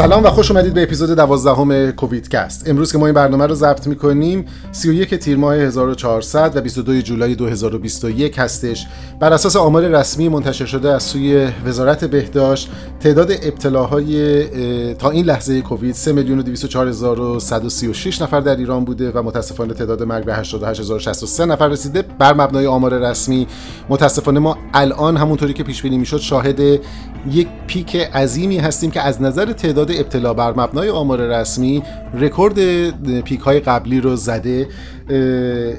سلام و خوش اومدید به اپیزود دوازدهم کووید کست. امروز که ما این برنامه رو ضبط می‌کنیم 31 تیر ماه 1400 و 22 جولای 2021 هستش. بر اساس آمار رسمی منتشر شده از سوی وزارت بهداشت تعداد ابتلاهای تا این لحظه کووید 3 میلیون و 2136 نفر در ایران بوده و متاسفانه تعداد مرگ به 88063 نفر رسیده. بر مبنای آمار رسمی متاسفانه ما الان همونطوری که پیش بینی می‌شد شاهد یک پیک عظیمی هستیم که از نظر تعداد ابتلا بر مبنای آمار رسمی رکورد پیک های قبلی رو زده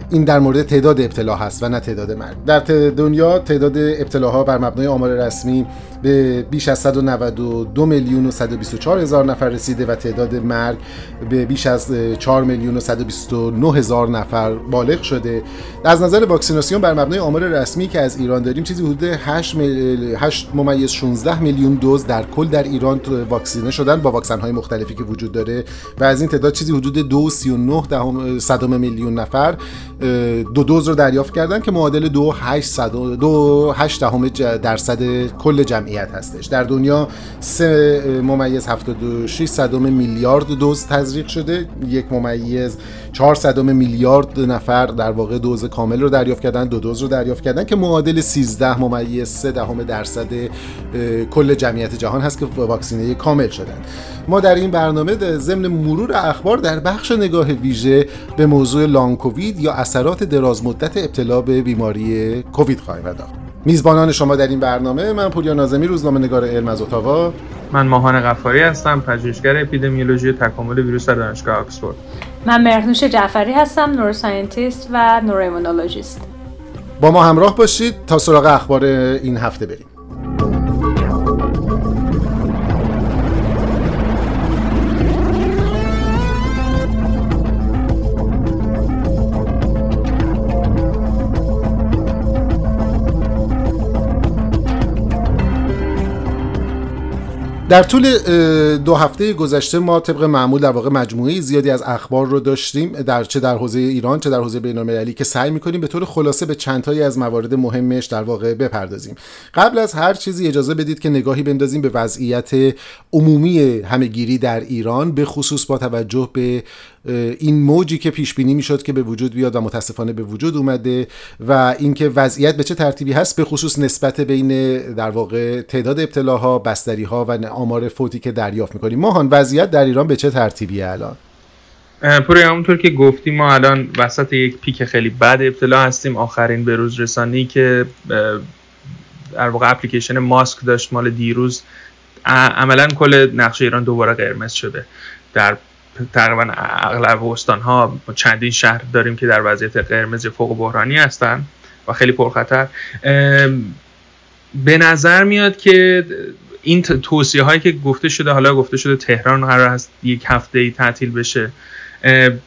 این در مورد تعداد ابتلا هست و نه تعداد مرگ. در دنیا تعداد ابتلاها بر مبنای آمار رسمی به بیش از 192 میلیون و 124 هزار نفر رسیده و تعداد مرگ به بیش از 4 میلیون و 129 هزار نفر بالغ شده. از نظر واکسیناسیون بر مبنای آمار رسمی که از ایران داریم چیزی حدود 8 8 ممیز 16 میلیون دوز در کل در ایران واکسینه شدن با واکسن های مختلفی که وجود داره و از این تعداد چیزی حدود 2.39 دهم صدم میلیون نفر دو دوز رو دریافت کردن که معادل 2.8 دهم درصد کل جمعیت. هستش. در دنیا 3 ممیز 76 صدم میلیارد دوز تزریق شده. یک ممیز 4 صدم میلیارد نفر در واقع دوز کامل رو دریافت کردن دو دوز رو دریافت کردن که معادل 13 ممیز 3 دهم درصد کل جمعیت جهان هست که واکسینه کامل شدن. ما در این برنامه ضمن مرور اخبار در بخش نگاه ویژه به موضوع لانگ کووید یا اثرات دراز مدت ابتلا به بیماری کووید خواهیم پرداخت میزبانان شما در این برنامه من پوریا نازمی روزنامه نگار علم از اتاوا. من ماهان غفاری هستم پژوهشگر اپیدمیولوژی و تکامل ویروس در دانشگاه آکسفورد. من مرنوش جعفری هستم نوروساینتیست و نوروایمونولوژیست با ما همراه باشید تا سراغ اخبار این هفته بریم. در طول دو هفته گذشته ما طبق معمول در واقع مجموعه زیادی از اخبار رو داشتیم در چه در حوزه ایران چه در حوزه بین‌المللی که سعی می‌کنیم به طور خلاصه به چند تایی از موارد مهمش در واقع بپردازیم. قبل از هر چیزی اجازه بدید که نگاهی بندازیم به وضعیت عمومی همهگیری در ایران به خصوص با توجه به این موجی که پیش بینی می‌شد که به وجود بیاد و متاسفانه به وجود اومده و اینکه وضعیت به چه ترتیبی هست به خصوص نسبت بین در واقع تعداد ابتلاها بستری ها و آمار فوتی که دریافت می‌کنیم. ماهان وضعیت در ایران به چه ترتیبی الان؟ پوری همونطور که گفتیم ما الان وسط یک پیک خیلی بد ابتلا هستیم. آخرین به روز رسانی که در واقع اپلیکیشن ماسک داشت مال دیروز عملا کل نقشه ایران دوباره قرمز شده. در تقریبا اغلب استان ها چندین شهر داریم که در وضعیت قرمز فوق بحرانی هستن و خیلی پرخطر. به نظر میاد که این توصیه هایی که گفته شده حالا گفته شده تهران قرار هست یک هفته ای تعطیل بشه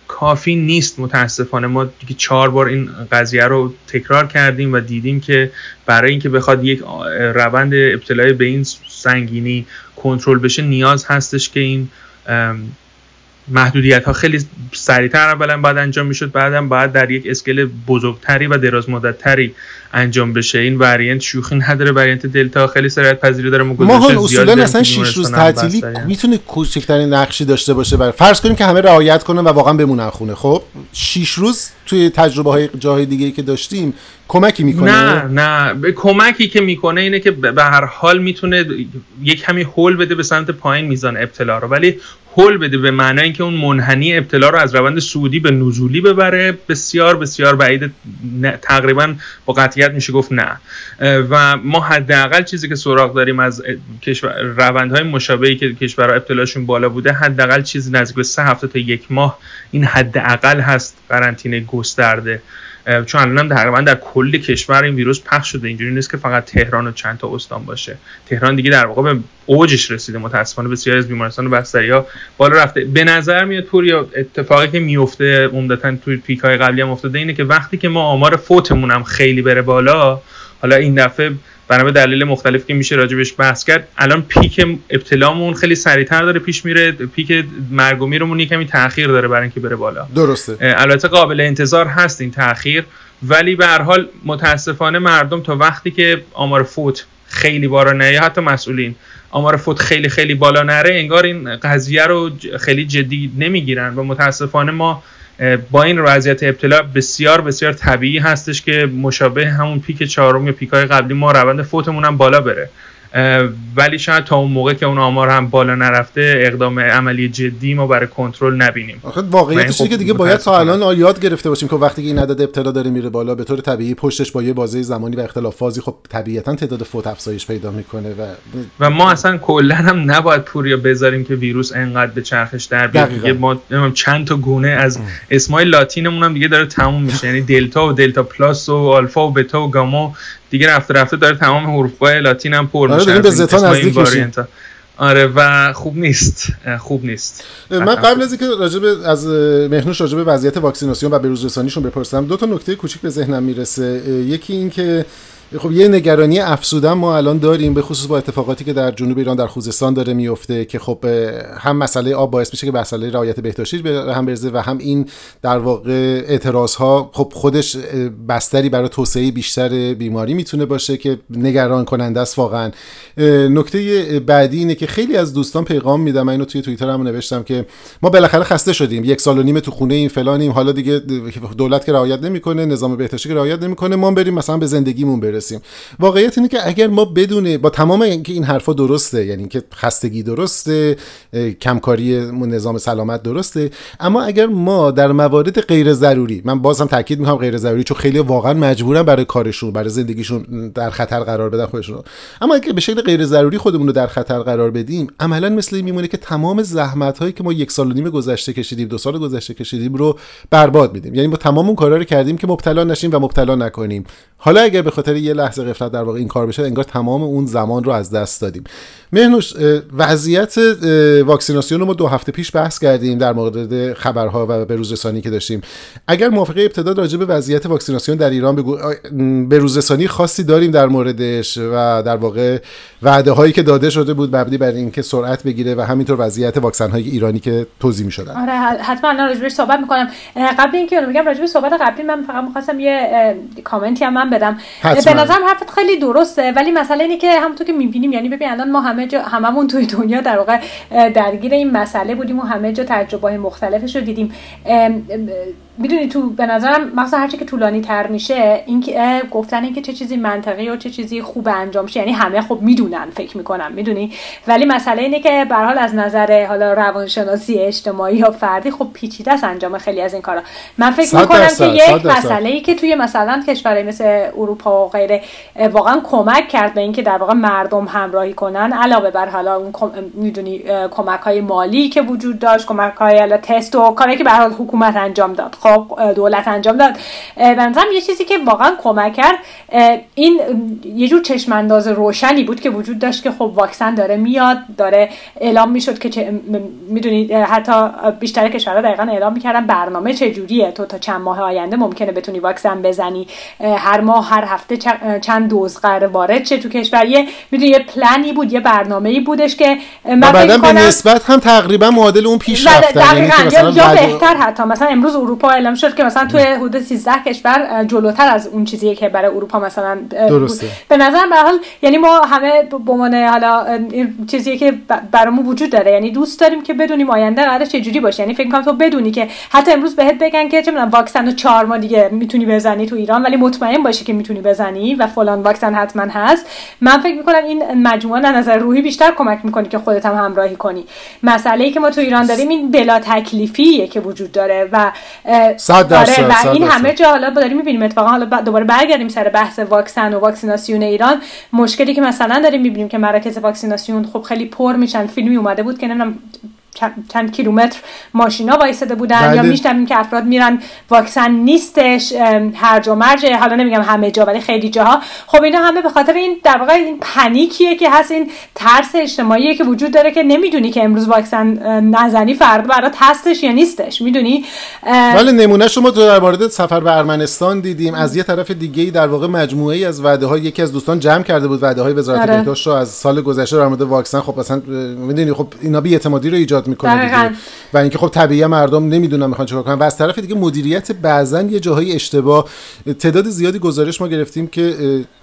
کافی نیست متاسفانه. ما دیگه چهار بار این قضیه رو تکرار کردیم و دیدیم که برای اینکه بخواد یک روند ابتلای به این سنگینی کنترل بشه نیاز هستش که این محدودیت ها خیلی سریعتر اولا باید انجام می‌شد بعدم باید در یک اسکل بزرگتری و دراز مدتتری انجام بشه. این وریانت شوخی نداره وریانت دلتا خیلی سرعت پذیری داره ما اصولا اصلا 6 روز تعطیلی می‌تونه کوچکترین نقشی داشته باشه برای فرض کنیم که همه رعایت کنن و واقعا بمونن خونه خب؟ 6 روز توی تجربه های جاهای دیگه که داشتیم کمکی می‌کنه؟ نه نه. به کمکی که می‌کنه اینه که به هر حال می‌تونه یک کمی هول بده به سمت پایین میزان ابتلا رو. ولی هول بده به معنای اینکه اون منحنی ابتلا رو از روند سعودی به نزولی ببره. بسیار بسیار بعید تقریبا با قطعیت میشه گفت نه. و ما حداقل چیزی که سراغ داریم از روندهای مشابهی که کشورها ابتلاشون بالا بوده حداقل چیزی نزدیک به سه هفته تا یک ماه این حداقل هست. قرنطینه گسترده. چون الان تقریبا در کل کشور این ویروس پخش شده. اینجوری نیست که فقط تهران و چند تا استان باشه. تهران دیگه در واقع به اوجش رسیده. متاسفانه بسیاری از بیمارستان و بستری ها بالا رفته. به نظر میاد پور یا اتفاقی که میفته عمدتا توی پیک های قبلی هم افتاده اینه که وقتی که ما آمار فوتمون هم خیلی بره بالا حالا این دفعه بنا دلیل مختلف که میشه راجبش بحث کرد الان پیک ابتلامون خیلی سریعتر داره پیش میره پیک مرگ و میرمون یکمی تاخیر داره برای اینکه بره بالا. درسته. البته قابل انتظار هست این تاخیر ولی به هر حال متاسفانه مردم تا وقتی که آمار فوت خیلی بالا نره حتی مسئولین آمار فوت خیلی خیلی بالا نره انگار این قضیه رو خیلی جدی نمی‌گیرن و متاسفانه ما با این وضعیت ابتلا بسیار بسیار طبیعی هستش که مشابه همون پیک چهارم یا پیکای قبلی ما روند فوتمون هم بالا بره. ولی شاید تا اون موقع که اون آمار هم بالا نرفته اقدام عملی جدی ما برای کنترل نبینیم. آخه واقعیتش خب که دیگه باید تا الان یاد گرفته باشیم که وقتی که این عدد ابتلا داره میره بالا به طور طبیعی پشتش با یه بازه زمانی و اختلاف فازی خب طبیعتا تعداد فوت افزایش پیدا می‌کنه و و ما اصلا کلا هم نباید پوریا بذاریم که ویروس انقدر به چرخش در بیاد. ما چند تا گونه از اسمای لاتینمون هم دیگه داره تموم میشه. یعنی دلتا و دلتا پلاس و آلفا و بتا و گاما دیگه رفته رفته داره تمام حروف‌های لاتین هم پر آره به زتا نزدیک آره و خوب نیست خوب نیست. من قبل از اینکه راجب از مهنوش راجب وضعیت واکسیناسیون و بروز رسانیشون بپرسم دو تا نکته کوچیک به ذهنم می‌رسه. یکی این که خب یه نگرانی افسودن ما الان داریم به خصوص با اتفاقاتی که در جنوب ایران در خوزستان داره میفته که خب هم مسئله آب باعث میشه که مسئله رعایت بهداشتی به هم برزه و هم این در واقع اعتراض ها خب خودش بستری برای توسعه بیشتر بیماری می‌تونه باشه که نگران کننده است واقعا. نکته بعدی اینه که خیلی از دوستان پیغام میدم من اینو توی توییتر هم نوشتم که ما بالاخره خسته شدیم یک سال و نیم تو خونه این فلانیم حالا دیگه دولت که رعایت نمی‌کنه نظام بهداشتی که رعایت نمی‌کنه ما بریم مثلا به زندگیمون برسیم. واقعیت اینه که اگر ما بدونه با تمام اینکه این حرفا درسته یعنی اینکه خستگی درسته کمکاری نظام سلامت درسته اما اگر ما در موارد غیر ضروری من بازم تاکید می‌کنم غیر ضروری چون خیلی واقعا مجبورن برای کارشون برای زندگیشون در خطر قرار بدن خودشون اما اگر به شکل غیر ضروری خودمون رو در خطر قرار بدیم عملا مثل این میمونه که تمام زحمت هایی که ما یک سال و نیم گذشته کشیدیم دو سال گذشته کشیدیم رو برباد میدیم یعنی ما تمام اون کارا رو کردیم که مبتلا نشیم و مبتلا نکنیم. حالا اگر به خاطر یه لحظه غفلت در واقع این کار بشه انگار تمام اون زمان رو از دست دادیم. مهنوش وضعیت واکسیناسیون رو ما دو هفته پیش بحث کردیم در مورد خبرها و به روزرسانی که داشتیم. اگر موافقه ابتدا راجع به وضعیت واکسیناسیون در ایران بگو به روزرسانی خاصی داریم در موردش و در واقع وعده هایی که داده شده بود مبنی بر اینکه سرعت بگیره و همینطور وضعیت واکسن های ایرانی که توضیح می‌شدن. آره حتما الان راجبش صحبت می‌کنم. قبل اینکه بگم راجع صحبت قبلی من فقط می‌خواستم یه کامنتی هم من بدم. به نظرم حرفت خیلی درسته ولی مسئله اینه که همونطور که می‌بینیم یعنی ببین الان ما همه جا هممون توی دنیا در واقع درگیر این مسئله بودیم و همه جا تجربه مختلفش رو دیدیم. می‌دونی تو به نظرم مثلا هرچی که طولانی تر میشه این که گفتن اینکه چه چیزی منطقی و چه چیزی خوب انجام شه یعنی همه خب می‌دونن فکر می‌کنم. می‌دونی؟ ولی مسئله اینه که به حال از نظر حالا روانشناسی اجتماعی یا فردی خب پیچیده است انجام خیلی از این کارا. من فکر می‌کنم که یک مسئله ای که توی مثلا کشورهای مثل اروپا و غیره واقعا کمک کرد به اینکه در واقع مردم همراهی کنن علاوه بر حالا اون می‌دونی کمک های مالی که وجود داشت کمک های تست و کاری که به حال حکومت انجام داد. خب دولت انجام داد. بنظرم یه چیزی که واقعا کمک کرد این یه جور چشم انداز روشنی بود که وجود داشت که خب واکسن داره میاد داره اعلام می‌شد که می‌دونید حتی بیشتر کشورها دقیقا اعلام می‌کردن برنامه چجوریه. تو تا چند ماه آینده ممکنه بتونی واکسن بزنی. هر ماه هر هفته چند دوز قرار وارد چه تو کشور. یه می‌دونی یه پلنی بود یه برنامه‌ای بودش که من فکر به نسبت هم تقریبا معادل اون پیش رفتن. یعنی یا بهتر حتی. مثلا امروز اروپا اعلام شد که مثلا توی حدود 13 کشور جلوتر از اون چیزیه که برای اروپا مثلا درسته. به نظر به حال یعنی ما همه به عنوان حالا این چیزیه که برامون وجود داره. یعنی دوست داریم که بدونیم آینده قرار چه جوری باشه. یعنی فکر کنم تو بدونی که حتی امروز بهت بگن که چه می‌دونم واکسن رو 4 ماه دیگه می‌تونی بزنی تو ایران ولی مطمئن باشی که می‌تونی بزنی و فلان واکسن حتما هست. من فکر می‌کنم این مجموعه از نظر روحی بیشتر کمک می‌کنه که خودت هم همراهی کنی. مسئله ای که ما تو ایران داریم این بلا تکلیفیه که وجود داره و آره و این همه جا حالا داریم می‌بینیم اتفاقا حالا دوباره برگردیم سر بحث واکسن و واکسیناسیون ایران. مشکلی که مثلا داریم می‌بینیم که مراکز واکسیناسیون خب خیلی پر میشن. فیلمی اومده بود که نمی‌دونم چند کیلومتر ماشینا وایساده بودن بله. یا میشنویم که افراد میرن واکسن نیستش هر و مرج حالا نمیگم همه جا ولی خیلی جاها. خب اینا همه به خاطر این در واقع این پنیکیه که هست این ترس اجتماعی که وجود داره که نمی‌دونی که امروز واکسن نزنی فردا برات هستش یا نیستش. می‌دونی؟ ولی نمونه شما تو در مورد سفر به ارمنستان دیدیم. از یه طرف دیگه ای در واقع مجموعه ای از وعده های یکی از دوستان جمع کرده بود وعده های وزارت آره. بهداشت رو از سال گذشته در مورد واکسن. خب مثلا می‌دونی؟ خب اینا بی اعتمادی رو ایجاد ایجاد می‌کنه و اینکه خب طبیعی مردم نمی‌دونن می‌خوان چیکار کنن. و از طرف دیگه مدیریت بعضا یه جاهای اشتباه. تعداد زیادی گزارش ما گرفتیم که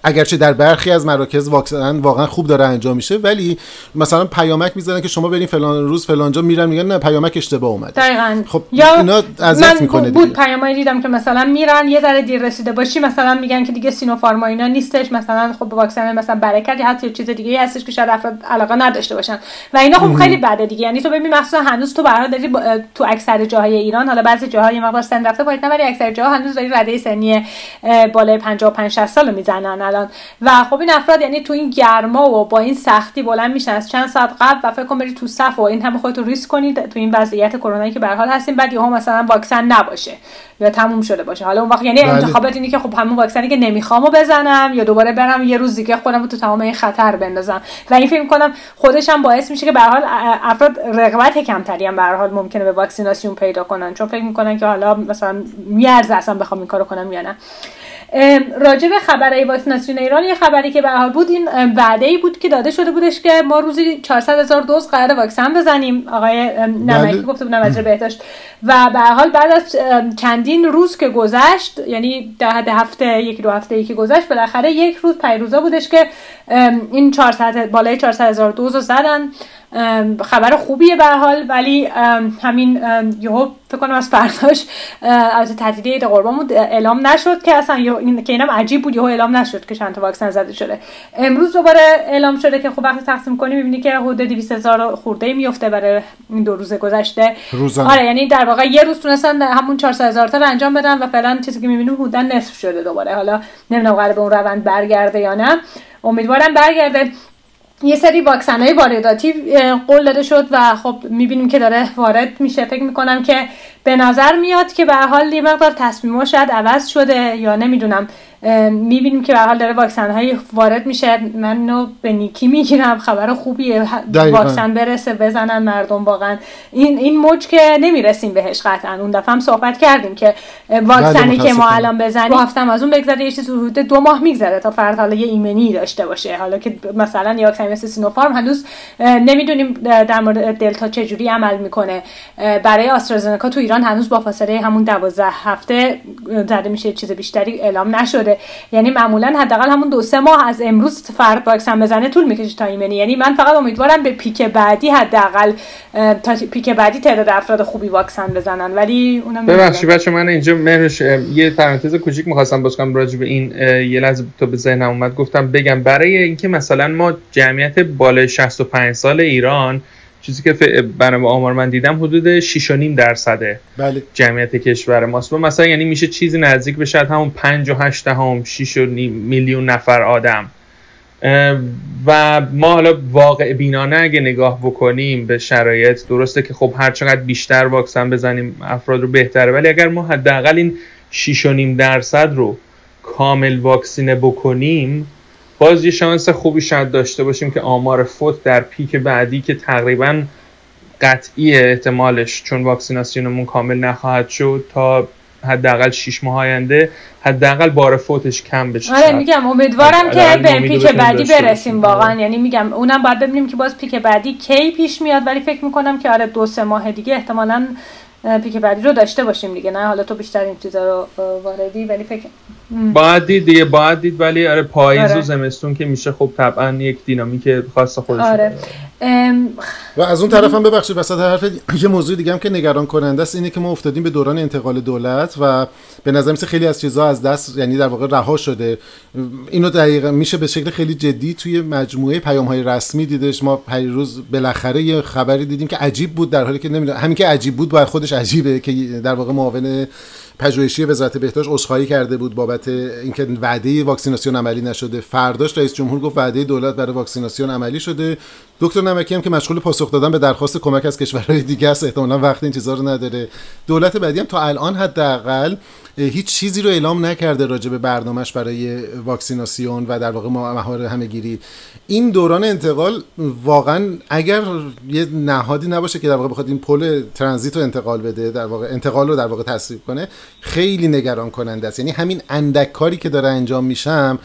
اگرچه در برخی از مراکز واکسن واقعا خوب داره انجام میشه ولی مثلا پیامک می‌زنن که شما برین فلان روز فلانجا میرن میگن نه پیامک اشتباه اومده. دقیقاً. خب یا اینا اذیت می‌کنه بود پیامایی دیدم که مثلا میرن یه ذره دیر رسیده باشی مثلا میگن که دیگه سینوفارما اینا نیستش مثلا خب واکسن مثلا برکت یا حتی چیز دیگه هستش که شاید علاقه نداشته باشن. و اینا خب خیلی بده دیگه. یعنی تو ببین مثلا هنوز تو برای داری تو اکثر جاهای ایران حالا بعضی جاهای مقدار سن رفته پایین ولی اکثر جاها هنوز داری رده سنی بالای 55 60 سال می‌زنن الان. و خب این افراد یعنی تو این گرما و با این سختی بلند میشن از چند ساعت قبل و فکر کن بری تو صف و این هم خودت ریسک کنید تو این وضعیت کرونا که به حال هستیم. بعد یهو مثلا واکسن نباشه یا تموم شده باشه. حالا اون وقت یعنی بله. انتخابات اینه که خب همون واکسنی که نمیخوامو بزنم یا دوباره برم یه روز دیگه خودم تو تمام این خطر بندازم. و این فکر کنم خودش هم باعث میشه که به حال افراد رغبت کمتری هم به حال ممکنه به واکسیناسیون پیدا کنن. چون فکر می‌کنن که حالا مثلا میارزه اصلا بخوام این کارو کنم یا نه. راجع به خبرهای واکسیناسیون ایران یه خبری که به حال بود این وعده ای بود که داده شده بودش که ما روزی 400 هزار دوز قرار واکسن بزنیم. آقای نمکی بله. گفته بود وزیر بهداشت. و به حال بعد از چندین روز که گذشت یعنی ده هفته یکی دو هفته یکی گذشت بالاخره یک روز پیروزا بودش که این 400 بالای 400 هزار دوز رو زدن. خبر خوبیه به حال ولی همین یهو فکر کنم از فرداش از تعطیلی عید قربان اعلام نشد که اصلا این که اینم عجیب بود یهو اعلام نشد که چند تا واکسن زده شده. امروز دوباره اعلام شده که خب وقتی تقسیم کنی می‌بینی که حدود 200 هزار خورده میفته برای این دو روز گذشته. روزانه. آره یعنی در واقع یه روز تونستن همون 400 هزار تا رو انجام بدن و فعلا چیزی که می‌بینیم حدود نصف شده دوباره. حالا نمی‌دونم قرار به اون روند برگرده یا نه. امیدوارم برگرده. یه سری واکسن های وارداتی قول داده شد و خب می‌بینیم که داره وارد میشه. فکر می‌کنم که به نظر میاد که به حال یه مقدار تصمیم شاید عوض شده یا نمی‌دونم. می‌بینیم که به حال داره واکسن های وارد میشه. من به نیکی می‌گیرم. خبر خوبیه. واکسن برسه بزنن مردم واقعا. این این موج که نمی‌رسیم بهش قطعا. اون دفعه هم صحبت کردیم که واکسنی که ما الان بزنیم. هفتم از اون بگذره یه چیز حدود دو ماه میگذره تا فرد حالا یه ایمنی داشته باشه. حالا که مثلا یه واکسن مثل سینوفارم هنوز نمی‌دونیم در مورد دلتا چجوری عمل می‌کنه. برای آسترازنکا تو ایران هنوز با فاصله همون 12 هفته زده میشه چیز بیشتری اعلام نشده. یعنی معمولا حداقل همون دو سه ماه از امروز فرد واکسن بزنه طول می‌کشه تا ایمنی. یعنی من فقط امیدوارم به پیک بعدی حداقل تا پیک بعدی تعداد افراد خوبی واکسن بزنن. ولی اونم ببخشید بچه من اینجا مهرش یه پرانتز کوچیک می‌خواستم باز کنم راجع به این یه لحظه تو به ذهنم اومد. گفتم بگم برای اینکه مثلا ما جمعیت بالای 65 سال ایران چیزی که برای آمار من دیدم حدود 6.5 درصده بله. جمعیت کشور ماست و مثلا یعنی میشه چیزی نزدیک به شاید همون 5 و 8 هم 6 میلیون نفر آدم و ما حالا واقع بینانه اگه نگاه بکنیم به شرایط درسته که خب هر چقدر بیشتر واکسن بزنیم افراد رو بهتره ولی اگر ما حداقل این 6.5 درصد رو کامل واکسینه بکنیم باز یه شانس خوبی شاید داشته باشیم که آمار فوت در پیک بعدی که تقریبا قطعی احتمالش چون واکسیناسیونمون کامل نخواهد شد تا حداقل 6 ماه آینده حداقل بار فوتش کم بشه. آره میگم امیدوارم که به پیک بعدی برسیم واقعا. یعنی میگم اونم باید ببینیم که باز پیک بعدی کی پیش میاد ولی فکر می‌کنم که آره دو سه ماه دیگه احتمالا پیک بعدی رو داشته باشیم دیگه. نه حالا تو بیشتر این چیزا رو واردی ولی فکر باید دید دیگه باید دید ولی آره پاییز آره. و زمستون که میشه خب طبعا یک دینامیک خاص خودش آره. و از اون طرف هم ببخشید وسط حرف یه موضوع دیگه هم که نگران کننده است اینه که ما افتادیم به دوران انتقال دولت و به نظر میسه خیلی از چیزها از دست یعنی در واقع رها شده اینو دقیقا میشه به شکل خیلی جدی توی مجموعه پیام های رسمی دیدش ما روز بالاخره یه خبری دیدیم که عجیب بود در حالی که نمی‌دونم همین که عجیب بود باید خودش عجیبه که در واقع معاون پژوهشی وزارت بهداشت عذرخواهی کرده بود بابت اینکه وعده واکسیناسیون عملی نشده. فرداش رئیس جمهور گفت وعده دولت برای واکسیناسیون عملی شده. دکتر نمکی هم که مشغول پاسخ دادن به درخواست کمک از کشورهای دیگه است. احتمالاً وقت این چیزا رو نداره. دولت بعدی هم تا الان حداقل هیچ چیزی رو اعلام نکرده راجع به برنامهش برای واکسیناسیون و در واقع مهار همهگیری. این دوران انتقال واقعا اگر یه نهادی نباشه که در واقع بخواد این پل ترانزیت رو انتقال بده در واقع انتقال رو در واقع تصویب کنه خیلی نگران کننده است. یعنی همین اندک کاری که داره انجام میشم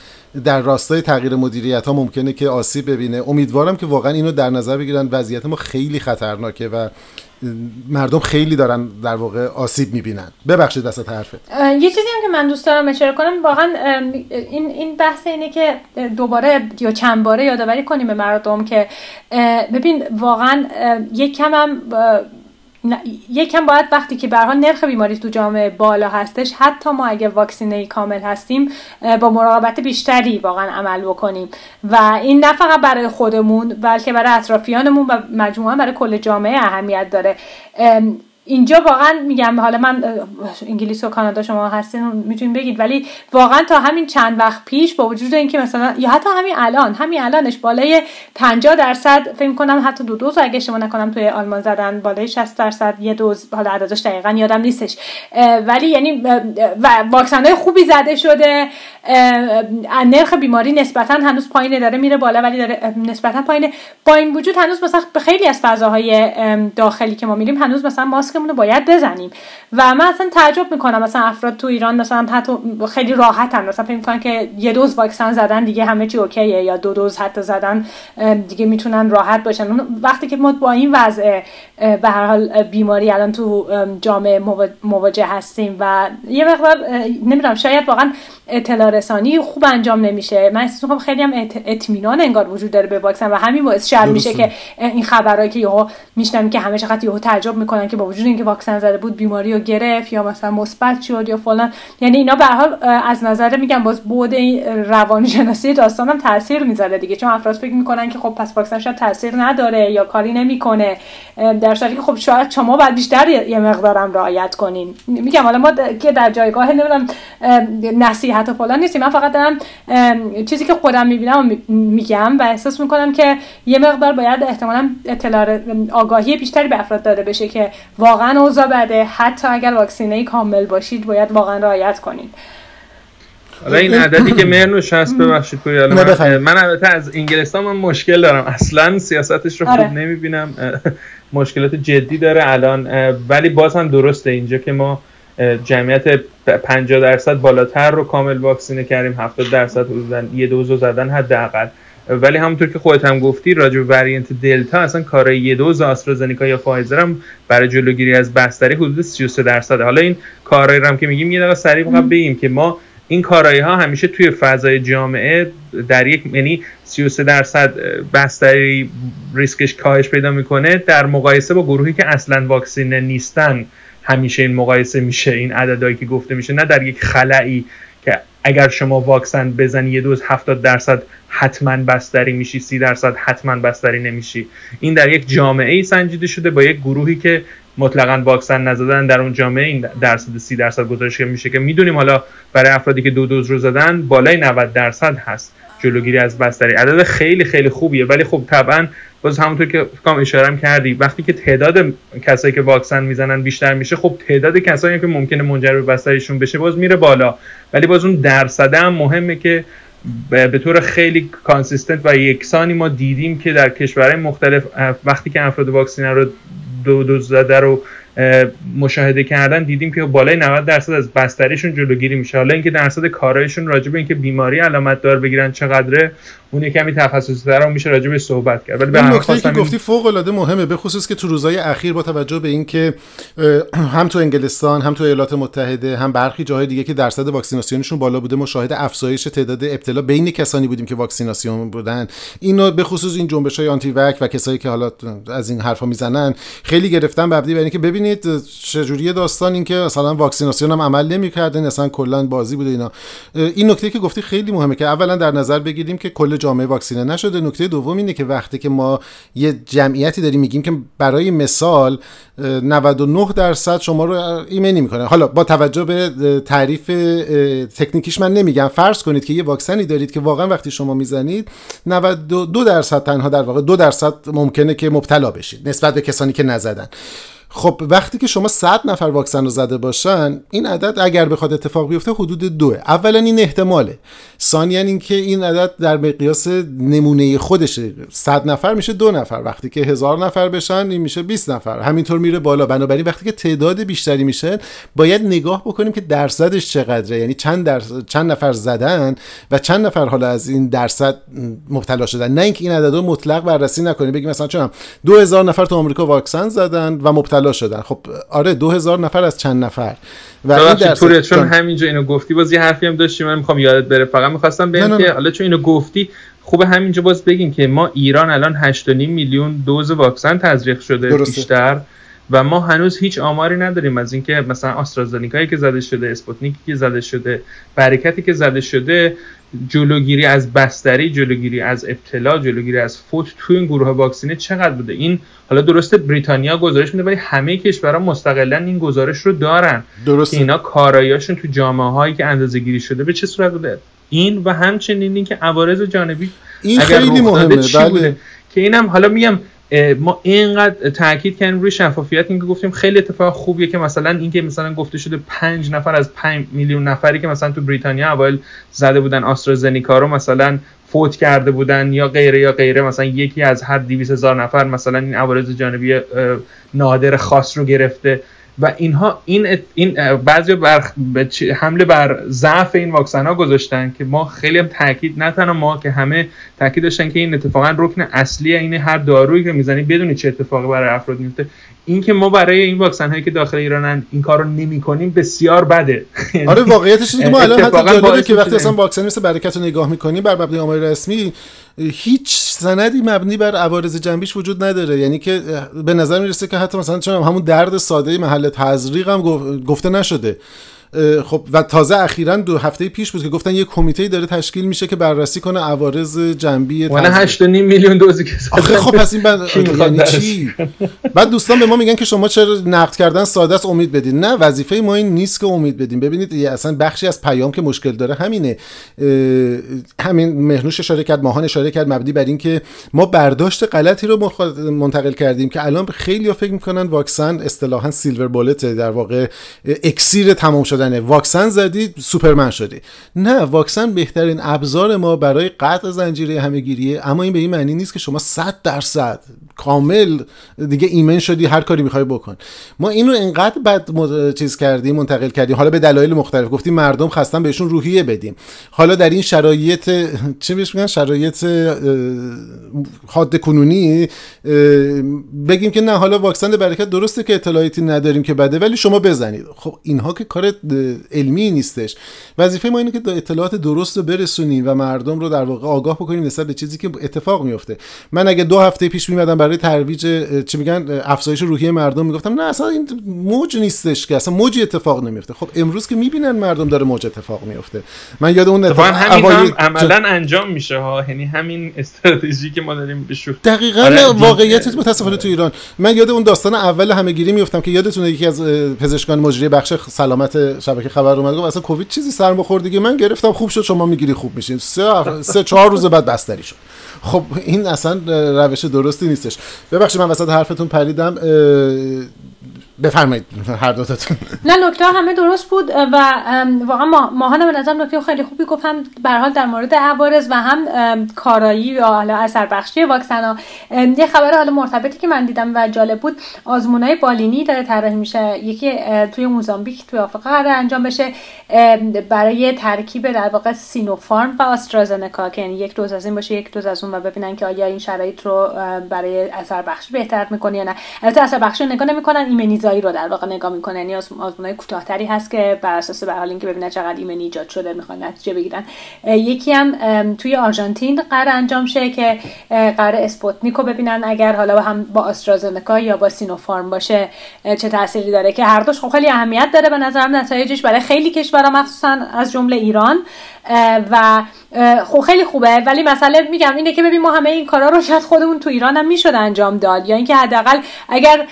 در راستای تغییر مدیریت ها ممکنه که آسیب ببینه. امیدوارم که واقعا اینو در نظر بگیرن. وضعیت ما خیلی خطرناکه و مردم خیلی دارن در واقع آسیب می‌بینن. ببخشید وسط حرفه یه چیزی هم که من دوست دارم اشاره کنم واقعا این این بحث اینه که دوباره یا چند باره یادآوری کنیم به مردم که ببین واقعا یک کم هم یکم باید وقتی که برها نرخ بیماری تو جامعه بالا هستش حتی ما اگه واکسینه کامل هستیم با مراقبت بیشتری واقعا عمل بکنیم. و این نه فقط برای خودمون بلکه برای اطرافیانمون و مجموعا برای کل جامعه اهمیت داره. اینجا واقعا میگم حالا من انگلیس و کانادا شما هستین می‌تونین بگید. ولی واقعا تا همین چند وقت پیش با وجود اینکه مثلا یا حتی همین الان همین الانش بالای 50 درصد فکر کنم حتی دو دوز اگه شما نکنم توی آلمان زدن بالای 60 درصد یه دوز حالا عددش دقیقا یادم نیستش. ولی یعنی واکسن های خوبی زده شده. نرخ بیماری نسبتا هنوز پایین داره میره بالا ولی داره نسبتا پایینه. با این وجود هنوز مثلا خیلی از فضاهای داخلی که ما میریم هنوز مثلا ماسک ماسکمون رو باید بزنیم. و من اصلا تعجب می‌کنم مثلا افراد تو ایران مثلا حتی خیلی راحتن. مثلا فکر می‌کنن که یه دوز واکسن زدن دیگه همه چی اوکیه یا دو دوز حتی زدن دیگه می‌تونن راحت باشن. وقتی که ما با این وضع به هر حال بیماری الان تو جامعه مواجه هستیم و یه مقدار نمی‌دونم شاید واقعا اطلاع رسانی خوب انجام نمیشه. من احساس می‌کنم خیلی هم اطمینان انگار وجود داره به واکسن و همین باعث شر میشه که این خبرهایی که یهو میشنم که همه چقدر یهو تعجب می‌کنن که با وجود اینکه واکسن زده بود بیماری رو گرفت یا مثلا مثبت شد یا فلان. یعنی اینا به حال از نظر میگم باز بود روانشناسی داستانم تاثیر می‌ذاره دیگه. چون افراد فکر می‌کنن که خب پس واکسن شاید تاثیر نداره یا کاری نمی‌کنه. در صورتی که خب شاید شما باید بیشتر یه مقدارم رعایت کنین. میگم حالا ما که در جایگاه نمی‌دونم نصیحت و فلان نیستیم. من فقط دارم چیزی که خودم می‌بینم میگم و احساس می‌کنم که یه مقدار باید احتمالا اطلاع آگاهی بیشتری به افراد داده بشه که واقعا اوضاع بده. حتی اگر واکسینه کامل باشید باید واقعا رعایت کنید. حالا این عددی که مرنوش هست ببخشید من, من البته از انگلستان من مشکل دارم. اصلا سیاستش رو خوب آره. نمی‌بینم. مشکلات جدی داره الان. ولی باز هم درسته اینجا که ما جمعیت 50 درصد بالاتر رو کامل واکسینه کردیم 70 درصد حدودا یه دوزو زدن حداقل. ولی همونطور که خودت هم گفتی راجع به وریانت دلتا اصلا کارای یه دوز آسترازنیکا یا فایزر هم برای جلوگیری از بستری حدود 33 درصد حالا این کارایی هم که میگیم یه دقیقه سریع فقط بگیم که ما این کارایی ها همیشه توی فضای جامعه در یک یعنی 33 درصد بستری ریسکش کاهش پیدا می‌کنه در مقایسه با گروهی که اصلا واکسینه نیستن. همیشه این مقایسه میشه این عددهایی که گفته میشه. نه در یک خلایی که اگر شما واکسن بزنی یه دوز 70 درصد حتما بستری میشی 30 درصد حتما بستری نمیشی. این در یک جامعه ای سنجیده شده با یک گروهی که مطلقا واکسن نزدن. در اون جامعه این درصد 30 درصد گزارش میشه که می‌دونیم. حالا برای افرادی که دو دوز رو زدن بالای 90 درصد هست. جلوگیری از بستری عدد خیلی خیلی خوبیه. ولی خب طبعا باز همونطور که کام اشاره کردی وقتی که تعداد کسایی که واکسن می‌زنن بیشتر میشه خب تعداد کسایی که ممکنه منجر به بستریشون بشه باز میره بالا. ولی باز اون درصده هم مهمه که به طور خیلی consistent و یکسانی ما دیدیم که در کشورهای مختلف وقتی که افراد واکسینه رو دو دوز زده رو مشاهده کردن دیدیم که بالای 90 درصد از بستریشون جلوگیری میشه. حالا اینکه درصد کاراییشون راجع به اینکه بیماری علامت دار بگیرن چقدره اون کمی تخصصی تر میشه راجع به صحبت کرد. ولی به نکته که گفتی فوق العاده مهمه به خصوص که تو روزهای اخیر با توجه به اینکه هم تو انگلستان هم تو ایالات متحده هم برخی جاهای دیگه که درصد واکسیناسیونشون بالا بوده مشاهده افزایش تعداد ابتلا بین کسانی بودیم که واکسیناسیون بودن. اینو به خصوص این جنبش های آنتی وک و کسایی که حالا از این حرفا می‌زنن خیلی گرفتن مبنی بر اینکه ببینید چجوری داستان این که مثلا واکسیناسیون هم عمل نمی‌کردن اصلا کلا بازی بوده اینا. این نکته که گفتی خیلی مهمه که اولا در نظر بگیریم که کل جامعه واکسینه نشده. نکته دوم اینه که وقتی که ما یه جمعیتی داریم میگیم که برای مثال 99 درصد شما رو ایمنی می‌کنه حالا با توجه به تعریف تکنیکیش من نمیگم. فرض کنید که یه واکسنی دارید که واقعا وقتی شما می‌زنید 92 درصد تنها در واقع دو درصد ممکنه که مبتلا بشید نسبت به کسانی که نزدن. خب وقتی که شما 100 نفر واکسن رو زده باشن این عدد اگر بخواد اتفاق بیفته حدود دوه. اولا این احتماله. ثانیا اینکه این عدد در مقیاس نمونه خودشه 100 نفر میشه دو نفر. وقتی که هزار نفر بشن این میشه 20 نفر. همینطور میره بالا. بنابراین وقتی که تعداد بیشتری میشه باید نگاه بکنیم که درصدش چقدره. یعنی چند در... چند نفر زدن و چند نفر حالا از این درصد مبتلا شدن. نه اینکه این عدد مطلق بررسی نکنیم. بگیم مثلا چون 2000 نفر تو آمریکا واکسن زدن و مبتلا شدن. خب آره 2000 نفر از چند نفر. و این درصد چون همینجا اینو گفتی باز یه حرفی هم داشتی من می‌خوام یادت بره. فقط می‌خواستم بگم که حالا چون اینو گفتی خوبه همینجا باز بگیم که ما ایران الان 8.5 میلیون دوز واکسن تزریق شده درسته. بیشتر و ما هنوز هیچ آماری نداریم از اینکه مثلا آسترازنیکایی که زده شده اسپوتنیکی که زده شده برکتی که زده شده جلوگیری از بستری جلوگیری از ابتلا جلوگیری از فوت تو این گروه واکسینه چقدر بوده این حالا درسته بریتانیا گزارش میده ولی همه کشورها مستقلا این گزارش رو دارن درسته. اینا کاراییاشون تو جامعه هایی که اندازه گیری شده به چه صورت بوده این و همچنین اینکه عوارض جانبی این خیلی مهمه بله. که اینم حالا میگم ما اینقدر تاکید کردیم روی شفافیت اینکه گفتیم خیلی اتفاق خوبیه که مثلا اینکه مثلا گفته شده 5 نفر از 5 میلیون نفری که مثلا تو بریتانیا اول زده بودن آسترازنیکا رو مثلا فوت کرده بودن یا غیره یا غیره مثلا یکی از هر 200 هزار نفر مثلا این عوارض جانبی نادر خاص رو گرفته. و اینها این این بعضی بر حمله بر ضعف این واکسن ها گذاشتن که ما خیلی هم تاکید نه ما که همه تاکید داشتن که این اتفاقا رکن اصلی این هر دارویی که می‌زنی بدونی چه اتفاقی برای افراد میفته این که ما برای این واکسن هایی که داخل ایرانن این کارو نمی کنیم بسیار بده. آره واقعیتش اینه که ما الان حتی جالبه که وقتی اصلا واکسن مثل برکت رو نگاه می‌کنیم بر مبنای آمار رسمی هیچ سندی مبنی بر عوارض جنبیش وجود نداره. یعنی که به نظر می‌رسه که حتی مثلا چون همون درد ساده محل تزریق هم گفته نشده. خب و تازه اخیرا دو هفته پیش بود که گفتن یه کمیته داره تشکیل میشه که بررسی کنه عوارض جنبی من 8.5 میلیون دوزی که آخه خب پس این بعد یعنی چی؟ بعد دوستان به ما میگن که شما چرا نقد کردن ساده است امید بدین. نه وظیفه ما این نیست که امید بدیم ببینید اصلا بخشی از پیام که مشکل داره همینه. همین مهنوش اشاره کرد ماهان اشاره کرد مبنی بر اینکه ما برداشت غلطی رو منتقل کردیم که الان خیلی فکر می‌کنن واکسن اصطلاحا سیلور بولت در واقع اکسیر تمام شدن. واکسن زدی سوپرمن شدی. نه واکسن بهترین ابزار ما برای قطع زنجیره همهگیریه اما این به این معنی نیست که شما 100 درصد کامل دیگه ایمن شدی هر کاری می‌خوای بکن. ما اینو انقدر بد چیز کردیم منتقل کردیم. حالا به دلایل مختلف. گفتیم مردم خواستن بهشون روحیه بدیم. حالا در این شرایط چه بهش میگن؟ شرایط حاد کنونی بگیم که نه حالا واکسن برکت درسته که اطلاعاتی نداریم که بده ولی شما بزنید. خب اینها که کار علمی نیستش. وظیفه ما اینه که اطلاعات درست رو برسونیم و مردم رو در واقع آگاه بکنیم نسبت به چیزی که اتفاق میفته. من اگه دو هفته پیش میمدم برای ترویج چی میگن افزایش روحیه مردم می‌گفتم نه اصلا این موج نیستش که اصلا موجی اتفاق نمیفته خب امروز که می‌بینن مردم داره موج اتفاق میفته من یاد اون اتفاق همین هم عملا انجام میشه ها. یعنی همین استراتژی که ما داریم به دقیقاً آره واقعیت متاسفانه تو ایران. من یاد اون داستان اول همهگیری میفتم که یادتونه یکی از پزشکان مجری بخش سلامت شبکه خبر اومد گفت اصلا کووید چیزی سر بخور دیگه؟ من گرفتم خوب شد شما می‌گیری خوب میشین. سه, سه چهار روز بعد بستری شد. خب این اصلا روش درستی نیستش. ببخشید من وسط حرفتون پریدم بفرمایید هر دوتاتون. نه نکته همه درست بود و واقعا ماهان به نظر نکته خیلی خوبی گفتم. به حال در مورد عوارض و هم کارایی یا حالا اثر بخشی واکسن ها یه خبر حالا مرتبطی که من دیدم و جالب بود آزمونای بالینی داره طراحی میشه. یکی توی موزامبیک توی آفریقا قرار انجام بشه. برای ترکیب در واقع سینوفارم و آسترازنکا که یعنی یک دوز از این باشه یک دوز از اون و ببینن که آیا این شرایط رو برای اثر بخشی بهتر می‌کنه یا نه. البته اثر بخشی نگاه نمی‌کنن ایمنیزایی رو در واقع نگاه می‌کنن یعنی آزمونای کوتاهتری هست که بر اساس به هر حال اینکه ببینن چقدر ایمنی ایجاد شده می‌خوان نتیجه بگیرن. یکی هم توی آرژانتین قرار انجام شه که قرار اسپوتنیکو ببینن. اگر حالا هم با آسترازنکا یا با سینوفارم باشه چه تأثیری داره که هر دوش خب خیلی اهمیت داره به نظرم. نتایجش برای خیلی کشورها مخصوصا از جمله ایران. و خب خیلی خوبه. ولی مسئله میگم اینه که ببین ما همه این کارا رو شاید خودمون تو ایران هم می‌شد انجام داد. یا اینکه حداقل اگر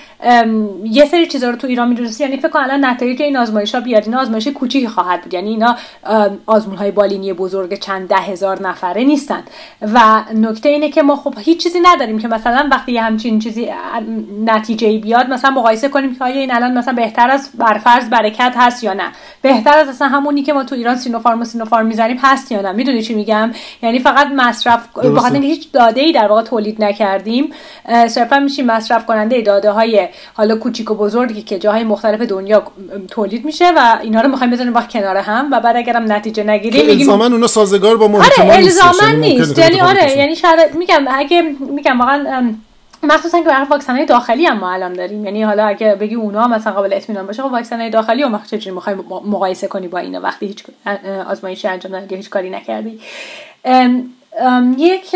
یه سری چیزا رو تو ایران می‌دونستی یعنی فکر کنم الان نتایج این آزمایش بیاد. این آزمایش کوچیکی خواهد بود. یعنی اینا آزمون های بالینی بزرگ چند ده هزار نفره نیستن. و نکته اینه که ما خب هیچ چیزی نداریم که مثلا وقتی همچین چیزی نتیجه بیاد مثلا مقایسه کنیم که آیا این الان مثلا بهتر از برفرض برکت هست یا نه. بهتر از اصلا همونی که ما تو ایران سینوفارم سینوفارم هست یا نه. می‌دونی چی میگم؟ یعنی فقط مصرف بخاطر هیچ داده ای در واقع تولید نکردیم صرفا میشیم مصرف کننده داده های حالا کوچیک و بزرگی که جاهای مختلف دنیا تولید میشه و اینا رو می‌خوایم بزنیم با کنار هم و بعد اگرم نتیجه نگیریم میگیم اونا سازگار با محیط آره نیست یعنی آره یعنی شاید میگم اگه میگم واقعا مخصوصا که واکسن های داخلی هم ما الان داریم. یعنی حالا اگه بگی اونا مثلا قابل اطمینان باشه خب واکسن های داخلی و چجوری می‌خوای مقایسه کنی با اینا؟ وقتی هیچ آزمایشی انجام ندادی هیچ کاری نکردی. یک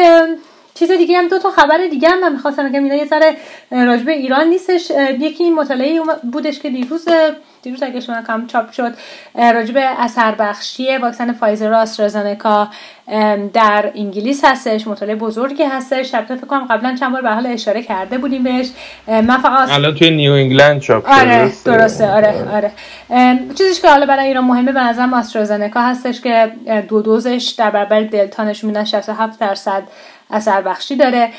چیز دیگه هم دو تا خبر دیگه هم من می‌خواستم بگم. اینا یه ذره راجبه ایران نیستش. یکی این مطالعه بودش که دیروز دیروز اگه شما کم چاپ شد راجب اثر بخشی واکسن فایزر آسترازنکا در انگلیس هستش مطالعه بزرگی هستش. البته فکر کنم قبلا چند بار به حال اشاره کرده بودیم بهش. من فقط الان توی نیو انگلند چاپ شده آره درسته؟ آره آره. چیزیش که حالا برای ایران مهمه به نظرم آسترازنکا هستش که دو دوزش در برابر دلتا نشون میدن 67 درصد اثر بخشی داره.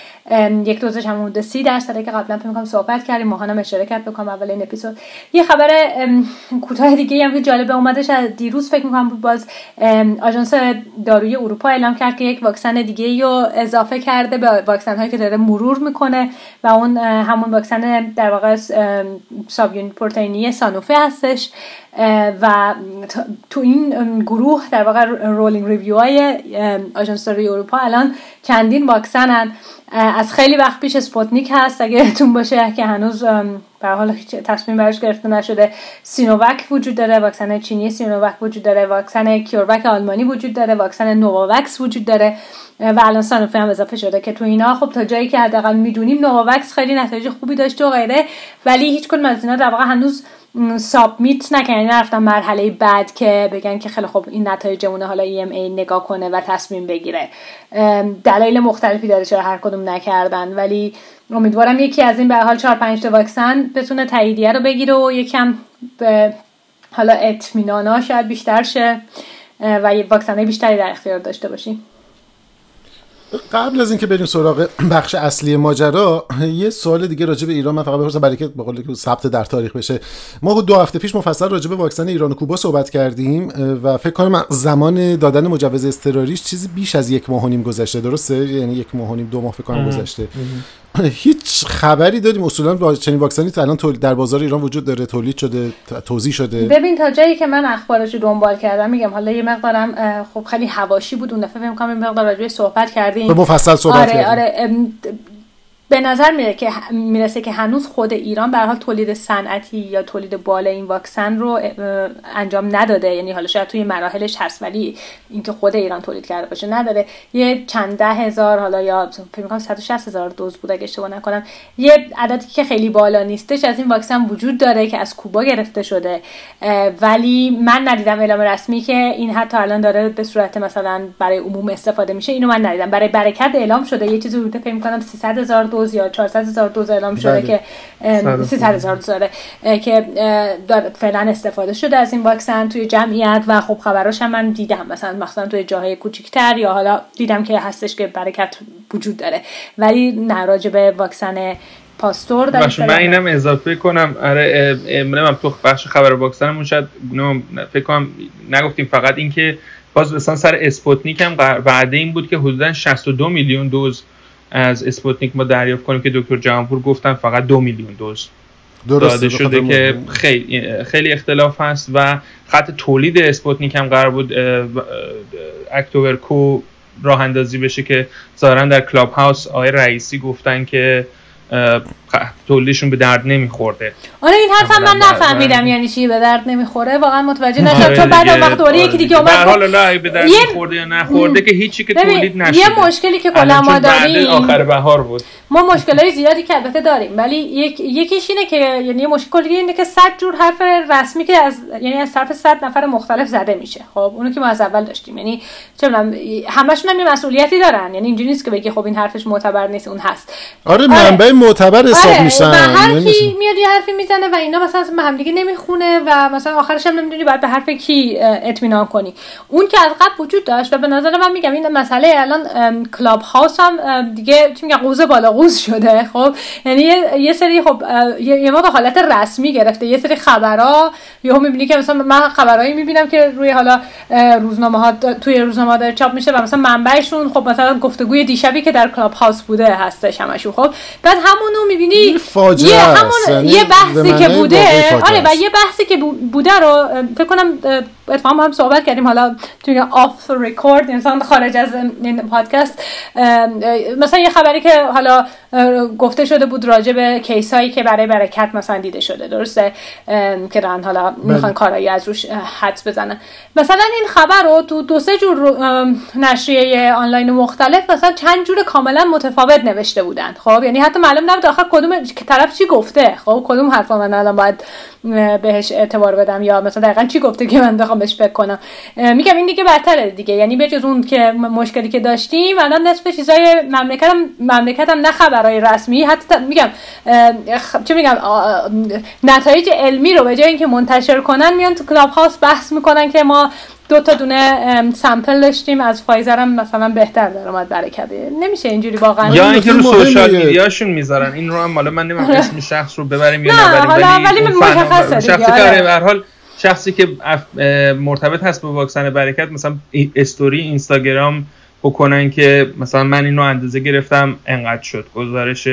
یک دوزش هم حدود 30 درصده که قبلا فکر کنم صحبت کردیم. ماهانم اشاره کرد بکنم اول این اپیزود. یه خبر کوتاه دیگه هم که جالبه اومدش از دیروز فکر می‌کنم باز آژانس داروی اروپا اعلام کرد که یک واکسن دیگه رو اضافه کرده به واکسن هایی که داره مرور می‌کنه و اون همون واکسن در واقع sub پروتئینی سانوفه هستش. و تو این گروه در واقع rolling review های آژانس اروپا الان چندین واکسن از خیلی وقت پیش اسپوتنیک هست. اگه یادتون باشه که هنوز به حال تصمیم براش گرفته نشده سینووک وجود داره واکسن چینی سینووک وجود داره واکسن کیوروک آلمانی وجود داره واکسن نوواوکس وجود داره. و الان سانوفی هم اضافه شده که تو اینا خب تا جایی که حداقل می‌دونیم نوواوکس خیلی نتایج خوبی داشته و غیره ولی هیچ کدوم از اینا در واقع هنوز سابمیت نکنن یعنی نرفتن مرحله بعد که بگن که خیلی خب این نتایجمونه حالا ای نگاه کنه و تصمیم بگیره. دلایل مختلفی داره چرا هر نکردن. ولی امیدوارم یکی از این به حال 4 5 تا واکسن بتونه تاییدیه رو بگیره و یکم به حالا اطمینانا شاید بیشتر شه و واکسن بیشتری در اختیار داشته باشیم. قبل از اینکه بریم سراغ بخش اصلی ماجرا یه سوال دیگه راجع به ایران من فقط بپرسم برای که به قول ثبت در تاریخ بشه. ما دو هفته پیش مفصل راجع به واکسن ایران و کوبا صحبت کردیم و فکر کنم زمان دادن مجوز اضطراریش چیزی بیش از یک ماه و نیم گذشته. درسته؟ یعنی یک ماه و نیم دو ماه فکر کنم گذشته. هیچ خبری داریم. اصولا چنین واکسنی الان در بازار ایران وجود داره تولید شده توضیح شده. ببین تا جایی که من اخبارش دنبال کردم میگم حالا یه مقدارم خب خیلی هواشی بود. اون دفعه فکر کنم مقدار راجع صحبت کردیم. به مفصل صحبت آره آره به نظر میره که می‌رسه که هنوز خود ایران به حال تولید صنعتی یا تولید بالا این واکسن رو انجام نداده. یعنی حالا شاید توی مراحلش هست ولی اینکه خود ایران تولید کرده باشه نداره. یه چند ده هزار حالا یا فکر می‌کنم 160 هزار دوز بود اگه اشتباه نکنم. یه عددی که خیلی بالا نیستش از این واکسن وجود داره که از کوبا گرفته شده. ولی من ندیدم اعلام رسمی که این حتی الان داره به صورت مثلا برای عموم استفاده میشه. اینو من ندیدم. برای برکت اعلام شده. یه چیزی بوده فکر می‌کنم 300 هزار یا 400 هزار دوز اعلام شده بله. که 300 هزار دوز که فعلا استفاده شده از این واکسن توی جمعیت و خب خبراش هم من دیدم. مثلا مثلا توی جاهای کوچیکتر یا حالا دیدم که هستش که برکت وجود داره. ولی نه به واکسن پاستور در من اینم اضافه کنم. آره من تو بخش خبر واکسنمون شاید فکر کنم نگفتیم فقط اینکه باز مثلا سر اسپوتنیک هم وعده این بود که حدودا 62 میلیون دوز از اسپوتنیک ما دریافت کنیم که دکتر جهانپور گفتن فقط دو میلیون دوز داده شده که خیلی خیلی اختلاف هست و خط تولید اسپوتنیک هم قرار بود اکتوبر کو راه اندازی بشه که ظاهرا در کلاب هاوس آقای رئیسی گفتن که تولیدشون به درد نمیخورده. آره این حرف من نفهمیدم یعنی چی؟ به درد نمی‌خوره؟ واقعا متوجه نشدم آره چون بعد اون وقت دوره یکی دیگه اومد حالا لا به درد میخورده یا نخورده که هیچی که تولید نشده. یه مشکلی که کلا ما داریم آخر بهار بود. ما مشکلای زیادی که البته داریم ولی یک یکیش اینه که یعنی مشکل اینه که 100 جور حرف رسمی که از یعنی از طرف 100 نفر مختلف زده میشه. خب اونو که ما از اول داشتیم. یعنی چه می‌دونم همشون هم یه مسئولیتی دارن. یعنی اینجوری نیست که بگی خب این حرفش معتبر نیست اون هست. آره منبع معتبر حساب آره. میشن و هر کی میاد یه حرفی می‌زنه و اینا مثلا به هم دیگه نمی‌خونه و مثلا آخرش هم نمی‌دونی باید به حرف کی اطمینان کنی. اون که از قبل وجود داشت و به نظر من میگم این مسئله الان کلاب هاوس هم دیگه چی میگم قوز بالا قوز شده خب؟ یعنی یه سری خب یه موقع حالت رسمی گرفته یه سری خبرها یهو می‌بینی که مثلا من خبرایی می‌بینم که روی حالا روزنامه ها توی روزنامه داره چاپ میشه و مثلا منبعشون خب مثلا گفتگوی دیشبی که در کلاب هاوس بوده هستش همشون خب؟ بعد همونو می‌بینی فاجعه یه همون یعنی یه بحثی که بوده. آره و یه بحثی که بوده رو فکر کنم اتفاقا هم صحبت کردیم. حالا توی off record انسان خارج از این پادکست مثلا یه خبری که حالا گفته شده بود راجع به کیس هایی که برای برکت مثلا دیده شده. درسته؟ که دارن حالا می‌خوان بله. کارایی از روش حدس بزنن. مثلا این خبر رو تو دو سه جور نشریه آنلاین مختلف مثلا چند جور کاملا متفاوت نوشته بودن. خب یعنی حتی معلوم نبود آخر کدوم طرف چی گفته. خب کدوم حرفا من الان باید بهش اعتبار بدم یا مثلا دقیقا چی گفته که من بهش فکر کنم. میگم این دیگه بدتره دیگه. یعنی بجز اون که مشکلی که داشتیم الان نصف چیزای مملکتم مملکتم نه خبرهای رسمی حتی میگم چه میگم نتایج علمی رو به جای اینکه منتشر کنن میان تو کلاب هاوس بحث می‌کنن که ما دو تا دونه sample داشتیم از فایزر هم مثلا بهتر در اومد برکته. نمیشه اینجوری واقعا. یا اینکه رو social media شون می‌ذارن. این رو هم حالا من نمی‌دونم اسم شخص رو ببریم یا نبریم ولی مشخصه شخصی که آره. به هر حال شخصی که مرتبط هست با واکسن برکت مثلا استوری اینستاگرام بکنن که مثلا من اینو اندازه گرفتم انقدر شد. گزارش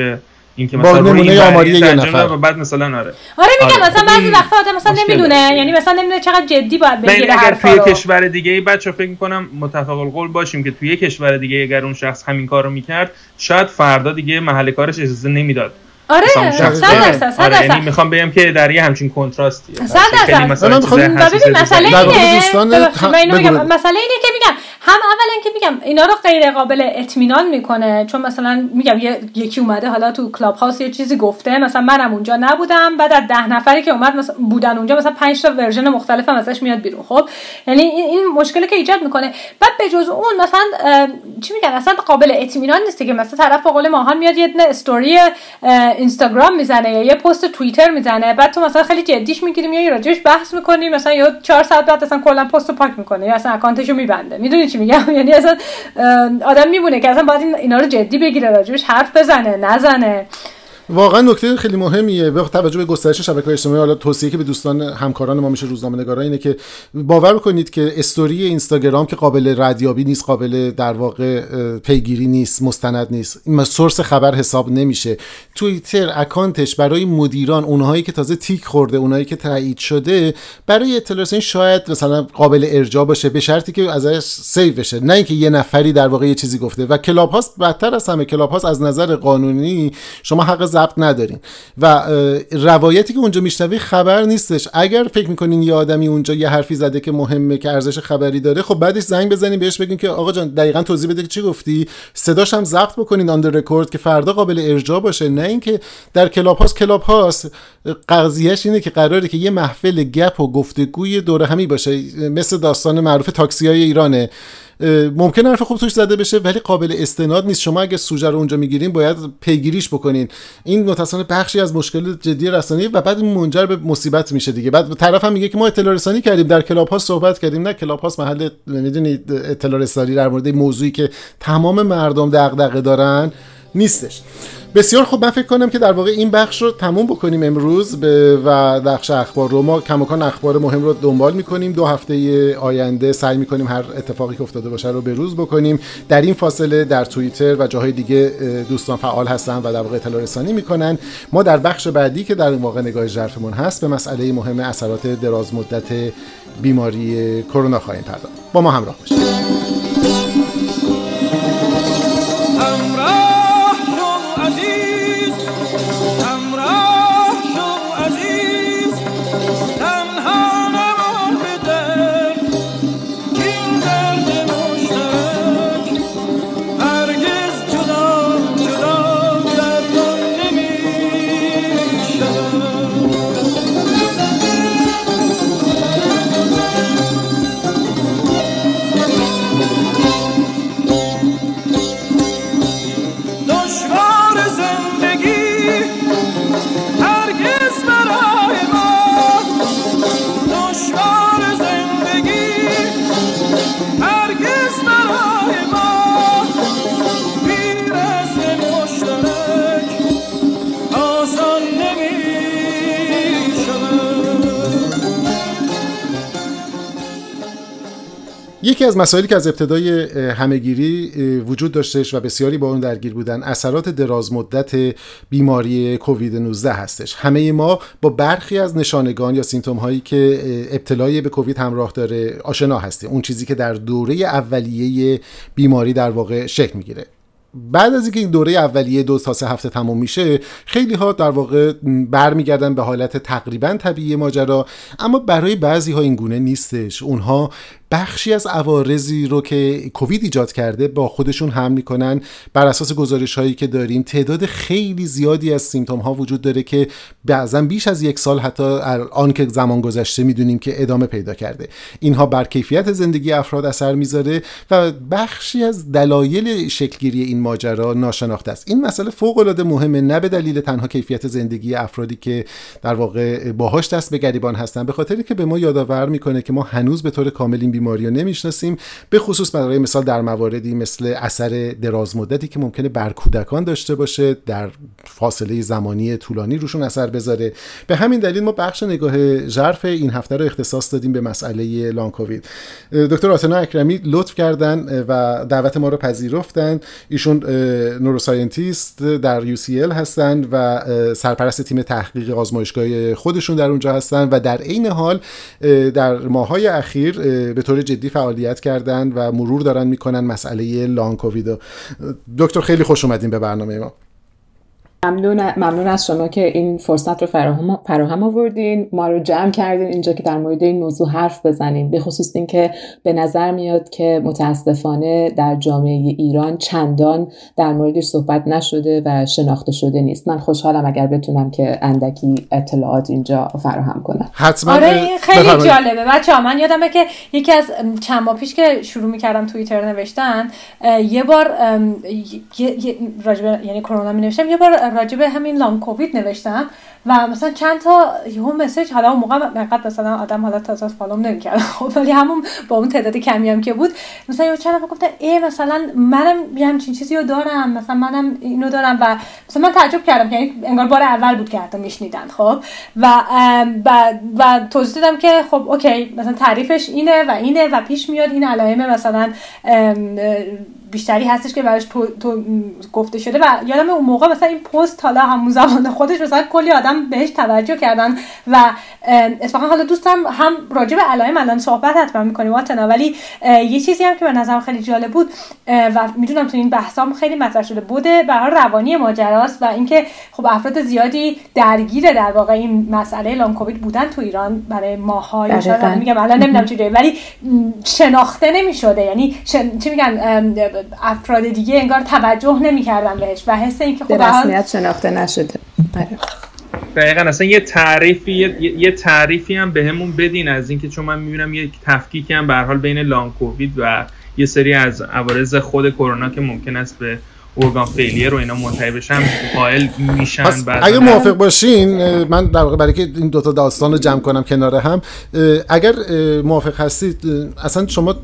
اینکه مثلا با نمونه آماری یه نفر. و بعد مثلا آره. آره میگم آره. مثلا بعضی وقتا آدم مثلا نمی‌دونه یعنی مثلا نمی‌دونه چقدر جدی باید بگیره اگر توی کشور دیگه ای بچا فکر می‌کنم متفق القول باشیم که توی کشور دیگه اگر اون شخص همین کارو می‌کرد شاید فردا دیگه محل کارش اجازه نمی‌داد. آره صد درصد صد آره یعنی می‌خوام بگم که در یه همچین contrast ی. صد درصد. مثلا مسئله اینه مسئله اینه که میگم هم اولا که میگم اینا رو غیر قابل اطمینان می‌کنه. چون مثلا میگم یکی اومده حالا تو کلاب هاوس یه چیزی گفته مثلا منم اونجا نبودم. بعد از ده نفری که اومد مثلا بودن اونجا مثلا 5 تا version مختلف هم ازش میاد بیرون خب؟ یعنی این مشکلی که ایجاد می‌کنه. بعد به جز اون مثلا چی میگن؟ اصلا قابل اطمینان نیست که مثلا طرف به قول ماهان میاد یه استوری اینستاگرام می‌زنه یا یه پست توییتر می‌زنه بعد تو مثلا خیلی جدیش می‌گیری میای راجعش بحث می‌کنی مثلا یا 4 ساعت بعد اصلا کلا پستو پاک می‌کنه یا اصلا اکانتشو میبنده. می‌دونی چی میگم؟ یعنی اصلا آدم میمونه که اصلا باید اینا رو جدی بگیره راجبش حرف بزنه نزنه. واقعا نکته خیلی مهمیه. به توجه به گسترش شبکه‌های اجتماعی حالا توصیه که به دوستان همکاران ما میشه روزنامه‌نگارا اینه که باور کنید که استوری اینستاگرام که قابل ردیابی نیست قابل در واقع پیگیری نیست مستند نیست این source خبر حساب نمیشه. توییتر اکانتش برای مدیران اونهایی که تازه تیک خورده اونهایی که تایید شده برای اطلاع رسانی شاید مثلا قابل ارجاع باشه به شرطی که ازش save بشه. نه اینکه یه نفری در واقع یه چیزی گفته. و کلاب هاوس بدتر از همه. کلاب هاوس از نظر قانونی شما حق ضبط ندارین. و روایتی که اونجا میشنوی خبر نیستش. اگر فکر می‌کنین یه آدمی اونجا یه حرفی زده که مهمه که ارزش خبری داره خب بعدش زنگ بزنین بهش بگین که آقا جان دقیقا توضیح بده که چی گفتی. صداش هم ضبط بکنین on record که فردا قابل ارجاع باشه. نه اینکه در کلاب هاوس کلاب هاوس قضیهش اینه که قراره که یه محفل گپ و گفتگوی دور همی باشه. مثل داستان معروف تاکسی های ایرانه. ممکن حرف خوب توش زده بشه ولی قابل استناد نیست. شما اگه سوژه رو اونجا می‌گیرین باید پیگیریش بکنین. این متأسفانه بخشی از مشکل جدی رسانه‌ای و بعد منجر به مصیبت میشه دیگه. بعد طرف هم میگه که ما اطلاع رسانی کردیم. در کلاب ها صحبت کردیم. نه کلاب هاست محل می‌دونید اطلاع رسانی در مورد موضوعی که تمام مردم دغدغه دارن نیستش. بسیار خوب من فکر کنم که در واقع این بخش رو تموم بکنیم امروز به و بخش اخبار رو. ما کماکان اخبار مهم رو دنبال می‌کنیم. دو هفته آینده سعی می‌کنیم هر اتفاقی که افتاده باشه رو به روز بکنیم. در این فاصله در توییتر و جاهای دیگه دوستان فعال هستن و در واقع اطلاع رسانی می‌کنن. ما در بخش بعدی که در واقع نگاه ژرفمون هست به مسئله مهم اثرات دراز مدت بیماری کرونا خواهیم پرداخت. با ما همراه باشید. یکی از مسائلی که از ابتدای همهگیری وجود داشتش و بسیاری با اون درگیر بودن اثرات دراز مدت بیماری کووید 19 هستش. همه ما با برخی از نشانگان یا سیمتوم هایی که ابتلای به کووید همراه داره آشنا هستیم. اون چیزی که در دوره اولیه بیماری در واقع شکل می‌گیره. بعد از اینکه این دوره اولیه دو تا سه هفته تموم میشه خیلی ها در واقع برمیگردن به حالت تقریبا طبیعی ماجرا اما برای بعضی ها این گونه نیستش. اونها بخشی از عوارضی رو که کووید ایجاد کرده با خودشون هم می‌کنن. بر اساس گزارش هایی که داریم تعداد خیلی زیادی از سیمتوم ها وجود داره که بعضا بیش از یک سال حتی آن که زمان گذشته می‌دونیم که ادامه پیدا کرده. اینها بر کیفیت زندگی افراد اثر می‌ذاره و بخشی از دلایل شکلگیری این ماجرا ناشناخته است. این مسئله فوق العاده مهمه نه به دلیل تنها کیفیت زندگی افرادی که در واقع باهاش دست به گریبان هستن به خاطری که به ما یادآور می‌کنه که ما هنوز به طور کامل این بیماری رو نمی‌شناسیم. به خصوص برای مثال در مواردی مثل اثر دراز مدتی که ممکنه بر کودکان داشته باشه در فاصله زمانی طولانی روشون اثر بذاره. به همین دلیل ما بخش نگاه ژرف این هفته رو اختصاص دادیم به مسئله لان کووید. دکتر آتنا اکرمی لطف کردن و دعوت ما رو پذیرفتن. ایشون نوروساینتیست در UCL هستند و سرپرست تیم تحقیق آزمایشگاه خودشون در اونجا هستن و در عین حال در ماهای اخیر به طور جدی فعالیت کردن و مرور دارن می‌کنن مسئله لان کووید دکتر خیلی خوش اومدین به برنامه ما. ممنون ممنون از شما که این فرصت رو فراهم فراهم آوردین. ما رو جمع کردین اینجا که در مورد این موضوع حرف بزنیم به خصوص اینکه به نظر میاد که متاسفانه در جامعه ایران چندان در موردش صحبت نشده و شناخته شده نیست. من خوشحالم اگر بتونم که اندکی اطلاعات اینجا فراهم کنم. حتما آره خیلی جالبه. بچه من یادمه که یکی از چند ماه پیش که شروع می‌کردم توییتر نوشتن یه بار راجبه یعنی کرونا می نوشتم یه بار راجب همین لانگ کووید نوشتم و مثلا چند تا یهو مسیج حالا اون موقع انقدر مثلا آدم حالا تازه فالوم نمی‌کرد. خب ولی همون با اون تعداد کمی هم که بود مثلا یه چند گفتن ای مثلا منم یه همچین چیزی رو دارم مثلا منم اینو دارم و مثلا من تعجب کردم یعنی انگار بار اول بود که حتی میشنیدن خب. و و توضیح دادم که خب اوکی مثلا تعریفش اینه و اینه و پیش میاد این علائم مثلا بیشتری هستش که براش تو, تو گفته شده و یادم اون موقع مثلا این پست حالا همون زمان خودش مثلا کلی آدم بهش توجه کردن و اتفاقا حالا دوستم هم راجع به علائم الان صحبت حتما می‌کنیم واتنا. ولی یه چیزی هم که به نظرم خیلی جالب بود و می‌دونم تو این بحثام خیلی مطرح شده بوده به روانی ماجراست و اینکه خب افراد زیادی درگیر در واقع این مسئله لان کووید بودن تو ایران برای ماها میگم الان نمی‌دونم چجوری ولی شناخته نمی‌شده. یعنی چی میگن افراد دیگه انگار توجه نمی‌کردن بهش و حس اینکه خب به رسمیت شناخته نشده آره. دقیقا اصلا یه تعریفی یه, تعریفی هم بهمون بدین از اینکه چون من می‌بینم یه تفکیکی هم به حال بین لانگ کووید و یه سری از عوارض خود کرونا که ممکن است به ارگان فیلیر رو اینا منتهی بشن قائل میشن اگر موافق باشین من در واقع برای که این دوتا داستان رو جمع کنم کنار هم اگر موافق هستید اصلا شما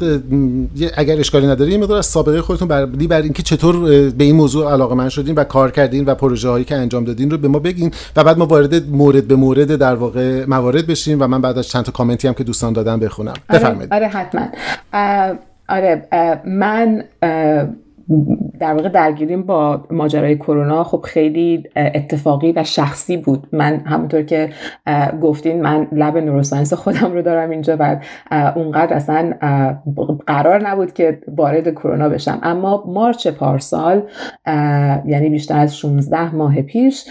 اگر اشکالی نداری مقدار از سابقه خودتون بر بر اینکه چطور به این موضوع علاقه من شدین و کار کردین و پروژه هایی که انجام دادین رو به ما بگین و بعد ما وارد مورد به مورد در واقع موارد بشیم و من بعد از چند تا کامنتی هم که دوستان دادن بخونم. آره، بفرمایید. آره حتما. آره من در واقع درگیریم با ماجرای کرونا. خب خیلی اتفاقی و شخصی بود. من همونطور که گفتین من لب نوروساینس خودم رو دارم اینجا و اونقدر اصلا قرار نبود که وارد کرونا بشم. اما مارچ پارسال یعنی بیشتر از 16 ماه پیش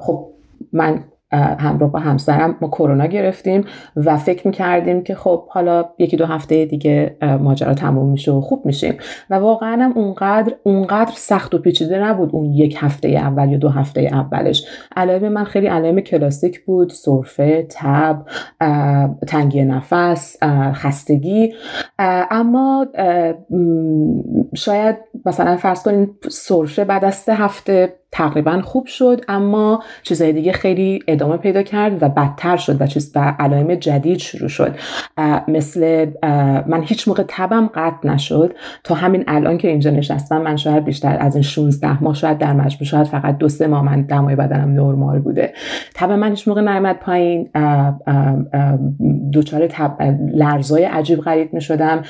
خب من همراه با همسرم ما کرونا گرفتیم و فکر می‌کردیم که خب حالا یکی دو هفته دیگه ماجرا تموم میشه و خوب میشیم. و واقعا هم اونقدر اونقدر سخت و پیچیده نبود اون یک هفته اول یا دو هفته اولش. علائم من خیلی علائم کلاسیک بود سرفه تب تنگی نفس خستگی. اما شاید مثلا فرض کنید سرفه بعد از سه هفته تقریبا خوب شد اما چیزهای دیگه خیلی ادامه پیدا کرد و بدتر شد و چیز و علائم جدید شروع شد. مثل من هیچ موقع تبم قطع نشد. تا همین الان که اینجا نشستم من شاید بیشتر از این 16 ماه شاید در مجموع شاید فقط دو سه ماه من دمای بدنم نرمال بوده. تب من هیچ موقع نیامد پایین. دچار لرزای عجیب غریب می شدم.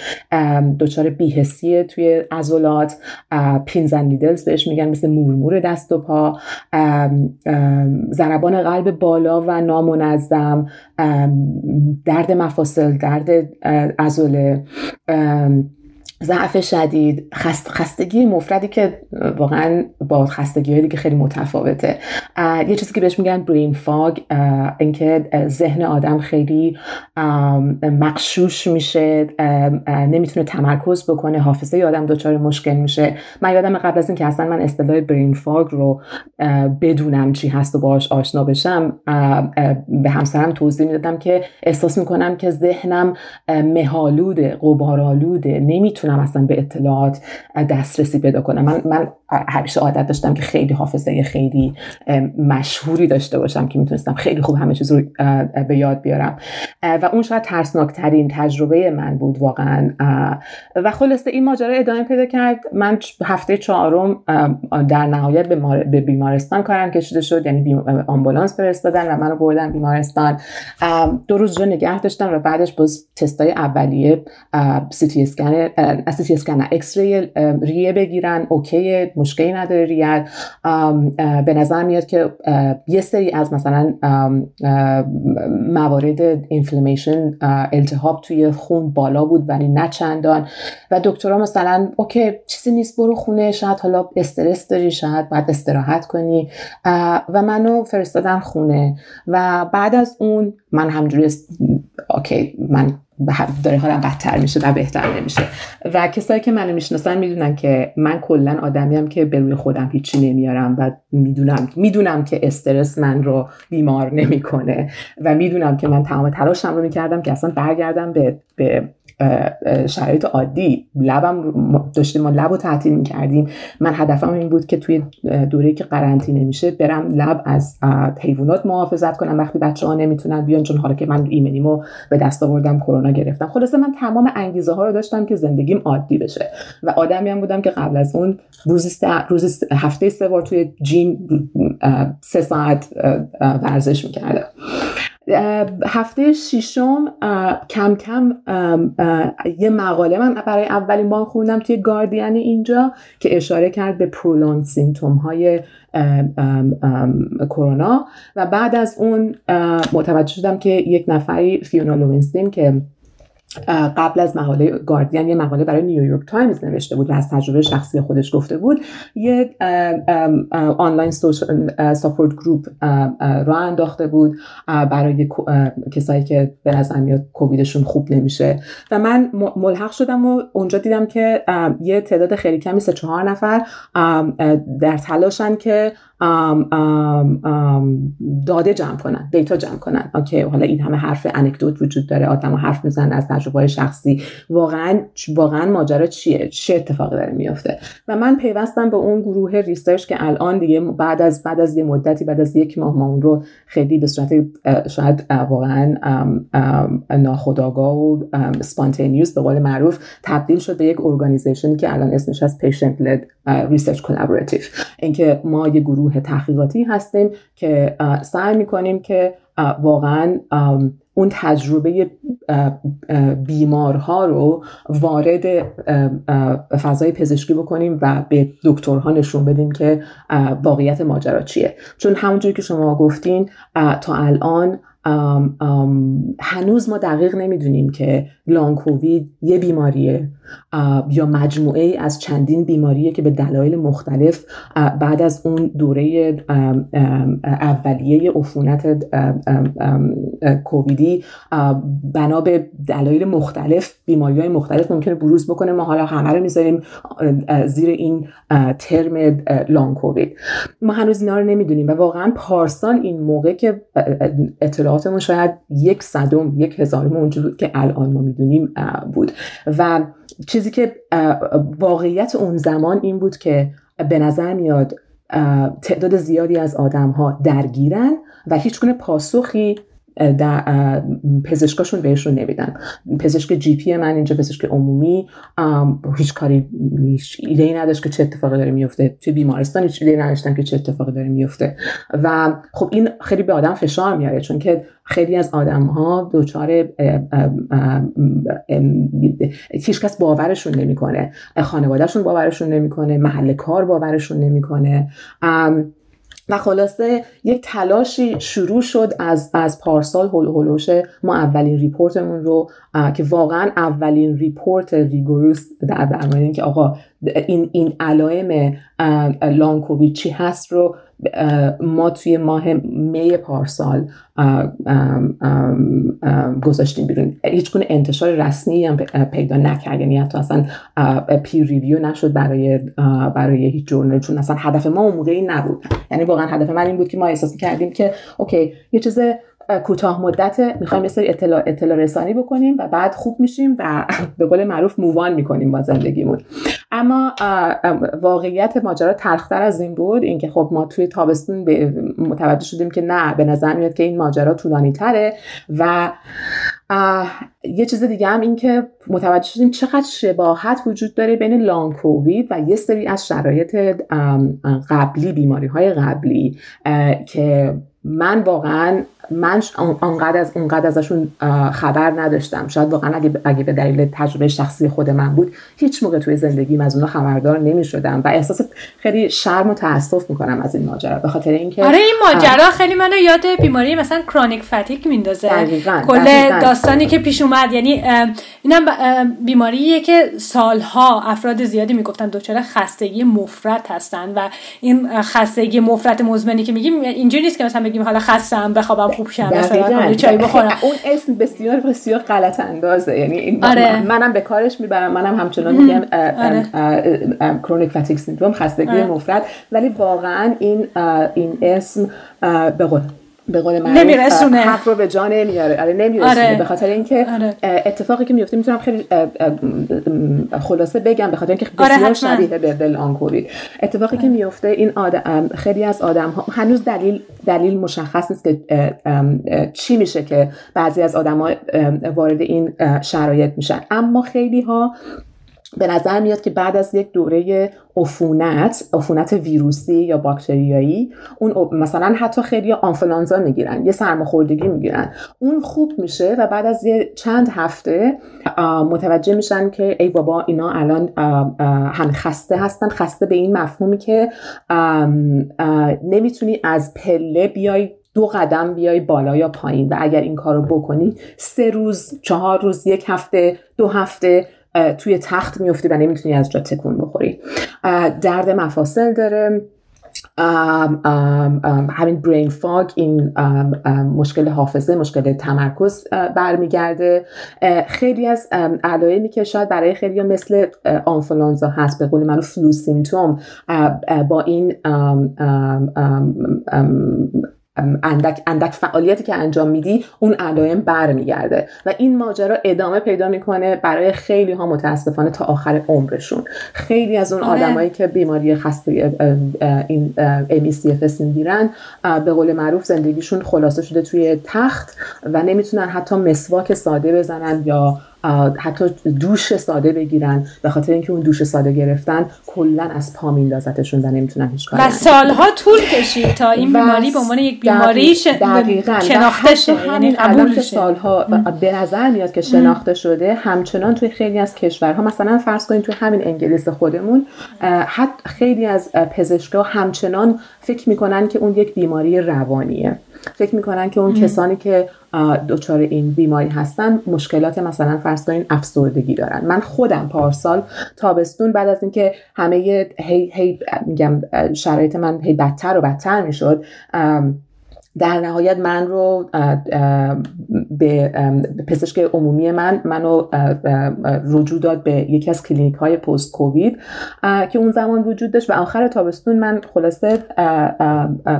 دچار بیهسی توی عضلات. پینزن نیدلز بهش میگن مثل مورمور دست و پا ضربان قلب بالا و نامنظم درد مفاصل درد عضله ضعف شدید خست، خستگی مفردی که واقعا با خستگی های دیگه خیلی متفاوته. یه چیزی که بهش میگن برین فاگ اینکه ذهن آدم خیلی مقشوش میشه نمی‌تونه تمرکز بکنه حافظه آدم دچار مشکل میشه. من یادم قبل از اینکه اصلا من اصطلاح برین فاگ رو بدونم چی هست و باش آشنا بشم به همسرم توضیح می‌دادم که احساس می‌کنم که ذهنم مهالوده قبارالوده نمی‌تونه نمی‌تونم اصلا به اطلاعات دسترسی پیدا کنم. من من همیشه عادت داشتم که خیلی حافظه خیلی مشهوری داشته باشم که می‌تونستم خیلی خوب همه چیز رو به یاد بیارم. و اون شاید ترسناکترین تجربه من بود واقعا. و خلاصه این ماجرا ادامه پیدا کرد. من هفته چهارم در نهایت به بیمارستان کارم کشیده شد یعنی آمبولانس فرستادن و منو بردن بیمارستان. دو روز جا نگه داشتم و بعدش باز تستای اولیه سی تی اسکن سی اسکن X-ray بگیرن OK مشکلی نداره ریه‌ت به نظر میاد که یه سری از مثلا موارد inflammation التهاب توی خون بالا بود ولی نه چندان. و دکترها مثلا OK چیزی نیست برو خونه شاید حالا استرس داری شاید باید استراحت کنی. و منو فرستادن خونه. و بعد از اون من همینجوری اوکی من داره حالم بدتر میشه و بهتر نمیشه. و کسایی که منو می‌شناسن می‌دونن که من کلا آدمیم که به روی خودم هیچی نمیارم و می‌دونم می‌دونم که استرس من رو بیمار نمی‌کنه و می‌دونم که من تمام تلاشم رو می‌کردم که اصلا برگردم به, به شرایط عادی. لبم داشتیم ما لب رو تعطیل می‌کردیم. من هدفم این بود که توی دوره که قرنطینه میشه برم لب از حیوانات محافظت کنم. وقتی بچه ها نمی‌تونن بیان چون حالا که من ایمنیمو به دست آوردم کرونا گرفتم. خلاصه من تمام انگیزه ها رو داشتم که زندگیم عادی بشه. و آدمی هم بودم که قبل از اون روز, روز هفته سه بار توی جیم سه ساعت ورزش می‌کردم. هفته ششم کم کم یه مقاله من برای اولین بار خوندم توی گاردین اینجا که اشاره کرد به پرولون سیمتوم های کرونا. و بعد از اون متوجه شدم که یک نفری فیونا لوینستین که قبل از مقاله گاردین یه مقاله برای نیویورک تایمز نوشته بود و از تجربه شخصی خودش گفته بود. یه online support group راه انداخته بود برای کسایی که به نظر میاد کوویدشون خوب نمیشه. و من ملحق شدم و اونجا دیدم که یه تعداد خیلی کمی سه چهار نفر در تلاشن که داده جمع کنن data جمع کنن. OK حالا این همه حرف anecdote وجود داره آدم حرف می‌زنن از تجربه شخصی. واقعا واقعا ماجرا چیه؟ چه اتفاقی داره میفته و من پیوستم به اون گروه research که الان دیگه بعد از بعد از یه مدتی بعد از یک ماه ما اون رو خیلی به صورت شاید واقعا ناخودآگاه و spontaneous به قول معروف تبدیل شد به یک organization ی که الان اسمش هست Patient-Led Research Collaborative اینکه ما یه گروه تحقیقاتی هستیم که سعی می‌کنیم که واقعا اون تجربه بیمارها رو وارد فضای پزشکی بکنیم و به دکترها نشون بدیم که واقعیت ماجرا چیه. چون همونجوری که شما گفتین تا الان هنوز ما دقیق نمی‌دونیم که لانگ کووید یه بیماریه یا مجموعه ای از چندین بیماریه که به دلایل مختلف بعد از اون دوره اولیه عفونت کوویدی بنا به دلایل مختلف بیماری های مختلف ممکنه بروز بکنه. ما حالا همه رو می‌ذاریم زیر این ترم لانگ کووید. ما هنوز اینا رو نمی‌دونیم و واقعا پارسال این موقع که اطلاعاتمون شاید یک صدم یک هزارم اونجور که الان ما می‌دونیم بود. و چیزی که واقعیت اون زمان این بود که به نظر میاد تعداد زیادی از آدم ها درگیرن و هیچ گونه پاسخی در پزشکاشون بهشون نمیدن. پزشک جی پی من اینجا پزشک عمومی هیچ کاری هیچ ایده ای نداشت که چه اتفاقی داره میفته. توی بیمارستان هیچ ایده نداشتن که چه اتفاقی داره میفته. و خب این خیلی به آدم فشار میاره چون که خیلی از آدم ها دچار هیچکس باورشون نمی‌کنه. خانوادهشون باورشون نمی‌کنه محل کار باورشون نمی‌کنه. و خلاصه یک تلاشی شروع شد از از پارسال حول و حوش ما اولین report مون رو که واقعا اولین report rigorous در درمان که آقا این این علائم long چی هست رو ما توی ماه می پارسال گذاشتیم بیرون. هیچ گونه انتشار رسمی هم پیدا نکرد یعنی حتی اصلا peer review نشد برای برای هیچ journal. چون اصلا هدف ما اون موقعی نبود. یعنی واقعا هدف من این بود که ما احساس کردیم که OK یه چیز کوتاه مدت می‌خوایم یه سری اطلاع, اطلاع رسانی بکنیم و بعد خوب میشیم و به قول معروف move on می‌کنیم با زندگیمون. اما واقعیت ماجرا تلختر از این بود اینکه خب ما توی تابستون متوجه شدیم که نه به نظر میاد که این ماجرا طولانی تره و یه چیز دیگه هم این که متوجه شدیم چقدر شباهت وجود داره بین لانگ کووید و یه سری از شرایط قبلی بیماری های قبلی که من واقعا من آنقدر از اونقدر ازشون خبر نداشتم. شاید واقعا اگه, اگه به دلیل تجربه شخصی خود من بود هیچ موقع توی زندگیم از اونها خبردار نمی شدم و احساس خیلی شرم و تأسف می‌کنم از این ماجرا. به خاطر اینکه آره این ماجرا خیلی منو یاد بیماری مثلا کرونیک فتیک میندازه. کل داستانی که پیش اومد. یعنی اینم بیماریه که سالها افراد زیادی می‌گفتن دچار خستگی مفرط هستن و این خستگی مفرط مزمنی که میگیم اینجوری نیست که مثلا بگیم حالا خستم بخوابم خوب شم مثلا چای بخورم. اون اسم بسیار بسیار غلط اندازه. یعنی این آره. منم به کارش می‌برم منم همچنان میگم کرونیک فتیک سیندروم خستگی آره. مفرط ولی واقعا این این اسم به قول به قول من نمیرسونه. حق رو به جا نمیاره آره نمیرسونه. آره. به خاطر اینکه آره. اتفاقی که میفته می‌تونم خیلی خلاصه بگم به خاطر اینکه آره، بسیار آره شبیه به دل آنکورید اتفاقی که میفته این آدم خیلی از آدم ها هنوز دلیل دلیل مشخص نیست که چی میشه که بعضی از آدم ها وارد این شرایط میشن. اما خیلی ها به نظر میاد که بعد از یک دوره عفونت عفونت ویروسی یا باکتریایی اون مثلا حتی خیلی آنفلانزا می‌گیرن یه سرماخوردگی می‌گیرن. اون خوب میشه و بعد از یه چند هفته متوجه میشن که ای بابا اینا الان هم خسته هستن خسته به این مفهومی که نمی‌تونی از پله بیای دو قدم بیای بالا یا پایین و اگر این کار رو بکنی سه روز چهار روز یک هفته دو هفته توی تخت میفتی و نمی‌تونی از جا تکون بخوری. درد مفاصل داره. همین brain fog این مشکل حافظه مشکل تمرکز برمیگرده. خیلی از علائمی که شاید برای خیلی مثل آنفلانزا هست. به قول منو flu symptom با این اندک, اندک فعالیتی که انجام میدی اون علائم برمیگرده و این ماجرا ادامه پیدا می‌کنه برای خیلی ها متاسفانه تا آخر عمرشون خیلی از اون آره. آدمایی که بیماری خسته این MECFS می‌گیرن به قول معروف زندگیشون خلاصه شده توی تخت و نمی‌تونن حتی مسواک ساده بزنن یا حتی دوش ساده بگیرن به خاطر اینکه اون دوش ساده گرفتن کلا از پا میندازتشون و نمی‌تونن هیچ کاری و سالها طول کشید تا این بیماری به عنوان یک بیماری شناخته شده یعنی قبول که سالها به نظر میاد که شناخته شده همچنان توی خیلی از کشورها مثلا فرض کنید توی همین انگلیس خودمون حتی خیلی از پزشکا همچنان فکر می‌کنن که اون یک بیماری روانیه. فکر می‌کنن که اون کسانی که دچار این بیماری هستن مشکلات مثلا فرض کنین افسردگی دارن. من خودم پارسال تابستون بعد از اینکه همه هی, هی میگم شرایط من هی بدتر و بدتر می‌شد در نهایت من رو به پزشک عمومی من منو رجوع داد به یکی از کلینیک های post COVID که اون زمان وجود داشت. و آخر تابستون من خلاصه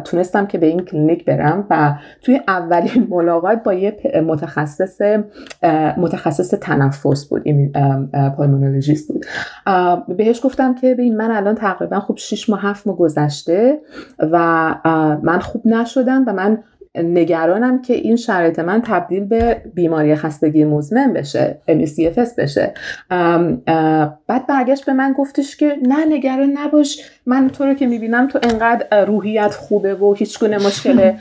تونستم که به این کلینیک برم و توی اولین ملاقات با یه متخصص متخصص تنفس بود این pulmonologist بود. بهش گفتم که ببین من الان تقریبا خب 6 ماه 7 ماه گذشته و من خوب نشدم و من نگرانم که این شرایط من تبدیل به بیماری خستگی مزمن بشه ME/CFS بشه. بعد برگشت به من گفتش که نه نگران نباش. من تو رو که می‌بینم تو انقدر روحیت خوبه و هیچ گونه مشکل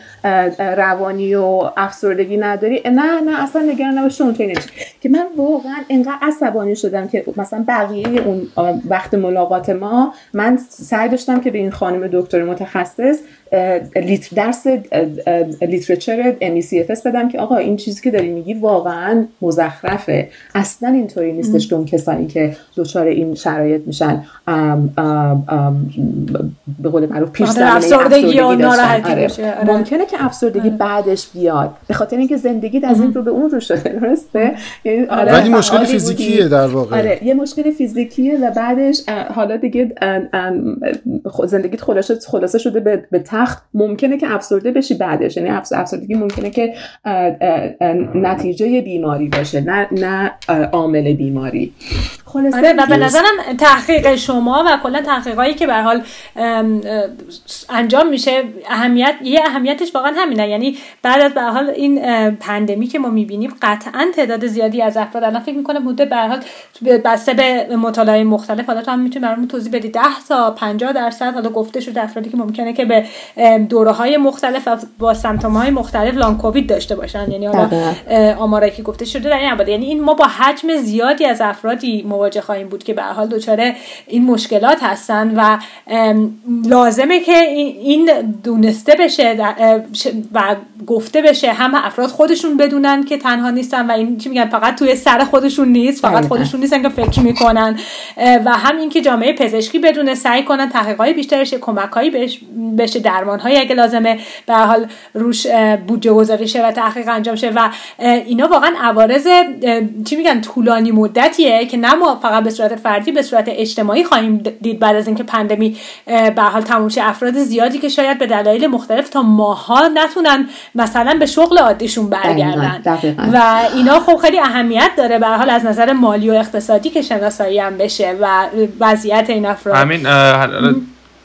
روانی و افسردگی نداری. نه نه اصلا نگران نباش اون که من واقعا انقدر عصبانی شدم که مثلا بقیه اون وقت ملاقات ما من سعی داشتم که به این خانم دکتر متخصص درس لیترچر MECFS بدم که آقا این چیزی که داری میگی واقعا مزخرفه. اصلا اینطوری نیستش که کسانی که دچار این شرایط میشن به قول معروف پیش زمینه افسردگی و ناراحتی آره. آره. ممکنه که افسردگی آره. بعدش بیاد. به خاطر اینکه زندگی از این رو به اون رو شده درسته؟ یعنی آره. ولی مشکل فیزیکیه در واقع. آره یه مشکل فیزیکیه و بعدش حالا دیگه زندگیت خلاصه خلاصه شده به تخت ممکنه که افسرده بشی بعدش. یعنی افسردگی ممکنه که نتیجه بیماری باشه نه نه عامل بیماری. آره و به نظرم تحقیق شما و کلا تحقیقایی که به حال انجام میشه اهمیت یه اهمیتش واقعا همینه. یعنی بعد از به حال این پندمی که ما می‌بینیم قطعا تعداد زیادی از افراد الان فکر می‌کنم بوده به حال بسته به مطالعه مختلف. حالا تو هم می‌تونی برامون توضیح بدی. 10 تا 50 درصد حالا گفته شده افرادی که ممکنه که به دوره های مختلف با سمپتوم های مختلف لانگ کووید داشته باشن. یعنی حالا آمارایی که گفته شده در این یعنی این ما با حجم زیادی از افرادی مواجه خواهیم بود که به حال دچار این مشکلات هستن و لازمه که این دونسته بشه و گفته بشه هم افراد خودشون بدونن که تنها نیستن و این چی میگن فقط توی سر خودشون نیست فقط خودشون نیستن که فکر می‌کنن. و هم اینکه جامعه پزشکی بدونه سعی کنن تحقیقات بیشتر شه کمکهایی بهش بشه درمانهایی اگه لازمه به حال روش بودجه گذاری شه و تحقیق انجام شه و اینا واقعا عوارض چی میگن طولانی مدتیه که نه فقط به صورت فردی به صورت اجتماعی خواهیم دید بعد از اینکه پندمی به حال تموم شه. افراد زیادی که شاید به دلایل مختلف تا ماها نتونن مثلا به شغل عادیشون برگردن. و اینا خب خیلی اهمیت داره به حال از نظر مالی و اقتصادی که شناسایی هم بشه و وضعیت این افراد. همین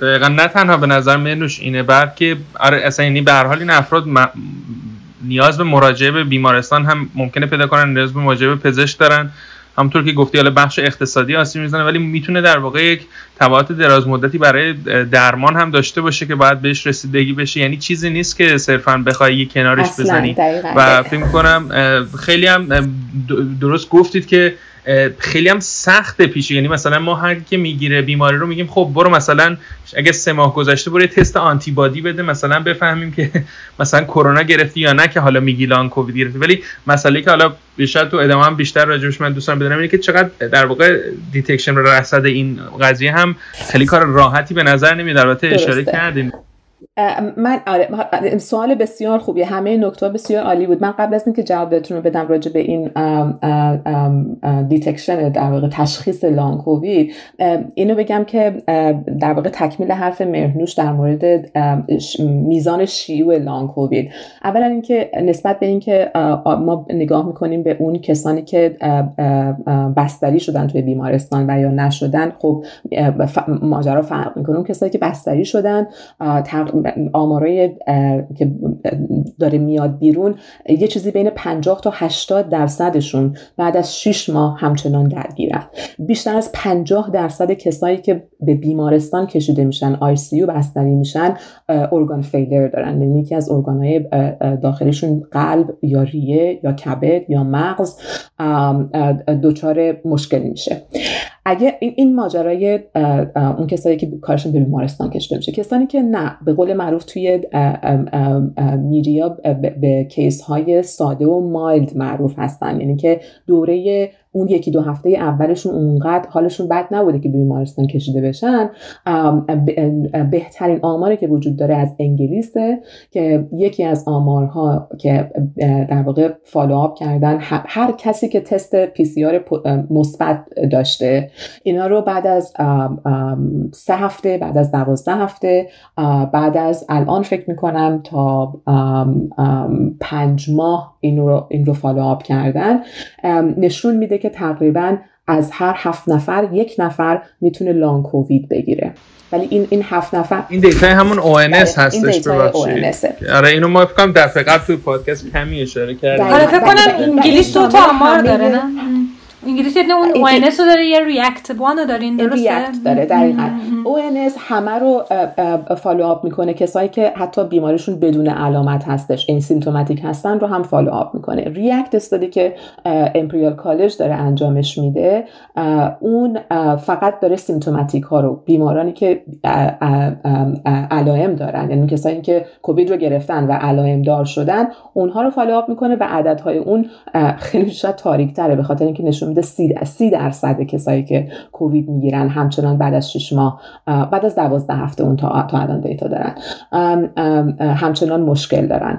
دقیقا نه تنها به نظر منوش اینه بلکه آره اصلا یعنی به هر حال این افراد نیاز به مراجعه به بیمارستان هم ممکنه پیدا کنن نیاز به مراجعه به پزشک دارن. همونطور که گفتی حالا بخش اقتصادی آسیب می‌زنه ولی می‌تونه در واقع یک تبعات دراز مدتی برای درمان هم داشته باشه که باید بهش رسیدگی بشه. یعنی چیزی نیست که صرفا بخوای یه کنارش بزنی. و فکر کنم خیلی هم درست گفتید که خیلی هم سخت پیشه. یعنی مثلا ما هر که می‌گیره بیماری رو میگیم خب برو مثلا اگه سه ماه گذشته برو تست antibody بده مثلا بفهمیم که مثلا کرونا گرفتی یا نه که حالا میگی long COVID گرفتی. ولی مسئله که حالا بیشتر تو ادامه هم بیشتر راجبش من دوستان بدونم اینه که چقدر در واقع detection رصد این قضیه هم خیلی کار راحتی به نظر نمیاد. البته اشاره کردیم. من آره سوال بسیار خوبیه همه نکته بسیار عالی بود. من قبل از اینکه جواب بهتون رو بدم راجع به این detection در واقع تشخیص long COVID اینو بگم که در واقع تکمیل حرف مهنوش در مورد میزان شیوع long COVID. اولا اینکه نسبت به اینکه ما نگاه می‌کنیم به اون کسانی که بستری شدن توی بیمارستان و یا نشدن خب ماجرا فرق می‌کنه. اون کسانی که بستری شدن آمارای که داره میاد بیرون یه چیزی بین 50 تا 80 درصدشون بعد از 6 ماه همچنان درگیرن. بیشتر از 50 درصد کسایی که به بیمارستان کشیده میشن آی سی بستری میشن ارگان فیلر دارن. یعنی یکی از ارگانهای داخلیشون قلب یا ریه یا کبد یا مغز دچار مشکل میشه. اگه این ماجرای اون کسایی که کارشون به بیمارستان کشیده میشه کسانی که نه به قول معروف توی media به case های ساده و mild معروف هستن. یعنی که دوره اون یکی دو هفته اولشون اونقدر حالشون بد نبوده که بیمارستان کشیده بشن. بهترین آماری که وجود داره از انگلیسه که یکی از آمارها که در واقع follow up کردن هر کسی که تست PCR مثبت داشته اینا رو بعد از سه هفته بعد از دوازده هفته بعد از الان فکر می‌کنم تا پنج ماه این رو, این رو follow up کردن. نشون میده که تقریبا از هر هفت نفر یک نفر می‌تونه long COVID بگیره. ولی این این هفت نفر این data همون ONS هستش ببخشید. آره اینو ما فکر کنم دفعه قبل توی پادکست کمی اشاره کردیم. آره فکر کنم انگلیس دو تا آمار داره نه؟ انگلیسی اون ONS رو داره یه REACT One دارین درسته؟ REACT داره دقیقاً. ONS همه رو follow می‌کنه. کسایی که حتی بیماریشون بدون علامت هستش asymptomatic هستن رو هم follow up می‌کنه. REACT study که Imperial College داره انجامش میده اون فقط داره symptomatic ها رو بیمارانی که علائم دارن یعنی کسایی که کووید رو گرفتن و علائم دار شدن اونها رو follow up می‌کنه و عددهای اون خیلی شاید تاریک تره به خاطر اینکه نشون میده سی درصد کسایی که کووید می‌گیرن همچنان بعد از 6 ماه بعد از دوازده هفته اون تا, الان دیتا دارن. همچنان مشکل دارن.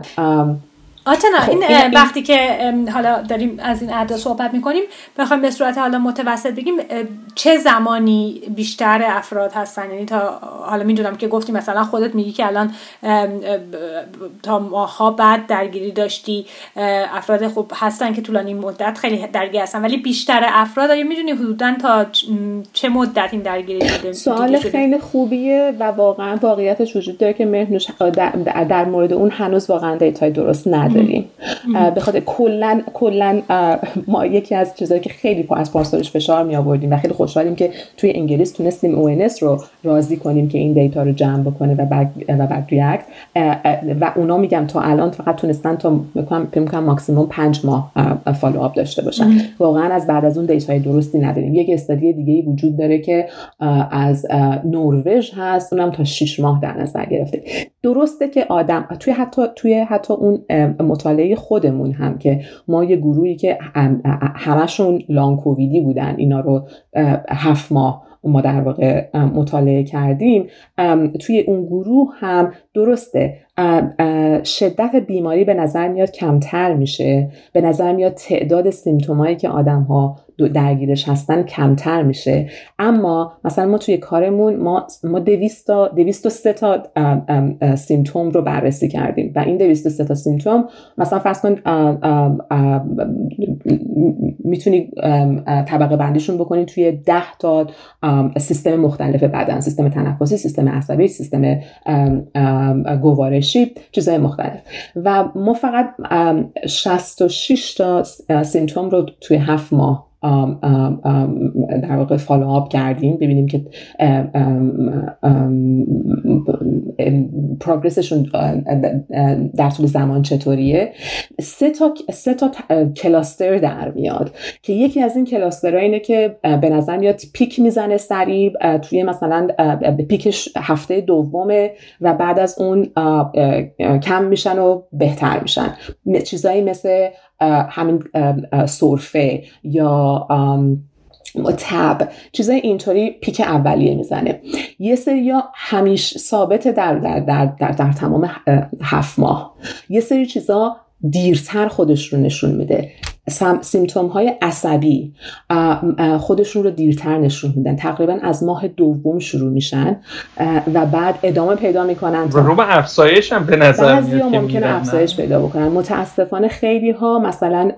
آتنا خب این, وقتی که حالا داریم از این اعداد صحبت می‌کنیم بخوایم به صورت حالا متوسط بگیم چه زمانی بیشتر افراد هستن؟ یعنی تا حالا می‌دونم که گفتی مثلا خودت میگی که الان تا ماها بعد درگیری داشتی افراد خوب هستن که طولانی مدت خیلی درگیر هستن ولی بیشتر افراد آیا می‌دونی حدودا تا چه مدت این درگیری دیده سوال خیلی خوبیه و واقعا واقعیتش وجود داره که مهنوش در مورد اون هنوز واقعا data ی درست نداره. داریم به خاطر کلا کلا ما یکی از چیزایی که خیلی از پارسالش فشار می آوردیم و خیلی خوشحالیم که توی انگلیس تونستیم ONS رو راضی کنیم که این data رو جمع بکنه و بعد و بعد REACT و اونا میگم تا الان فقط تونستن تا می‌کنم ماکسیموم پنج ماه follow up داشته باشن. واقعا از بعد از اون data ی درستی نداریم. یک study دیگه ای وجود داره که از نروژ هست اونم تا 6 ماه در نظر گرفته. درسته که آدم توی حتی توی حتی اون مطالعه خودمون هم که ما یه گروهی که همشون long COVID ی بودن اینا رو هفت ماه ما در واقع مطالعه کردیم توی اون گروه هم درسته شدت بیماری به نظر میاد کمتر میشه به نظر میاد تعداد سیمتومایی که آدم ها درگیرش هستن کمتر میشه. اما مثلا ما توی کارمون ما ما 200 تا 203 تا سیمتوم رو بررسی کردیم. و این 203 تا سیمتوم مثلا فرض کن می‌تونی طبقه بندیشون بکنی توی 10 تا سیستم مختلف بدن. سیستم تنفسی سیستم عصبی سیستم گوارشی چیزهای مختلف. و ما فقط 66 تا سیمتوم رو توی هفت ماه در واقع فالو آپ کردیم ببینیم که پروگرسشون در طول زمان چطوریه. سه تا سه تا کلاستر در میاد که یکی از این کلاسترها اینه که به نظر میاد پیک می‌زنه سریع توی مثلا پیکش هفته دومه و بعد از اون کم میشن و بهتر میشن. چیزایی مثل همین سرفه یا تب چیزای اینطوری پیک اولیه می‌زنه. یه سری همیش ثابت در, در, در, در, در تمام هفت ماه. یه سری چیزا دیرتر خودش رو نشون میده. سیمتوم های عصبی خودشون رو دیرتر نشون میدن. تقریبا از ماه دوم شروع میشن و بعد ادامه پیدا می‌کنن رو به افزایش هم به نظر میاد ممکنه افزایش پیدا بکنن. متاسفانه خیلی ها مثلا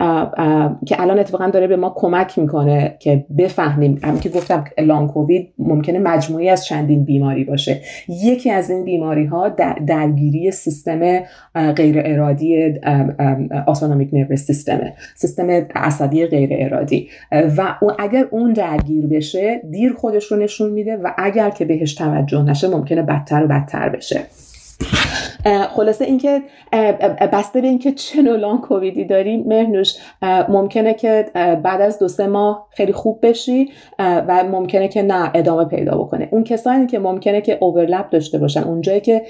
که الان اتفاقا داره به ما کمک می‌کنه که بفهمیم. هم که گفتم لانگ کووید ممکنه مجموعی از چندین بیماری باشه. یکی از این بیماری ها درگیری سیستم غیر ارادی اتونومیک نروس سیستمه. سیستم عصبی غیر ارادی. و اگر اون درگیر بشه دیر خودش رو نشون میده و اگر که بهش توجه نشه ممکنه بدتر و بدتر بشه. خلاصه اینکه بسته به اینکه چه نوع لانگ کوویدی داری مهنوش ممکنه که بعد از دو سه ماه خیلی خوب بشی و ممکنه که نه ادامه پیدا بکنه. اون کسانی که ممکنه که اوورلپ داشته باشن اونجایی که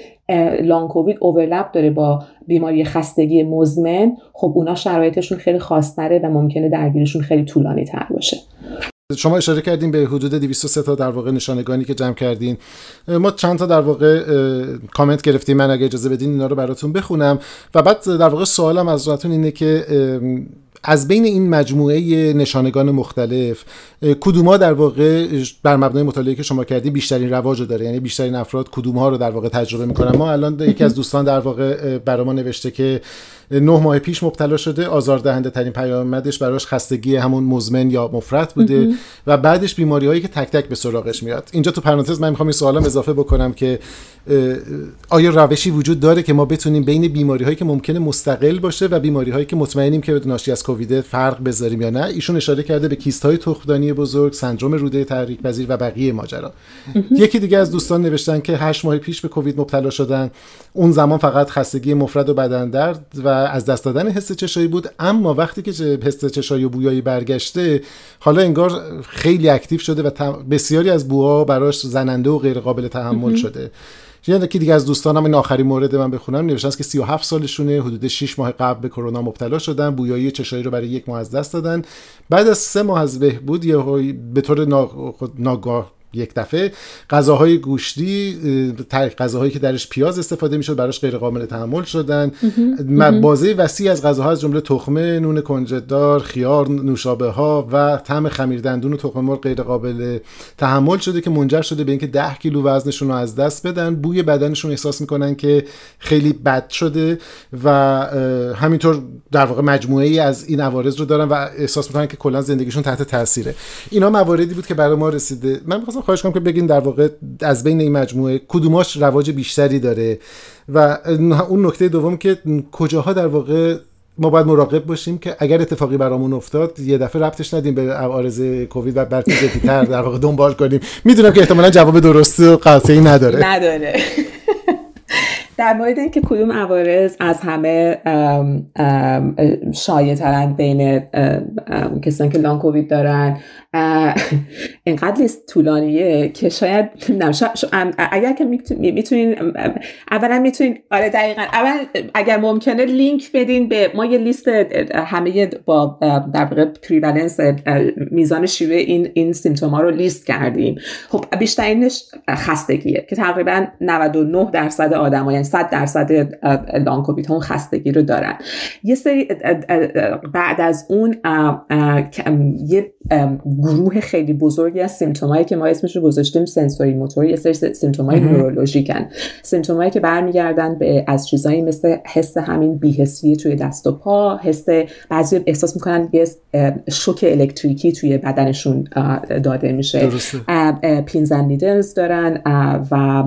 لانگ کووید اوورلپ داره با بیماری خستگی مزمن خب اونا شرایطشون خیلی خاصتره و ممکنه درگیرشون خیلی طولانی تر باشه. شما اشاره کردین به حدود 203 تا در واقع نشانگانی که جمع کردین. ما چند تا در واقع کامنت گرفتیم. من اگه اجازه بدین اینا رو براتون بخونم. و بعد در واقع سوالم از اینه که از بین این مجموعه نشانگان مختلف کدوما در واقع بر مبنای مطالعه که شما کردی بیشترین رواج داره؟ یعنی بیشترین افراد کدوم ها رو در واقع تجربه می‌کنن؟ ما الان یکی از دوستان در واقع برای نوشته که نه ماه پیش مبتلا شده. آزاردهنده ترین پیامدش براش خستگی همون مزمن یا مفرط بوده و بعدش بیماری هایی که تک تک به سراغش میاد. اینجا تو پرانتز من می‌خوام این سوالم اضافه بکنم که آیا روشی وجود داره که ما بتونیم بین بیماری هایی که ممکنه مستقل باشه و بیماری هایی که مطمئنیم که ناشی از کووید فرق بذاریم یا نه؟ ایشون اشاره کرده به کیست های تخمدانی بزرگ سندروم روده تحریک پذیر و بقیه ماجرا. یکی دیگه از دوستان نوشتن که 8 ماه پیش به کووید مبتلا شدن. اون زمان فقط خستگی مفرد و بدن درد و از دست دادن حس چشایی بود. اما وقتی که حس چشایی و بویایی برگشته حالا انگار خیلی اکتیو شده و بسیاری از بوها براش زننده و غیر قابل تحمل شده. یه که دیگه از دوستانم این آخرین مورد من بخونم نوشتن که 37 سالشونه حدود 6 ماه قبل به کرونا مبتلا شدن بویایی چشایی رو برای یک ماه از دست دادن. بعد از سه ماه از بهبود یه به طور ناگاه یک دفعه. غذاهای گوشتی غذاهایی که درش پیاز استفاده می‌شد براش غیر قابل تحمل شدن. بازه وسیع از غذاها از جمله تخمه نون کنجدار خیار نوشابه ها و طعم خمیر دندون و تخم مرغ غیر قابل تحمل شده که منجر شده به اینکه 10 کیلو وزنشون رو از دست بدن. بوی بدنشون احساس می‌کنن که خیلی بد شده و همینطور در واقع مجموعه ای از این عوارض رو دارن و احساس می‌کنن که کلا زندگیشون تحت تاثیره. اینا مواردی بود که برای ما رسیده. من می‌خواستم خواهش کنم که بگین در واقع از بین این مجموعه کدوماش رواج بیشتری داره و اون نکته دوم که کجاها در واقع ما باید مراقب باشیم که اگر اتفاقی برامون افتاد یه دفعه ربطش ندیم به عوارض کووید و بلکه جدی‌تر در واقع دنبال کنیم. می‌دونم که احتمالا جواب درست و قاطعی نداره. نداره. در مورد اینکه کدوم عوارض از همه شایع ترند بین کسانی که long COVID دارن اینقدر لیست طولانیه که شاید اگر که می‌تونین اولا می‌تونین آره دقیقا اول اگر ممکنه لینک بدین به ما یه لیست همه با در واقع prevalence میزان شیوع این این symptom ها رو لیست کردیم. خب بیشترینش خستگیه که تقریبا 99 درصد آدم یعنی 100 درصد لانگ کووید اون خستگی رو دارن. یه سری بعد از اون یه گروه خیلی بزرگی از سیمتومایی که ما اسمش رو گذاشتیم سنسوری موتوری یه سری سیمتومای نورولوژیکن. سیمتومایی که برمیگردن به از چیزایی مثل حس همین بیهسی توی دست و پا حس بعضی احساس می‌کنن یه شوک الکتریکی توی بدنشون داده میشه. پینزن نیدلز دارن و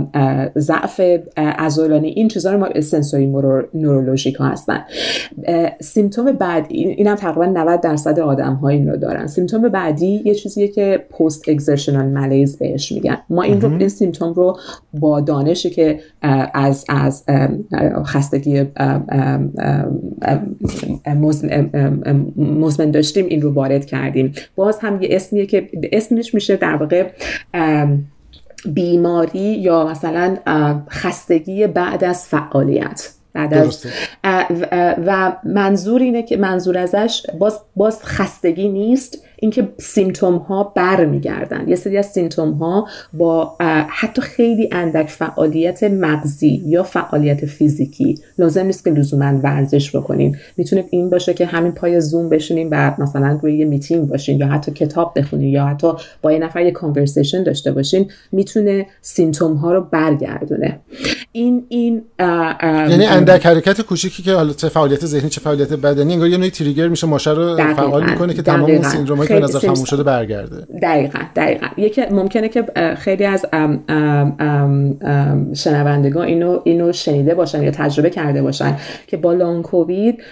ضعف عضلانی این چیزا رو ما سنسوری نورولوژیک ها هستن. سیمتوم بعد اینم تقریبا 90 درصد آدم ها این رو دارن. سیمتوم بعدی یه چیزیه که پست اکزرشنال ملیز بهش میگن. ما این رو این سیمتوم رو با دانشی که از از خستگی مزمن داشتیم این رو وارد کردیم. باز هم یه اسمیه که اسمش میشه در واقع بیماری یا مثلا خستگی بعد از فعالیت. بعد از و منظور اینه که منظور ازش باز, باز خستگی نیست. اینکه سیمتوم ها برمیگردن. یه سری از سیمتوم ها با حتی خیلی اندک فعالیت مغزی یا فعالیت فیزیکی. لازم نیست که لزوما ورزش بکنیم می‌تونه این باشه که همین پای زوم بشینیم و مثلا روی یه میتینگ باشیم یا حتی کتاب بخونیم یا حتی با یه نفر یه کانورسیشن داشته باشین. می‌تونه سیمتوم ها رو برگردونه. این این یعنی اندک حرکت کوچیکی که حالا چه فعالیت ذهنی چه فعالیت بدنی انگار یه نوعی تریگر میشه ماشه رو فعال می‌کنه که تمام اون سیندرومایی که نظر تموم شده برگرده. دقیقا دقیقا. یکی ممکنه که خیلی از شنوندگان اینو اینو شنیده باشن یا تجربه کرده باشن که با لانگ کووید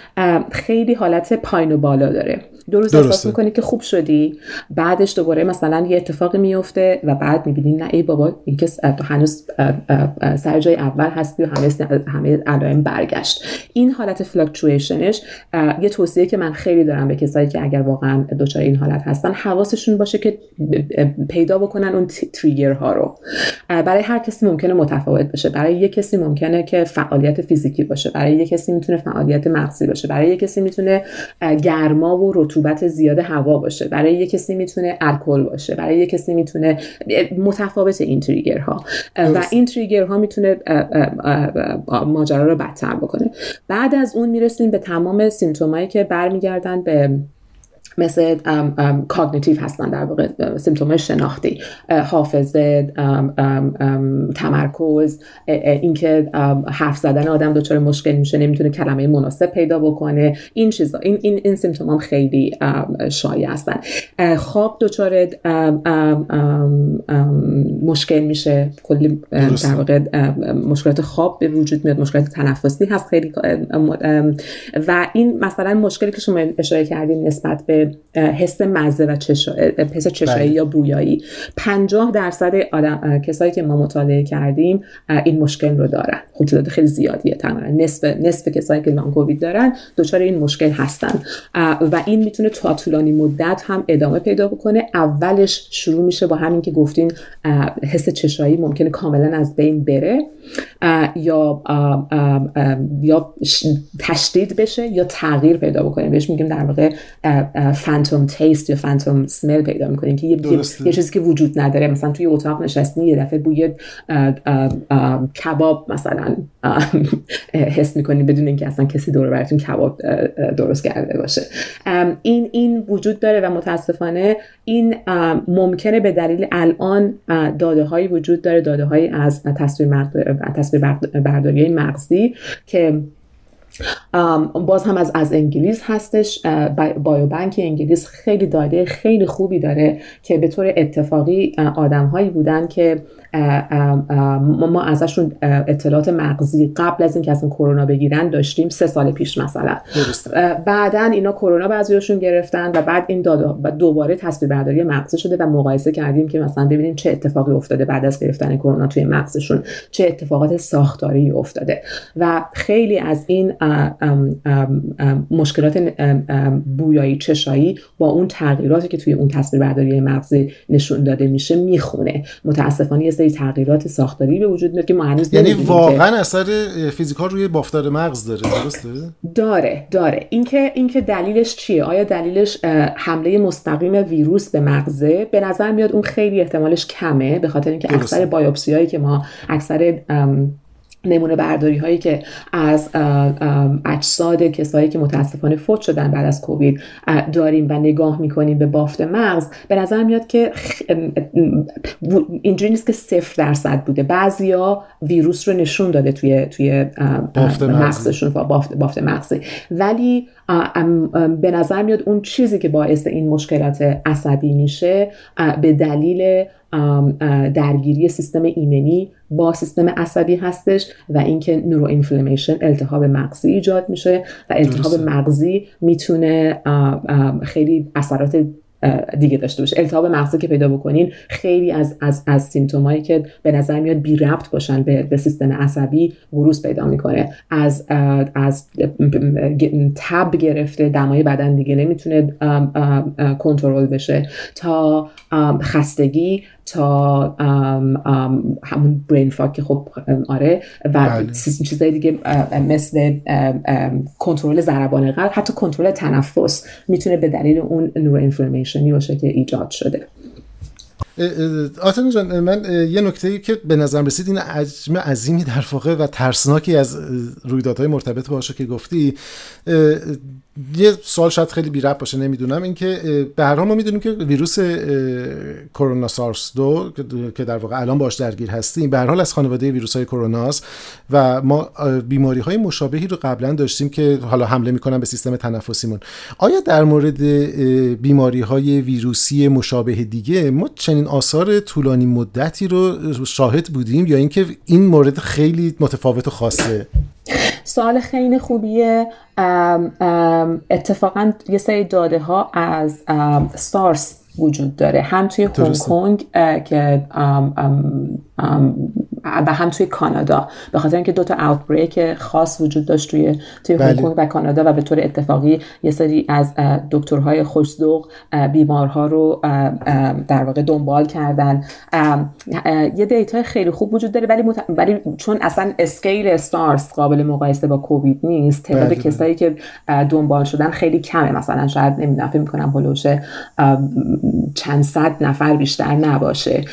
خیلی حالت پایین و بالا داره. دو روز احساس می‌کنی که خوب شدی. بعدش دوباره مثلا یه اتفاقی میفته و بعد می‌بینی نه ای بابا این که تو هنوز سر جای اول هستی و همه همه علائم برگشت. این حالت فلاکچویشنش یه توصیه که من خیلی دارم به کسایی که اگر واقعا دچار این حالت هستن حواسشون باشه که پیدا بکنن اون تریگر ها رو. برای هر کسی ممکنه متفاوت باشه. برای یه کسی ممکنه که فعالیت فیزیکی باشه. برای یه کسی می‌تونه فعالیت مغزی باشه. برای یه کسی می‌تونه گرما و رطوبت زیاد هوا باشه. برای یه کسی می‌تونه الکل باشه. برای یه کسی می‌تونه متفاوت این تریگرها. و این تریگرها می‌تونه ماجرا رو بدتر بکنه. بعد از اون می‌رسیم به تمام سیمتومایی که برمیگردن به مثل کاگنیتیو هستن در واقع سیمتوم شناختی حافظه تمرکز اینکه حرف زدن آدم دچار مشکل میشه نمی‌تونه کلمه مناسب پیدا بکنه. این چیزا این این این سیمتوم هم خیلی شایع هستن. خواب دچار مشکل میشه. کلی در واقع مشکلات خواب به وجود میاد مشکلات تنفسی هست خیلی و این مثلا مشکلی که شما اشاره کردین نسبت به حس مزه و چشا... حس چشایی بله. یا بویایی. 50 درصد آدم کسایی که ما مطالعه کردیم این مشکل رو دارن. خب تعداد خیلی زیادیه تقریبا. نصف نصف کسایی که لانگ کووید دارن دچار این مشکل هستن. و این می‌تونه تا طولانی مدت هم ادامه پیدا بکنه. اولش شروع میشه با همین که گفتین حس چشایی ممکنه کاملا از بین بره. یا یا تشدید بشه یا تغییر پیدا بکنه. بهش میگیم در واقع فانتوم تیست یا فانتوم سمل پیدا می‌کنیم که یه, یه چیزی که وجود نداره. مثلا توی اتاق نشستی یه دفعه بوی کباب مثلا حس می‌کنی بدون اینکه اصلا کسی دور براتون کباب درست کرده باشه. این این وجود داره و متاسفانه این ممکنه به دلیل الان داده هایی وجود داره. داده هایی از تصویر برداری مغزی که باز هم از از انگلیس هستش بایوبنک انگلیس خیلی داده خیلی خوبی داره که به طور اتفاقی آدم هایی بودن که ما ازشون اطلاعات مغزی قبل از اینکه اصلا کرونا بگیرن داشتیم سه سال پیش مثلا. بعدا اینا کرونا بعضیشون گرفتن و بعد این داده دوباره تصویر برداری مغزی شده و مقایسه کردیم که مثلا ببینیم چه اتفاقی افتاده بعد از گرفتن کرونا توی مغزشون چه اتفاقات ساختاری افتاده. و خیلی از این مشکلات بویایی چشایی با اون تغییراتی که توی اون تصویر برداری مغزی نشون داده میشه می‌خونه. متاسفانه یه سری تغییرات ساختاری به وجود میاد که ما هنوز یعنی واقعا اثر فیزیکال روی بافتار مغز داره درسته؟ داره داره. اینکه اینکه دلیلش چیه؟ آیا دلیلش حمله مستقیم ویروس به مغزه؟ به نظر میاد اون خیلی احتمالش کمه به خاطر اینکه اکثر بایوپسی هایی که ما اکثر نمونه برداری هایی که از اجساد کسایی که متاسفانه فوت شدن بعد از کووید داریم و نگاه می‌کنیم به بافت مغز به نظر میاد که اینجوری نیست که صفر درصد بوده. بعضیا ویروس رو نشون داده توی توی بافت مغزشون بافت, بافت مغزی. ولی به نظر میاد اون چیزی که باعث این مشکلات عصبی میشه به دلیل درگیری سیستم ایمنی با سیستم عصبی هستش و اینکه نورو اینفلمیشن التهاب مغزی ایجاد میشه و التهاب مغزی می‌تونه خیلی اثرات دیگه داشته باشه. التهاب مغزی که پیدا بکنین خیلی از از از سیمتومایی که به نظر میاد بی ربط باشن به, به سیستم عصبی وروز پیدا می‌کنه. از از تب گرفته دمای بدن دیگه نمی‌تونه کنترل بشه. تا خستگی تا همون برین فاک که خب آره و بله. چیزهای دیگه مثل کنترل ضربان قلب حتی کنترل تنفس می‌تونه به دلیل اون نور اینفلمیشنی باشه که ایجاد شده آتنا جان من یه نکته که به نظر رسید این عجم عظیمی در واقع و ترسناکی از رویدادهای مرتبط باشه که گفتی یه سوال شاید خیلی بی باشه نمی‌دونم. اینکه به هر حال ما می‌دونیم که ویروس کرونا سارس دو که در واقع الان باش درگیر هستیم به هر حال از خانواده ویروس های کروناست و ما بیماری های مشابهی رو قبلا داشتیم که حالا حمله می‌کنن به سیستم تنفسیمون. آیا در مورد بیماری های ویروسی مشابه دیگه ما چنین آثار طولانی مدتی رو شاهد بودیم یا اینکه این مورد خیلی متفاوت و خاصه؟ سوال خیلی خوبیه. اتفاقا یه سری داده ها از سارس وجود داره. هم توی هنگ کنگ که و هم توی کانادا به خاطر اینکه دو تا اوتبریک خاص وجود داشت توی توی بله. و کانادا و به طور اتفاقی یه سری از دکترهای خوشذوق بیمارها رو در واقع دنبال کردن یه دیتا خیلی خوب وجود داره ولی ولی چون اصلا اسکیل سارس قابل مقایسه با کووید نیست تعداد بله. کسایی که دنبال شدن خیلی کمه مثلا شاید نمی‌دونم فکر می‌کنم هلوش چند صد نفر بیشتر نباشه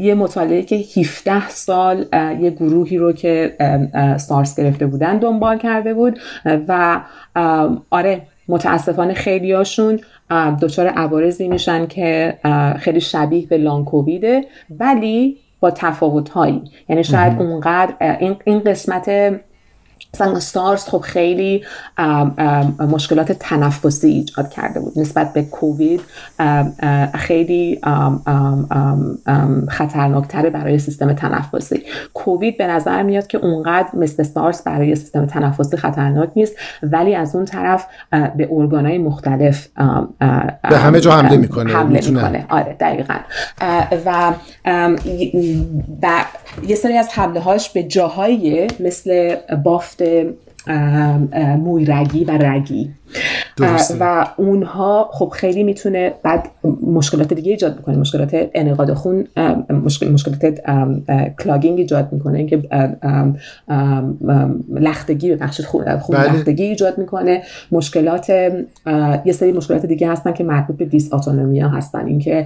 یه مطالعه که 17 سال یه گروهی رو که سارس گرفته بودن دنبال کرده بود و آره متاسفانه خیلیاشون دچار عوارضی میشن که خیلی شبیه به لان کوویده ولی با تفاوت هایی یعنی شاید اونقدر این, این قسمت مثلا سارس خب خیلی مشکلات تنفسی ایجاد کرده بود نسبت به کووید. خیلی خطرناکتره برای سیستم تنفسی. کووید به نظر میاد که اونقدر مثل سارس برای سیستم تنفسی خطرناک نیست ولی از اون طرف به ارگانهای مختلف به همه جا حمله می‌کنه حمله می‌کنه. آره دقیقا. و و یه سری از حمله هاش به جاهایی مثل بافت مویرگی و رگی. و اونها خب خیلی می‌تونه بعد مشکلات دیگه ایجاد می‌کنه مشکلات انعقاد خون مشکل مشکلات clotting ایجاد می‌کنه. اینکه لختگی بخش خون, خون بله. لختگی ایجاد می‌کنه. مشکلات یه سری مشکلات دیگه هستن که مربوط به دیس اتونومیا هستن. اینکه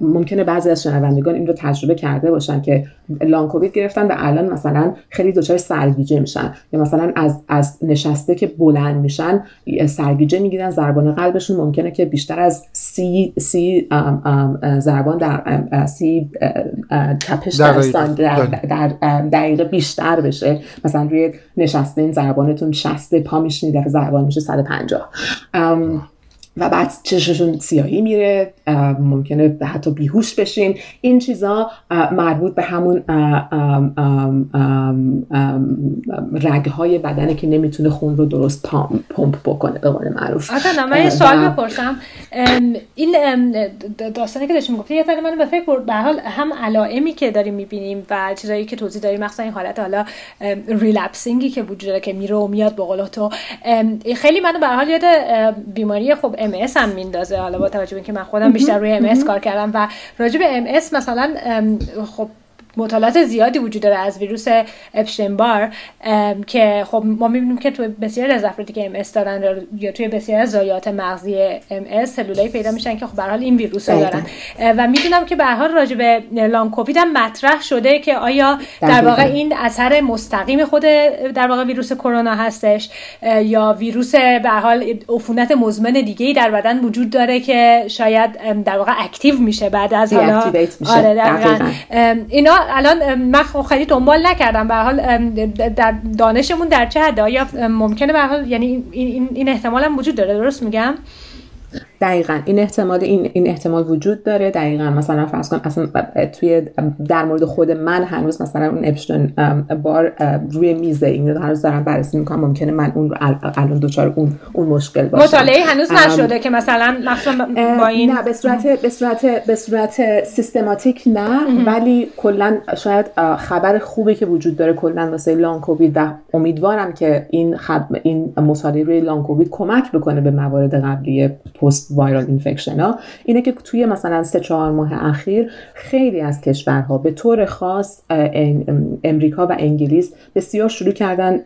ممکنه بعضی از شنوندگان این رو تجربه کرده باشن که لان کووید گرفتن و الان مثلا خیلی دچار سرگیجه میشن. یا مثلا از از نشسته که بلند میشن سرگیجه می‌گیرن ضربان قلبشون ممکنه که بیشتر از سی, سی ضربان در سی تپش در, در, دقیقه. بیشتر بشه. مثلا روی نشسته این ضربانتون شسته پا میشنید در ضربان میشه 150 و بعد چششون سیاهی میره ممکنه حتی بیهوش بشین. این چیزا مربوط به همون رگهای بدنه که نمی‌تونه خون رو درست پمپ بکنه به قول معروف. من یه سوال بپرسم. این داستانی که داشتیم گفتی یه من به فکر به حال هم علائمی که داریم می‌بینیم و چیزایی که توضیح داریم مثلا این حالت حالا ریلپسینگی که وجود داره که میره و میاد قول تو خیلی منو به حال یاد بیماری خب ام هم میندازه. حالا با توجه به اینکه من خودم بیشتر روی ام کار کردم و راجع به ام مثلا خب مطالعات زیادی وجود داره از ویروس اپشتین بار که خب ما می‌بینیم که توی بسیاری از افرادی که ام دارن یا توی بسیاری از زایات مغزی ام سلولایی پیدا میشن که خب به حال این ویروس رو دارن. و می‌دونم که به حال راجع به لانگ کووید هم مطرح شده که آیا در واقع این اثر مستقیم خود در واقع ویروس کرونا هستش یا ویروس به حال عفونت مزمن دیگه ای در بدن وجود داره که شاید در واقع اکتیو میشه بعد از حالا؟ آره اینا الان من خیلی دنبال نکردم. به حال در دانشمون در چه حد آیا ممکنه به حال یعنی این, این احتمال هم وجود داره درست میگم؟ دقیقا این احتمال این, این احتمال وجود داره. دقیقا مثلا فرض کن اصلا توی در مورد خود من هنوز مثلا اون option باز روی میزه این رو هنوز دارم بررسی می‌کنم. ممکنه من اون رو الان دچار اون اون مشکل باشه مطالعه هنوز نشده که مثلا مثلا با این نه به صورت به صورت به صورت سیستماتیک نه. ولی کلا شاید خبر خوبی که وجود داره کلا واسه long COVID و امیدوارم که این خب این مطالعه روی long COVID کمک بکنه به موارد قبلی post viral infection ها. اینه که توی مثلا سه چهار ماه اخیر خیلی از کشورها به طور خاص امریکا و انگلیس بسیار شروع کردن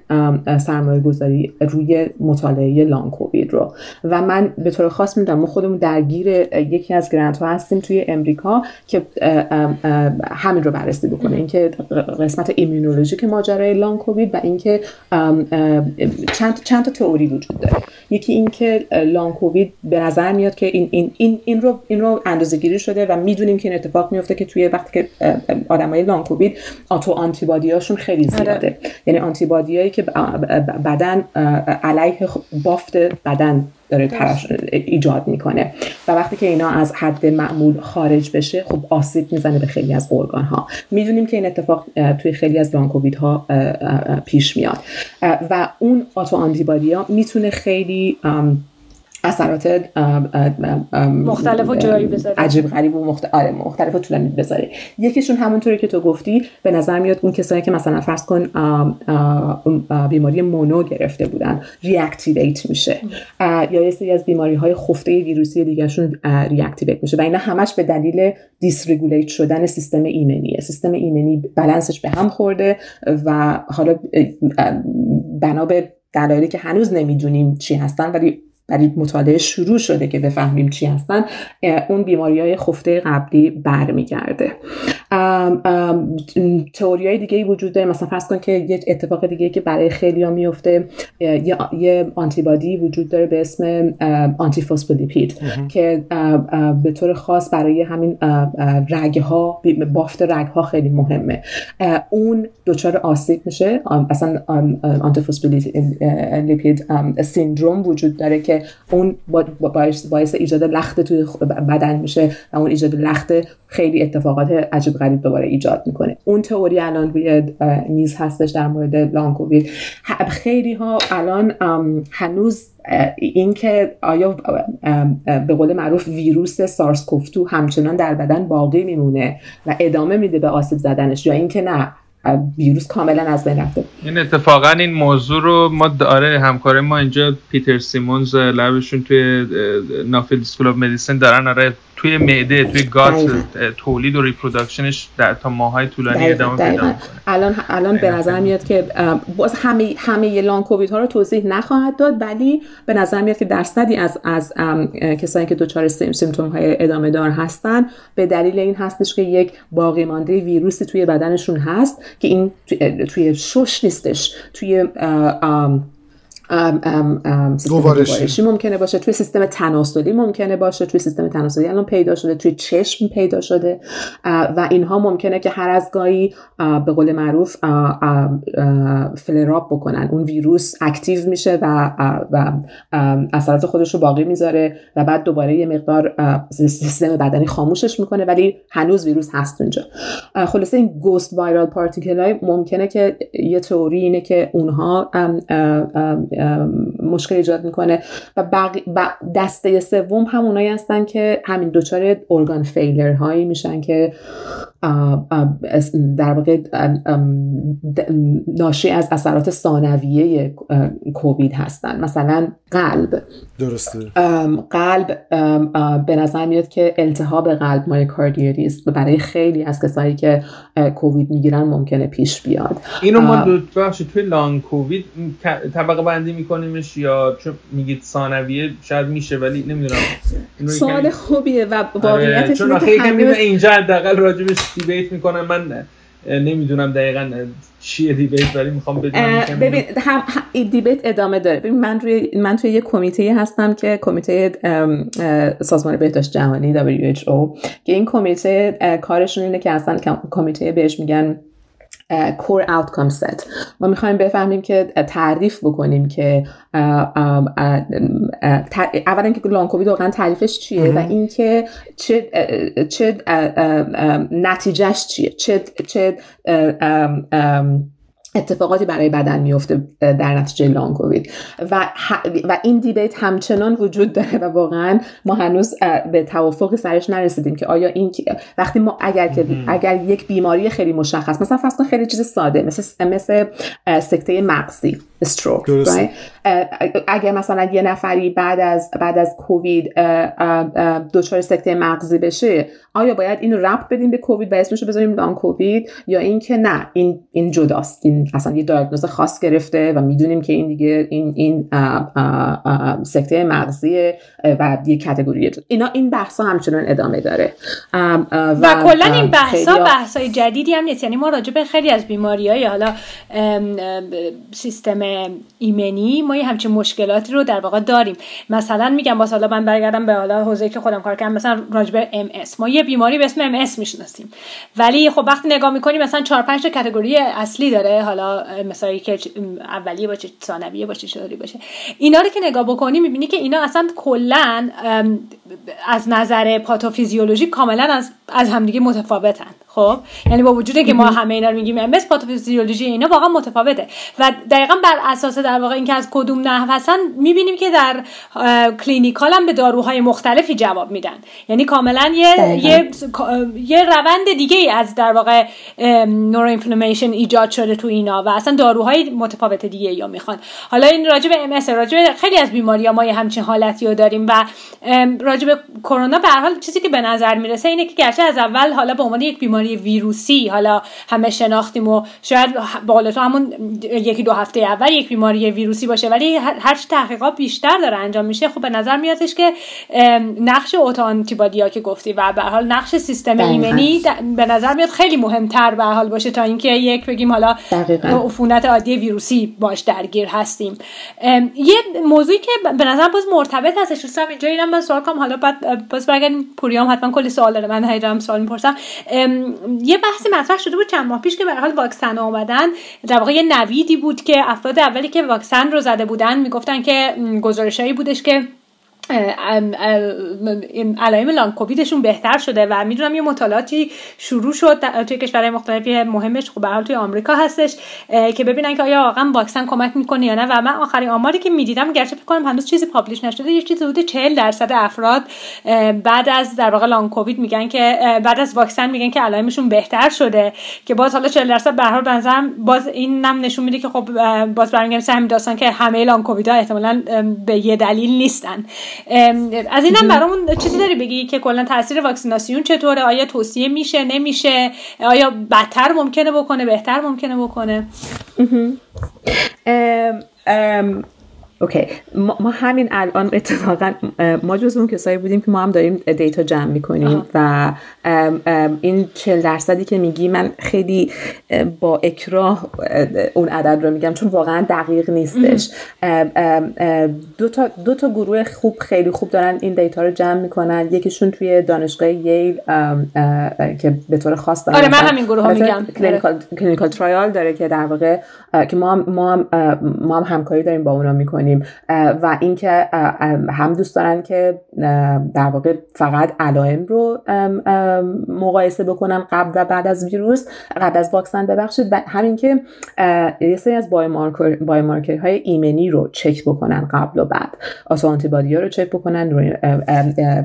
سرمایه گذاری روی مطالعه لانگ کووید رو. و من به طور خاص می‌دونم ما خودمون درگیر یکی از گرانت ها هستیم توی امریکا که همین رو بررسی بکنه. اینکه قسمت ایمونولوژیک ماجرای لانگ کووید و اینکه چند چند تا تئوری وجود داره. یکی اینکه لانگ کووید به نظر میاد که این این این این رو این رو اندازه‌گیری شده و می‌دونیم که این اتفاق میفته که توی وقتی که آدمای لانگ کووید آتو آنتیبادیاشون خیلی آره. زیاده. یعنی آنتیبادیایی که بدن علیه بافت بدن داره ایجاد می‌کنه. و وقتی که اینا از حد معمول خارج بشه خب آسیب می‌زنه به خیلی از ارگان ها می‌دونیم که این اتفاق توی خیلی از لانگ ها پیش میاد. و اون autoantibody ها می‌تونه خیلی اثرات مختلف و جایی بذاره عجیب غریب و مختلف آره مختلف و طولانی بذاره یکیشون همونطوری که تو گفتی به نظر میاد اون کسایی که مثلا فرض کن بیماری mono گرفته بودن reactivate میشه. یا یه سری از بیماری های خفته ویروسی دیگهشون reactivate میشه. و اینا همش به دلیل dysregulate شدن سیستم ایمنیه. سیستم ایمنی بلنسش به هم خورده و حالا بنا به دلایلی که هنوز نمی‌دونیم چی هستن ولی برای مطالعه شروع شده که بفهمیم چی هستن اون بیماری های خفته قبلی برمیگرده. تئوری های دیگه وجود داره. مثلا فرض کن که یه اتفاق دیگه که برای خیلی ها میفته یه, یه آنتیبادی وجود داره به اسم آنتی فوسفولیپید که به طور خاص برای همین رگ ها بافت رگ ها خیلی مهمه. اون دچار آسیب میشه. اصلا آنتی فوسفولیپید سیندروم وجود داره که اون باعث, باعث ایجاد لخت توی بدن میشه و اون ایجاد لخت خیلی اتفاقات عجیب غریب دوباره ایجاد می‌کنه. اون تئوری الان روی میز هستش در مورد لانگ کووید خیلی ها الان هنوز اینکه آیا به قول معروف ویروس سارس کوفتو همچنان در بدن باقی میمونه و ادامه میده به آسیب زدنش یا اینکه نه. ویروس کاملا از بین رفته. این اتفاقا این موضوع رو ما داره همکار ما اینجا Peter Simmonds lab شون توی Nuffield School of Medicine دارن آره توی معده توی gut تولید و reproduction ش در تا ماهای طولانی ادامه پیدا الان الان به نظر میاد که باز همه همه long COVID ها رو توضیح نخواهد داد ولی به نظر میاد که درصدی از از کسایی که دچار سیمتوم های ادامه دار هستن به دلیل این هستش که یک باقی مانده ویروسی توی بدنشون هست که این توی شش نیستش توی گوارشی. ممکنه باشه. توی سیستم تناسلی ممکنه باشه. توی سیستم تناسلی الان پیدا شده. توی چشم پیدا شده. و اینها ممکنه که هر از گاهی به قول معروف فلراب بکنن. اون ویروس اکتیو میشه و, و اثرات خودش رو باقی می‌ذاره و بعد دوباره یه مقدار سیستم بدنی خاموشش می‌کنه. ولی هنوز ویروس هست اونجا. خلاصه این گوست وایرال پارتیکل های ممکنه که یه تئوری اینه که اونها مشکل ایجاد می‌کنه. و بق... دسته سوم همونایی هستن که همین دوچار ارگان فیلر هایی میشن که در واقع ناشی از اثرات ثانویه کووید هستن. مثلا قلب. درسته. قلب به نظر میاد که التهاب قلب مایوکاردیوتیس برای خیلی از کسایی که کووید می‌گیرن ممکنه پیش بیاد. اینو ما دو توی لانگ کووید طبقه بندی میکنیمش یا چون میگید ثانویه شاید میشه ولی نمی‌دونم. سوال خوبیه و آره، واقعیتش چون اینجا حداقل راجبش دیبیت می‌کنم. من نمی‌دونم دقیقا چیه دیبیت ولی می‌خوام بدونم ببین هم دیبیت ادامه داره. ببین من روی من توی یه کمیته هستم که کمیته سازمان بهداشت جهانی WHO که این کمیته کارشون اینه که اصلا کمیته بهش میگن کور آوتکام ست ما می‌خوایم بفهمیم که تعریف بکنیم که اولا که لانگ کووید واقعا تعریفش چیه و اینکه چه چه نتیجهش چیه؟ چه چه اتفاقاتی برای بدن میفته در نتیجه لانگ کووید. و, و این دیبیت همچنان وجود داره و واقعا ما هنوز به توافقی سرش نرسیدیم که آیا این وقتی ما اگر که اگر یک بیماری خیلی مشخص مثلا فرض خیلی چیز ساده مثل مثل سکته مغزی استروک اگر مثلا یه نفری بعد از بعد از کووید دچار سکته مغزی بشه آیا باید اینو ربط بدیم به کووید و اسمشو بذاریم لانگ کووید یا اینکه نه این این جداست این اصلا یه دیاگنوز خاص گرفته و می‌دونیم که این دیگه این این سکته مغزیه و یه کاتگوری. اینا این بحث همچنان ادامه داره. و, و کلا این بحث ها بحث های جدیدی هم نیست. یعنی ما راجع به خیلی از بیماری های حالا سیستم ایمنی ما یه همچین مشکلاتی رو در واقع داریم. مثلا میگم با حالا من برگردم به حالا حوزه که خودم کار کردم. مثلا راجبه ام اس ما یه بیماری به اسم ام اس می‌شناسیم. ولی خب وقتی نگاه می‌کنیم مثلا چهار پنج تا category اصلی داره. حالا مثلا که اولیه باشه ثانویه باشه چطوری باشه. اینا رو که نگاه بکنی می‌بینی که اینا اصلا کلا از نظر پاتوفیزیولوژی کاملا از از همدیگه متفاوتن. خب؟ یعنی با وجودی که ما همه اینا رو میگیم ام اس پاتوفیزیولوژی اینا واقعا متفاوته. و دقیقا بر اساس در واقع اینکه از کدوم نحو هستن می‌بینیم که در clinical هم به داروهای مختلفی جواب میدن. یعنی کاملا یه یه, یه روند دیگه ای از در واقع neuroinflammation ایجاد شده تو اینا و اصلا داروهای متفاوت دیگه یا می‌خوان. حالا این راجع به ام اس راجع به خیلی از بیماری ها ما یه همچین حالتی رو داریم و راجع به کرونا به حال چیزی که به نظر می‌رسه اینه که گرچه از اول حالا به عنوان یک بیماری ویروسی. حالا همه شناختیم و شاید بالا تو همون یکی دو هفته اول یک بیماری ویروسی باشه ولی هر تحقیقات بیشتر داره انجام میشه. خب به نظر میادش که نقش اوتو آنتیبادی که گفتی و به حال نقش سیستم ایمنی به نظر میاد خیلی مهمتر به حال باشه تا اینکه یک بگیم حالا عفونت عادی ویروسی باش درگیر هستیم. یه موضوعی که به نظر باز مرتبط هستش. دوستم اینجا اینم من سوال کنم. حالا بعد باز برگردیم. پوریام حتما کلی سوال داره. من هیدرم سوال می‌پرسم. یه بحثی مطرح شده بود چند ماه پیش که به حال واکسن آمدن. در واقع یه نویدی بود که افراد اولی که واکسن رو زده بودن می‌گفتن که گزارشایی بودش که علائم لانگ کوویدشون بهتر شده و می‌دونم یه مطالعاتی شروع شد توی کشورهای مختلفی مهمش خب به توی آمریکا هستش که ببینن که آیا واقعا واکسن کمک می‌کنه یا نه. و من آخرین آماری که می‌دیدم گرچه فکر کنم هنوز چیزی پابلش نشده یه چیزی حدود 40 درصد افراد بعد از در واقع لانگ کووید میگن که بعد از واکسن میگن که علائمشون بهتر شده که باز حالا 40 درصد به هر حال باز این نم نشون میده که خب باز برمیگردیم همین داستان که همه لانگ ها احتمالاً به یه دلیل نیستن. از اینم برامون چیزی داری بگی که کلا تاثیر واکسیناسیون چطوره؟ آیا توصیه میشه؟ نمیشه؟ آیا بدتر ممکنه بکنه؟ بهتر ممکنه بکنه؟ Okay. ما, همین الان اتفاقا ما جز اون کسایی بودیم که ما هم داریم data جمع می‌کنیم و این 40 درصدی که میگی من خیلی با اکراه اون عدد رو میگم چون واقعا دقیق نیستش. دو تا, دو تا گروه خوب خیلی خوب دارن این data رو جمع می‌کنن. یکیشون توی دانشگاه Yale که به طور خاص دارن آره من همین گروه میگم. clinical trial داره که در واقع که ما هم, ما هم, ما هم همکاری داریم با اونا می‌کنیم. و اینکه هم دوست دارن که در واقع فقط علائم رو مقایسه بکنن قبل و بعد از ویروس قبل از واکسن ببخشید. و همین که یه سری از بایومارکر های ایمنی رو چک بکنن قبل و بعد. آسو آنتیبادی ها رو چک بکنن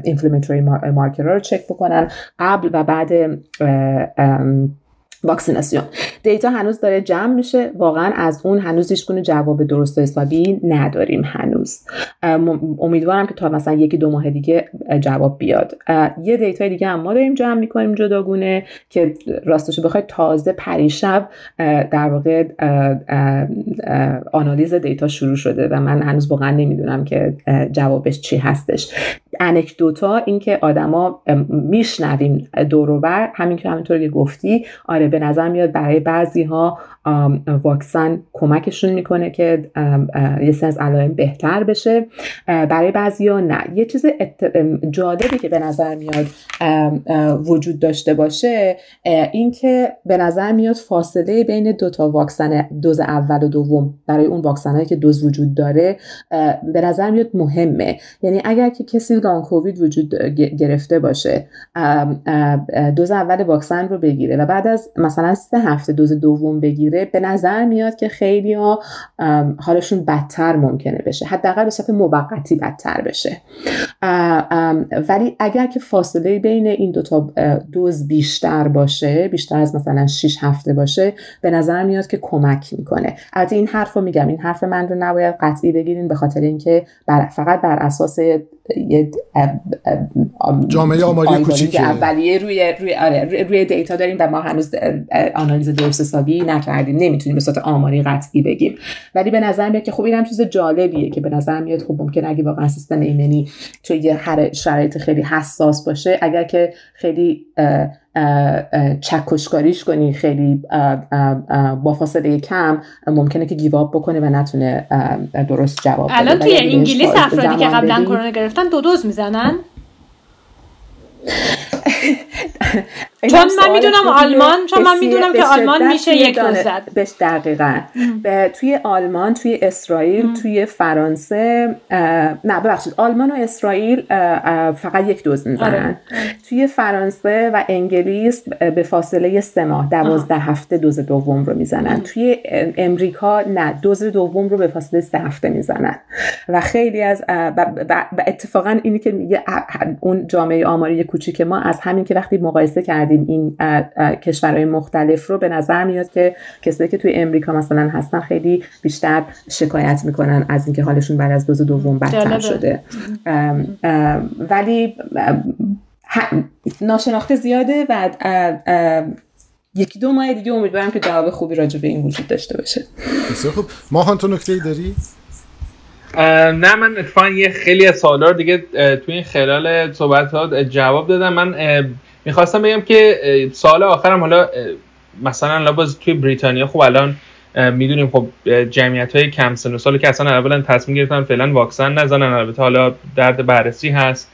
اینفلاماتوری مارکر رو چک بکنن. قبل و بعد واکسیناسیون. دیتا هنوز داره جمع میشه. واقعا از اون هنوز هیچ جواب درست و حسابی نداریم هنوز. امیدوارم که تا مثلا یکی دو ماه دیگه جواب بیاد. یه دیتا دیگه هم ما داریم جمع می‌کنیم جداگونه که راستش بخوای تازه پریشب در واقع آنالیز دیتا شروع شده و من هنوز واقعا نمی‌دونم که جوابش چی هستش. انکدوتا اینکه آدما میشنویم دوروبر همین که همینطور که گفتی آره به نظر میاد برای بعضی ها واکسن کمکشون می‌کنه که یه سری از علائم بهتر بشه. برای بعضی ها نه. یه چیز جالبی که به نظر میاد وجود داشته باشه اینکه به نظر میاد فاصله بین دو تا واکسن دوز اول و دوم برای اون واکسن هایی که دوز وجود داره به نظر میاد مهمه. یعنی اگر که کسی لانگ کووید وجود گرفته باشه دوز اول واکسن رو بگیره و بعد از مثلا سه هفته دوز دوم بگیره به نظر میاد که خیلی ها حالشون بدتر ممکنه بشه. حداقل به صورت موقتی بدتر بشه. ولی اگر که فاصله بین این دوتا دوز بیشتر باشه بیشتر از مثلا 6 هفته باشه به نظر میاد که کمک می‌کنه. البته این حرف رو میگم. این حرف من رو نباید قطعی بگیرین به خاطر اینکه فقط بر اساس یه جامعه آماری کوچیکی اولیه روی روی آره روی دیتا داریم و ما هنوز آنالیز درست حسابی نکردیم. نمی‌تونیم به صورت آماری قطعی بگیم. ولی به نظر میاد که خب اینم چیز جالبیه که به نظر میاد خب ممکن اگه واقعا سیستم ایمنی توی یه شرایط خیلی حساس باشه اگر که خیلی چکشکاریش کنی خیلی با فاصله کم ممکنه که گیواب بکنه و نتونه درست جواب بده. الان توی انگلیس افرادی که قبلا کرونا گرفتن دو دوز می‌زنن. چون من می‌دونم آلمان چون من می‌دونم که آلمان میشه یک دوز زد بهش دقیقا. توی آلمان توی اسرائیل توی فرانسه نه ببخشید. آلمان و اسرائیل فقط یک دوز می‌زنن. آره. توی فرانسه و انگلیس به فاصله سه ماه دوازده هفته دوز دوم رو می‌زنن. توی امریکا نه دوز دوم رو به فاصله سه هفته می‌زنن. و خیلی از و اتفاقا اینی که میگه اون جامعه آماری کوچیک ما از همین که وقتی مقایسه کردیم این کشورهای مختلف رو به نظر میاد که کسایی که توی امریکا مثلا هستن خیلی بیشتر شکایت می‌کنن از اینکه حالشون بعد از دوز دوم بدتر شده. ولی ناشناخته زیاده و یکی دو ماه دیگه امیدوارم که جواب خوبی راجع به این وجود داشته باشه. بسیار خوب. ماهان تو نکته ای داری؟ نه من اتفاقا یه خیلی از سوالا دیگه توی این خلال صحبت ها جواب دادم. من می‌خواستم بگم که سال آخرم حالا مثلا باز توی بریتانیا خب الان می‌دونیم خب جمعیت های کم سن و سال که اصلا اولا تصمیم گرفتن فعلا واکسن نزنن البته حالا درد بررسی هست.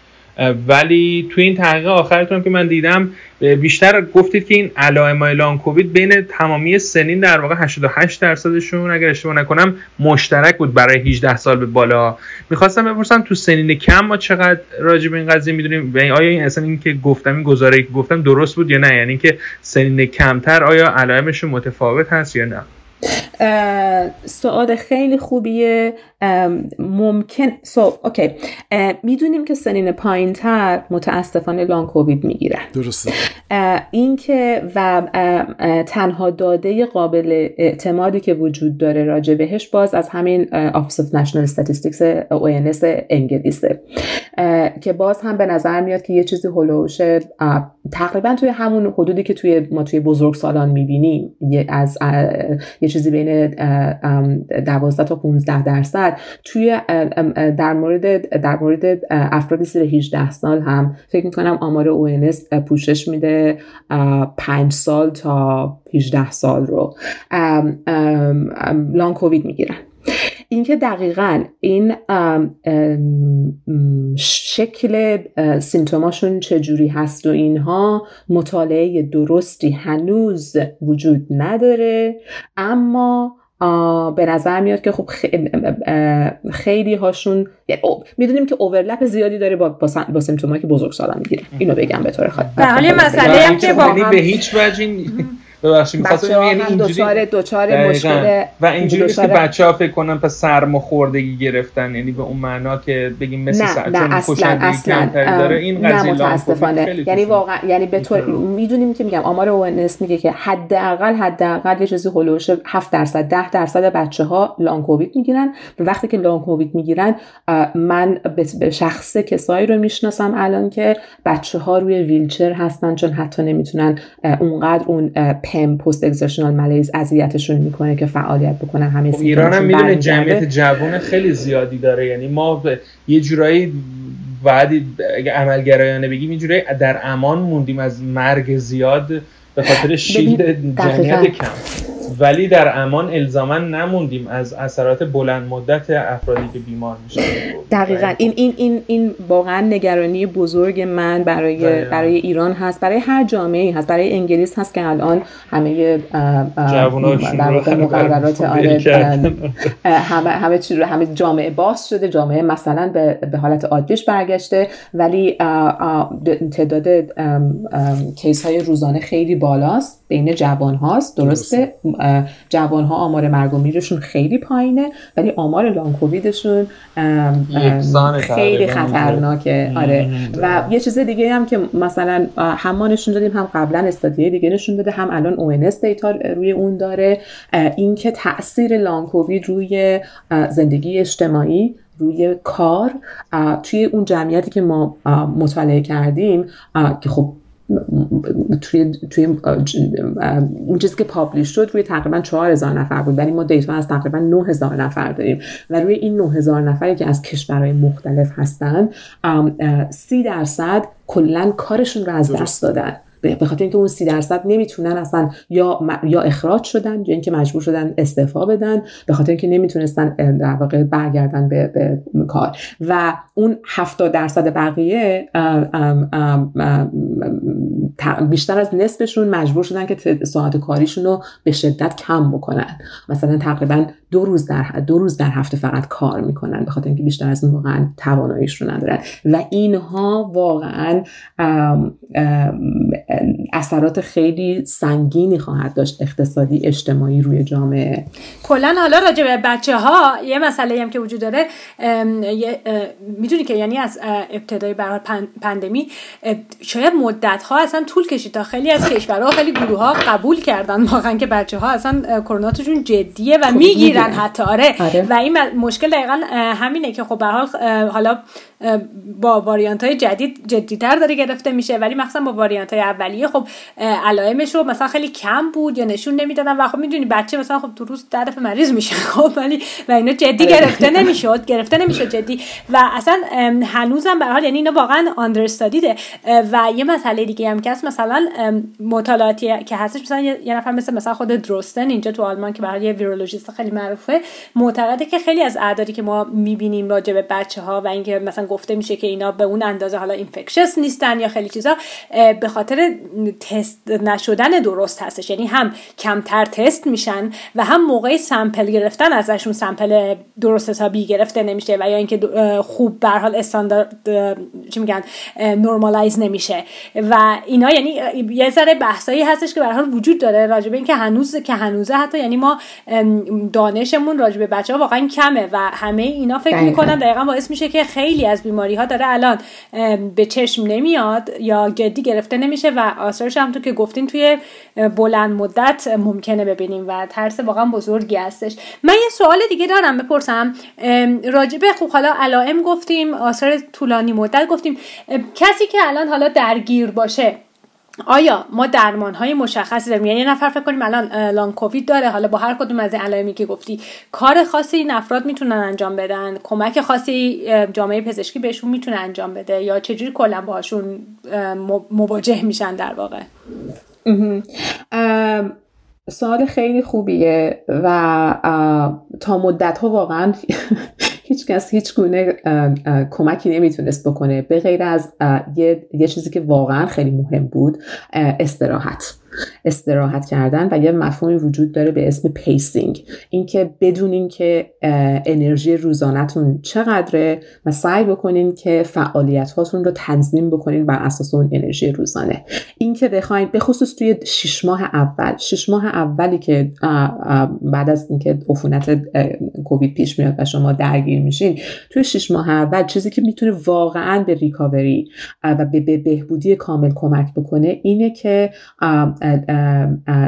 ولی توی این تحقیق آخرتون که من دیدم بیشتر گفتید که این علائم لان کووید بین تمامی سنین در واقع 88 درصدشون اگر اشتباه نکنم مشترک بود برای 18 سال به بالا. می‌خواستم بپرسم تو سنین کم ما چقدر راجع به این قضیه می‌دونیم؟ و آیا این اصلا این که گفتم این گزاره که گفتم درست بود یا نه؟ یعنی که سنین کمتر آیا علائمشون متفاوت هست یا نه؟ سوال خیلی خوبیه. ممکن سو اوکی. می‌دونیم که سنین پایین تر متاسفانه لان کووید می‌گیرن درسته. اینکه و تنها داده قابل اعتمادی که وجود داره راجع بهش باز از همین Office of National Statistics ONS انگلیسه. که باز هم به نظر میاد که یه چیزی هلوش تقریبا توی همون حدودی که توی ما توی بزرگ سالان می‌بینیم از یه چیزی بین 12 تا 15 درصد. توی در مورد در مورد افراد زیر 18 سال هم فکر می‌کنم آمار اونس پوشش میده 5 سال تا 18 سال رو. لان کووید می‌گیرن. اینکه دقیقا این شکل سیمتوماشون چجوری هست و اینها مطالعه درستی هنوز وجود نداره. اما به نظر میاد که خب خیلی هاشون یعنی می‌دونیم که اوورلپ زیادی داره با با, سیمتومایی که بزرگ سالان می‌گیره اینو بگم به طور خاص. در حالی مسئله هم که یعنی به هیچ وجه ببخشید می‌خواستم یعنی اینجوری دوچار مشکل و اینجوری که بچه‌ها فکر کنن پس سرماخوردگی گرفتن یعنی به اون معنا که بگیم مثل نه نه اصلا اصلا داره این قضیه متاسفانه. یعنی واقعا یعنی به طور می‌دونیم که میگم آمار اونس میگه که حداقل حداقل یه چیزی هولوش 7 درصد 10 درصد بچه‌ها لانگ کووید می‌گیرن. و وقتی که لانگ کووید می‌گیرن من به شخص کسایی رو می‌شناسم الان که بچه ها روی ویلچر هستن چون حتی نمی‌تونن اونقدر اون پم پست اگزرشنال ملیز اذیتشون می‌کنه که فعالیت بکنن همه خب ایران هم می‌دونه جمعیت جوان خیلی زیادی داره یعنی ما یه جورایی بعد اگه عملگرایانه بگیم یه جورایی در امان موندیم از مرگ زیاد به خاطر شیلد جمعیت کم. ولی در امان الزاما نموندیم از اثرات بلند مدت افرادی که بیمار میشن. دقیقا. این این این این واقعا نگرانی بزرگ من برای برای ایران هست. برای هر جامعه هست. برای انگلیس هست که الان همه مقررات آره همه همه چی همه جامعه باز شده. جامعه مثلا به, به حالت عادیش برگشته. ولی تعداد کیس های روزانه خیلی بالاست. بین جوان هاست درسته. جوان ها آمار مرگ و میرشون خیلی پایینه ولی آمار لان کوویدشون خیلی خطرناکه. آره. و یه چیز دیگه هم که مثلا هم ما نشون دادیم هم قبلا استادیه دیگه نشون داده هم الان اونس دیتا روی اون داره. اینکه تاثیر لان کووید روی زندگی اجتماعی روی کار توی اون جمعیتی که ما مطالعه کردیم که خب توی توی اون چیزی که پابلیش شد روی تقریبا 4000 نفر بود. ولی ما دیتا از تقریبا 9000 نفر داریم. و روی این 9000 نفری که از کشورهای مختلف هستن 30 درصد کلا کارشون رو از دست دادن. به خاطر اینکه اون سی درصد نمی‌تونن اصلا یا یا اخراج شدن یا اینکه مجبور شدن استعفا بدن به خاطر اینکه نمی‌تونستن در واقع برگردن به, به کار. و اون 70 درصد بقیه بیشتر از نصفشون مجبور شدن که ساعت کاریشون رو به شدت کم بکنن. مثلا تقریبا دو روز در دو روز در هفته فقط کار می‌کنن به خاطر اینکه بیشتر از اون واقعا تواناییش رو ندارن. و اینها واقعا اثرات خیلی سنگینی خواهد داشت اقتصادی اجتماعی روی جامعه کلا حالا راجع به بچه ها یه مسئله هم که وجود داره می‌دونی که یعنی از ابتدای برای پندمی شاید مدت ها اصلا طول کشید تا خیلی از کشورها خیلی گروه ها قبول کردن واقعا که بچه ها اصلا کروناتشون جدیه و خب، می‌گیرن حتی آره. آره. و این مشکل دقیقا همینه که خب به حال حالا با واریانت های جدید جدیتر داره گرفته میشه ولی مخصوصا با واریانت های اولیه خب علائمش رو مثلا خیلی کم بود یا نشون نمی‌دادن و خب می‌دونی بچه مثلا خب تو روز دفعه مریض میشه خب ولی و اینا جدی آره. گرفته نمی‌شد گرفته نمی‌شد جدی و اصلا هنوزم به حال یعنی اینا واقعا آندرستادیده و یه مسئله دیگه هم که هست مثلا مطالعاتی که هستش مثلا یه نفر مثل مثلا خود دروستن اینجا تو آلمان که برای یه ویرولوژیست خیلی معروفه معتقده که خیلی از اعدادی که ما می‌بینیم راجع به بچه ها و اینکه مثلا گفته میشه که اینا به اون اندازه حالا اینفکشس نیستن یا خیلی چیزا به خاطر تست نشدن درست هستش. یعنی هم کمتر تست میشن و هم موقع سمپل گرفتن ازشون سمپل درست حسابی گرفته نمیشه و یا اینکه خوب به حال استاندارد چی میگن نورمالایز نمیشه. و اینا یعنی یه ذره بحثایی هستش که به حال وجود داره راجع به اینکه هنوز که هنوزه حتی یعنی ما دانشمون راجع به بچه ها واقعا کمه و همه اینا فکر می‌کنن دقیقا باعث میشه که خیلی از بیماری ها داره الان به چشم نمیاد یا جدی گرفته نمیشه و آثارش هم تو که گفتین توی بلند مدت ممکنه ببینیم و ترس واقعا بزرگی هستش. من یه سوال دیگه دارم بپرسم. راجبه خوب حالا علائم گفتیم آثار طولانی مدت گفتیم. کسی که الان حالا درگیر باشه آیا ما درمان های مشخصی داریم؟ یعنی یه نفر فکر کنیم الان لانگ کووید داره حالا با هر کدوم از علائمی که گفتی کار خاصی این افراد می‌تونن انجام بدن؟ کمک خاصی جامعه پزشکی بهشون می‌تونه انجام بده؟ یا چجوری کلا باهاشون مواجه میشن در واقع؟ سوال خیلی خوبیه و تا مدت ها واقعا هیچ کس هیچ گونه کمکی نمی‌تونست بکنه. به غیر از یه،, یه چیزی که واقعا خیلی مهم بود استراحت. استراحت کردن و یه مفهومی وجود داره به اسم pacing اینکه بدونین که انرژی روزانهتون چقدره و سعی بکنین که فعالیت هاتون رو تنظیم بکنین بر اساس اون انرژی روزانه. اینکه بخواین به خصوص توی شش ماه اول شش ماه اولی که بعد از اینکه عفونت کووید پیش میاد و شما درگیر میشین توی شش ماه اول چیزی که می‌تونه واقعا به ریکاوری و به بهبودی کامل کمک بکنه اینه که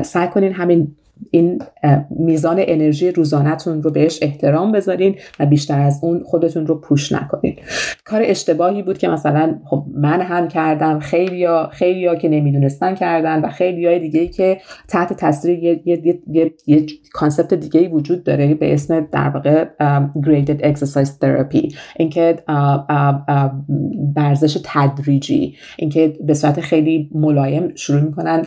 سعی کنین همین این میزان انرژی روزانهتون رو بهش احترام بذارین و بیشتر از اون خودتون رو پوش نکنین. کار اشتباهی بود که مثلا خب من هم کردم خیلیا خیلیا که نمی‌دونستن کردن و خیلیای دیگه ای که تحت تاثیر یه, یه،, یه،, یه کانسپت دیگه ای وجود داره به اسم در واقع graded exercise therapy. اینکه ورزش تدریجی اینکه به صورت خیلی ملایم شروع می‌کنن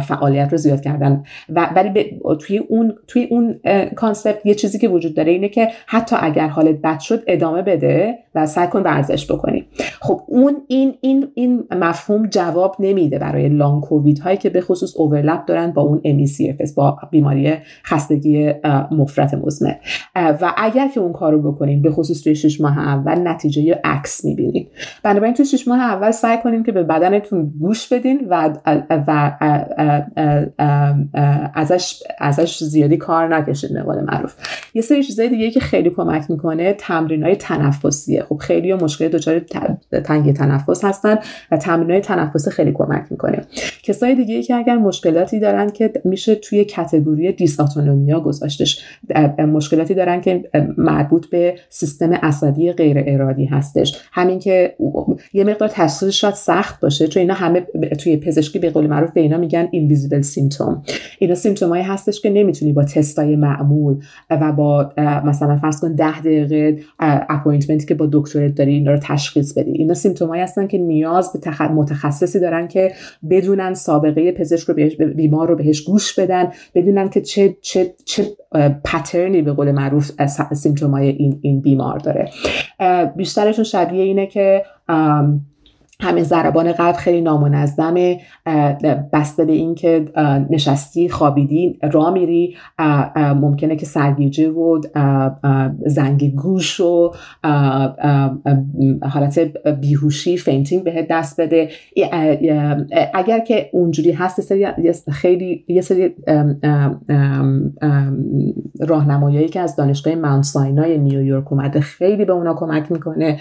فعالیت رو زیاد کردن. و ولی توی اون توی اون کانسپت یه چیزی که وجود داره اینه که حتی اگر حالت بد شد ادامه بده و سعی کن ورزش بکنی. خب اون این این این مفهوم جواب نمیده برای لانگ کووید هایی که به خصوص اوورلپ دارن با اون ME با بیماری خستگی مفرط مزمن. و اگر که اون کارو بکنیم به خصوص توی شش ماه اول نتیجه عکس می‌بینید بنابراین توی شش ماه اول سعی کنیم که به بدنتون گوش بدین و و ازش ازش زیادی کار نکشید به معروف. یه سری چیزای دیگه که خیلی کمک می‌کنه تمرین های تنفسیه. خب خیلی مشکل دچار تنگ تنفس هستن و تمرین های تنفس خیلی کمک می‌کنه. کسای دیگه که اگر مشکلاتی دارن که میشه توی category dysautonomia گذاشتش. مشکلاتی دارن که مربوط به سیستم عصبی غیر ارادی هستش. همین که یه مقدار تشخیصش شاید سخت باشه چون اینا همه توی پزشکی به قول معروف به اینا میگن invisible symptom اینا symptom symptom ایی هستش که نمی‌تونی با تستای معمول و با مثلا فرض کن ده دقیقه appointment ی که با دکترت داری اینا رو تشخیص بدی. اینا symptom ایی هستن که نیاز به متخصصی دارن که بدونن سابقه پزشک رو بیمار رو بهش گوش بدن بدونن که چه چه چه پترنی به قول معروف سیمتومای این این بیمار داره. بیشترشون شبیه اینه که همین ضربان قلب خیلی نامنظمه بسته به اینکه نشستی خوابیدی را میری ممکنه که سرگیجه و زنگ گوش و حالت بیهوشی fainting بهت دست بده. اگر که اونجوری هست خیلی یه سری راهنمایی که از دانشگاه Mount Sinai ی نیویورک اومده خیلی به اونا کمک می‌کنه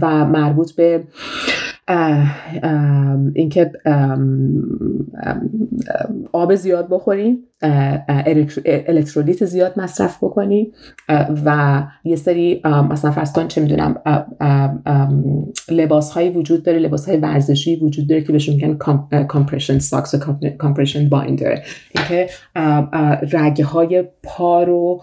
و مربوط به اینکه آب زیاد بخوری الکترولیت زیاد مصرف بکنی و یه سری مثلا فرض کن چه می‌دونم لباس هایی وجود داره لباس های ورزشی وجود داره که بهشون میگن compression socks و compression binder اینکه رگ های پا رو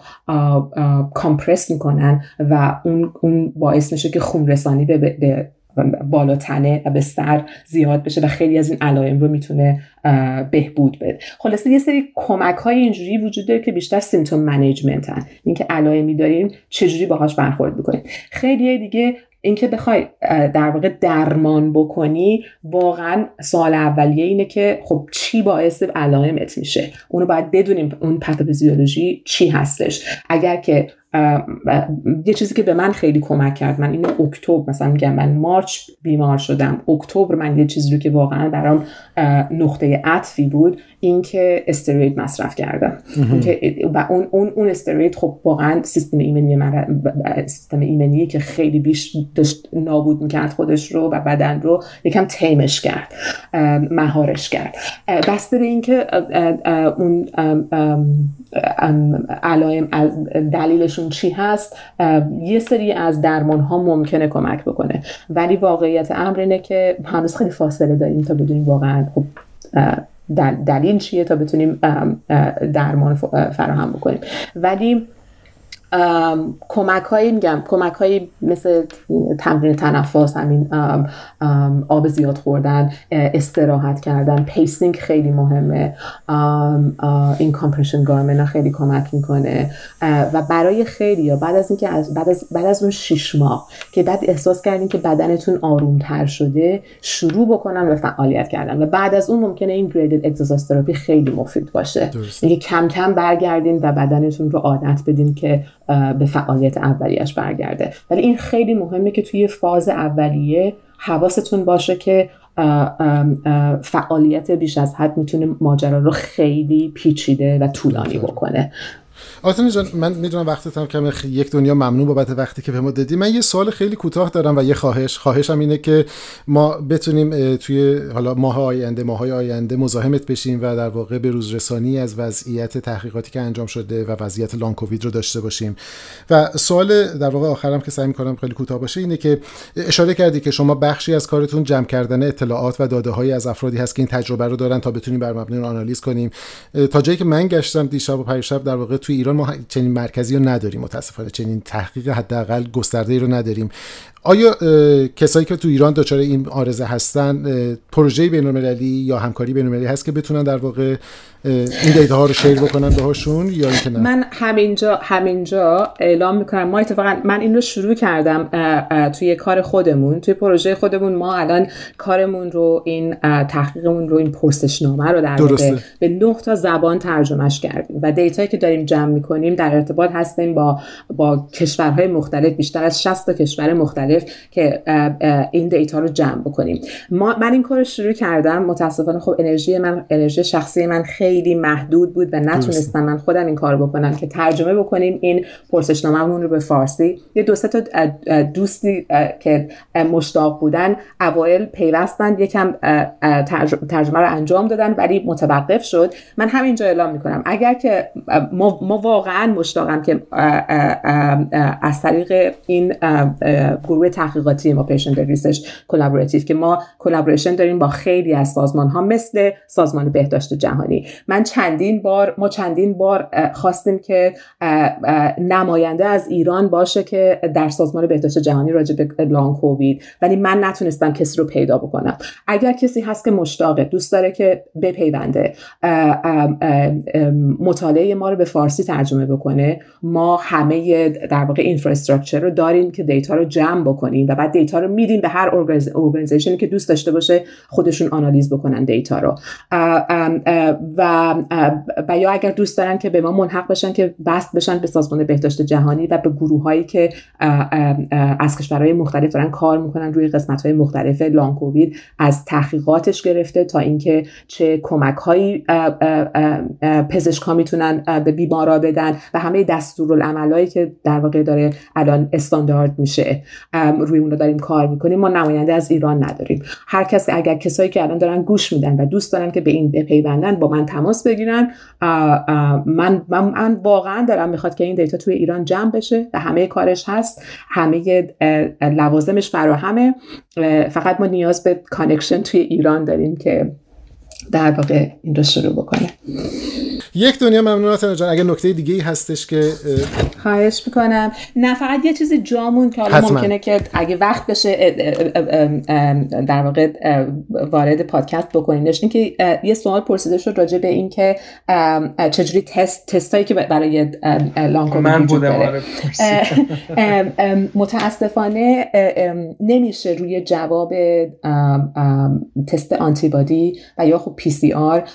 compress می‌کنن و اون اون باعث میشه که خون رسانی به بالاتنه و به سر زیاد بشه و خیلی از این علائم رو می‌تونه بهبود بده. خلاصه یه سری کمک های اینجوری وجود داره که بیشتر symptom management هن اینکه علائمی داریم چجوری باهاش برخورد بکنیم. خیلی دیگه اینکه بخوای در واقع درمان بکنی واقعا سوال اولیه اینه که خب چی باعث علائمت میشه؟ اونو باید بدونیم اون پاتوفیزیولوژی چی هستش. اگر که یه چیزی که به من خیلی کمک کرد من اینو اکتبر مثلا میگم من مارچ بیمار شدم اکتبر من یه چیزی رو که واقعا برام نقطه عطفی بود اینکه استروید مصرف کردم. و اون اون اون استروید خب واقعا سیستم ایمنی من سیستم ایمنی که خیلی بیش داشت نابود می‌کرد خودش رو و بدن رو یکم تیمش کرد مهارش کرد. بسته به اینکه اون علائم دلیلشون چی هست یه سری از درمان ها ممکنه کمک بکنه. ولی واقعیت امر اینه که هنوز خیلی فاصله داریم تا بدونیم واقعا خب دلیل چیه تا بتونیم درمان فراهم بکنیم. ولی کمک هایی میگم. کمک هایی مثل تمرین تنفس همین آب زیاد خوردن استراحت کردن pacing خیلی مهمه. این compression garment خیلی کمک می‌کنه. و برای خیلی یا بعد از اینکه از بعد از بعد از اون شش ماه که بعد احساس کردین که بدنتون آرومتر شده شروع بکنن به فعالیت کردن. و بعد از اون ممکنه این graded exercise خیلی مفید باشه. اینکه کم کم برگردین و بدنتون رو عادت بدین که به فعالیت اولیش برگرده. ولی این خیلی مهمه که توی فاز اولیه حواستون باشه که فعالیت بیش از حد می‌تونه ماجرا رو خیلی پیچیده و طولانی بکنه. آتنی جان من می‌دونم وقتت هم کم یک دنیا ممنون بابت وقتی که به ما دادی. من یه سوال خیلی کوتاه دارم و یه خواهش. خواهشم اینه که ما بتونیم توی حالا ماه آینده ماهای آینده مزاحمت بشیم و در واقع به روز رسانی از وضعیت تحقیقاتی که انجام شده و وضعیت لان کووید رو داشته باشیم. و سوال در واقع آخرم که سعی می‌کنم خیلی کوتاه باشه اینه که اشاره کردی که شما بخشی از کارتون جمع کردن اطلاعات و داده های از افرادی هست که این تجربه رو دارن تا بتونیم بر مبنای آنالیز کنیم. تا جایی که من گشتم دیشب و پریشب در واقع توی ایران ما چنین مرکزی رو نداریم متاسفانه چنین تحقیق حداقل گسترده ای رو نداریم. آیا کسایی که تو ایران دچار این آرزه هستن پروژه بین‌المللی یا همکاری بین‌المللی هست که بتونن در واقع این دیتا ها رو شیر بکنن باهاشون یا اینکه نه؟ من همینجا همینجا اعلام می‌کنم. ما اتفاقا من این رو شروع کردم توی کار خودمون. توی پروژه خودمون ما الان کارمون رو این تحقیقمون رو این پرسشنامه رو در واقع به نه تا زبان ترجمهش کردیم و دیتایی که داریم جمع می‌کنیم در ارتباط هستیم با با کشورهای مختلف بیشتر از 60 تا کشور مختلف که این دیتا رو جمع بکنیم. ما من این کار رو شروع کردم متاسفانه خب انرژی من انرژی شخصی من خیلی محدود بود و نتونستم من خودم این کار بکنم که ترجمه بکنیم این پرسشنامهمون رو به فارسی. یه دو تا دوستی که مشتاق بودن اوایل پیوستن یکم ترجمه رو انجام دادن ولی متوقف شد. من همینجا اعلام می‌کنم. اگر که ما واقعا مشتاقم که از طریق این گروه تحقیقاتی ما Patient Research Collaborative که ما collaboration داریم با خیلی از سازمان ها مثل سازمان بهداشت جهانی. من چندین بار ما چندین بار خواستیم که نماینده از ایران باشه که در سازمان بهداشت جهانی راجع به long COVID ولی من نتونستم کسی رو پیدا بکنم. اگر کسی هست که مشتاقه دوست داره که بپیونده مطالعه ما رو به فارسی ترجمه بکنه ما همه در واقع infrastructure رو داریم که data رو جمع بکنیم و بعد data رو میدیم به هر ارگانیزیشنی که دوست داشته باشه خودشون آنالیز بکنن دیتا رو. و و یا اگر دوست دارن که به ما ملحق بشن که بست بشن به سازمان بهداشت جهانی و به گروه هایی که از کشورهای مختلف دارن کار می‌کنن روی قسمت های مختلف لانگ کووید از تحقیقاتش گرفته تا اینکه چه کمک هایی پزشکا می‌تونن به بیمارا بدن و همه دستورالعملایی که در واقع داره الان استاندارد میشه روی اون داریم کار می‌کنیم ما نماینده از ایران نداریم. هر کسی اگر کسایی که الان دارن گوش میدن و دوست دارن که به این بپیوندن با من تماس بگیرن. من من واقعا دارم می‌خواد که این data توی ایران جمع بشه و همه کارش هست همه لوازمش فراهمه. فقط ما نیاز به connection توی ایران داریم که در واقع این رو شروع بکنه. یک دنیا ممنون جان. اگر نکته دیگه ای هستش که خواهش می‌کنم. نه فقط یه چیزی جامون که حالا ممکنه که اگه وقت بشه در واقع وارد پادکست بکنینش. این که یه سوال پرسیده شد راجع به این که چجوری تست تستایی که برای لانگ من بودم آره، متاسفانه نمیشه روی جواب تست آنتیبادی و یا خب PCR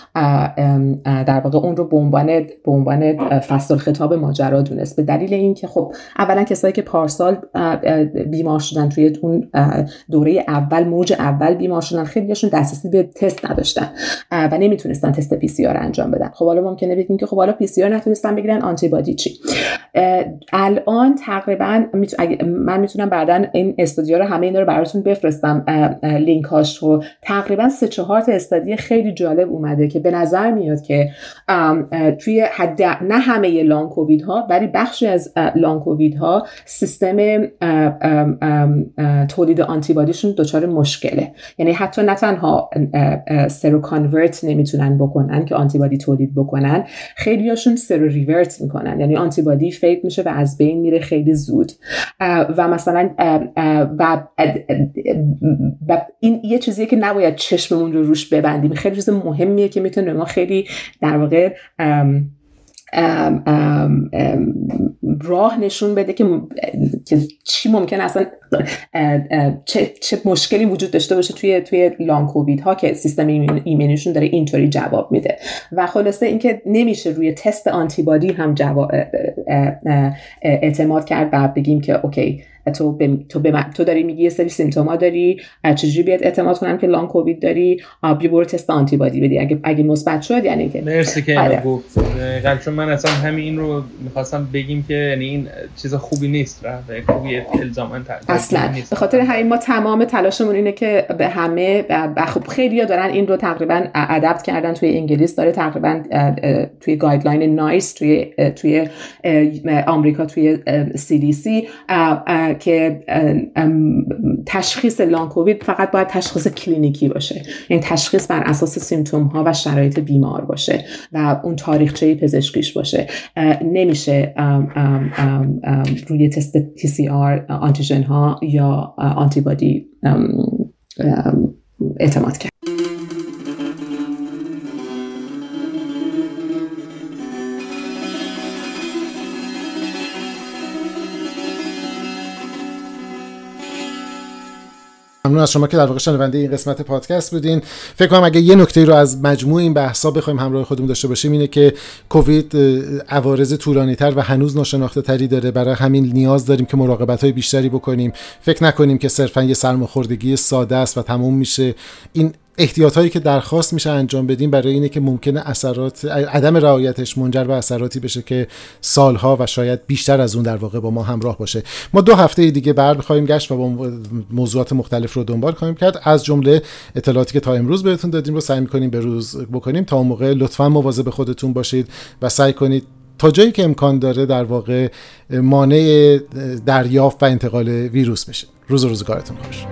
در واقع اون رو به عنوان به عنوان فصل الخطاب ماجرا دونست. به دلیل اینکه خب اولا کسایی که پارسال بیمار شدن توی اون دوره اول موج اول بیمار شدن خیلیشون دسترسی به تست نداشتن و نمی‌تونستن تست PCR انجام بدن. خب حالا ممکنه بگیم که خب حالا PCR نتونستن بگیرن آنتی بادی چی الان تقریبا من می‌تونم بعدا این study ها رو همه اینا رو براتون بفرستم لینک هاش رو تقریبا سه چهار تا study خیلی جالب اومده که به نظر میاد که توی حد نه همه long COVID ها ولی بخشی از long COVID ها سیستم تولید آنتیبادیشون دچار مشکله. یعنی حتی نه تنها seroconvert نمی‌تونن بکنن که آنتیبادی تولید بکنن خیلیاشون serorevert می‌کنن. یعنی آنتیبادی fade میشه و از بین میره خیلی زود. و مثلا و, این یه چیزیه که نباید چشممون رو روش ببندیم. خیلی چیز مهمیه که می‌تونه ما خیلی در واقع راه نشون بده که, چی ممکن اصلا چه, چه مشکلی وجود داشته باشه توی توی لانگ کووید ها که سیستم ایمنیشون داره اینطوری جواب میده. و خلاصه اینکه نمیشه روی تست آنتیبادی هم جواب اعتماد کرد و بگیم که اوکی تو به تو, به تو داری میگی یه سری سیمتوما داری چجوری بیاد اعتماد کنم که لانگ کووید داری؟ بیا برو تست آنتی بادی بدی. اگه اگه مثبت شد یعنی که. مرسی که آره. گفت. چون من اصلا همین این رو می‌خواستم بگیم که یعنی این چیز خوبی نیست و خوبی الزاما اصلا. به خاطر همین ما تمام تلاشمون اینه که به همه خب خیلی دارن این رو تقریبا ادپت کردن. توی انگلیس داره تقریبا توی guideline NICE توی توی آمریکا توی CDC که تشخیص long COVID فقط باید تشخیص کلینیکی باشه. یعنی تشخیص بر اساس symptom ها و شرایط بیمار باشه و اون تاریخچه پزشکیش باشه. نمیشه روی تست PCR آنتیژن ها یا آنتیبادی اعتماد کرد. ممنون از شما که در واقع شنونده این قسمت پادکست بودین. فکر کنم اگه یه نکته رو از مجموع این بحثا بخوایم همراه خودمون داشته باشیم اینه که کووید عوارض طولانی تر و هنوز ناشناخته تری داره. برای همین نیاز داریم که مراقبت های بیشتری بکنیم. فکر نکنیم که صرفا یه سرماخوردگی ساده است و تموم میشه. این احتیاط هایی که درخواست میشه انجام بدیم برای اینه که ممکنه اثرات عدم رعایتش منجر به اثراتی بشه که سالها و شاید بیشتر از اون در واقع با ما همراه باشه. ما دو هفته دیگه بر خواهیم گشت و با موضوعات مختلف رو دنبال خواهیم کرد. از جمله اطلاعاتی که تا امروز بهتون دادیم رو سعی می‌کنیم به روز بکنیم. تا اون موقع لطفا مواظب خودتون باشید و سعی کنید تا جایی که امکان داره در واقع مانع دریافت و انتقال ویروس بشه روز روزگارتون خوش.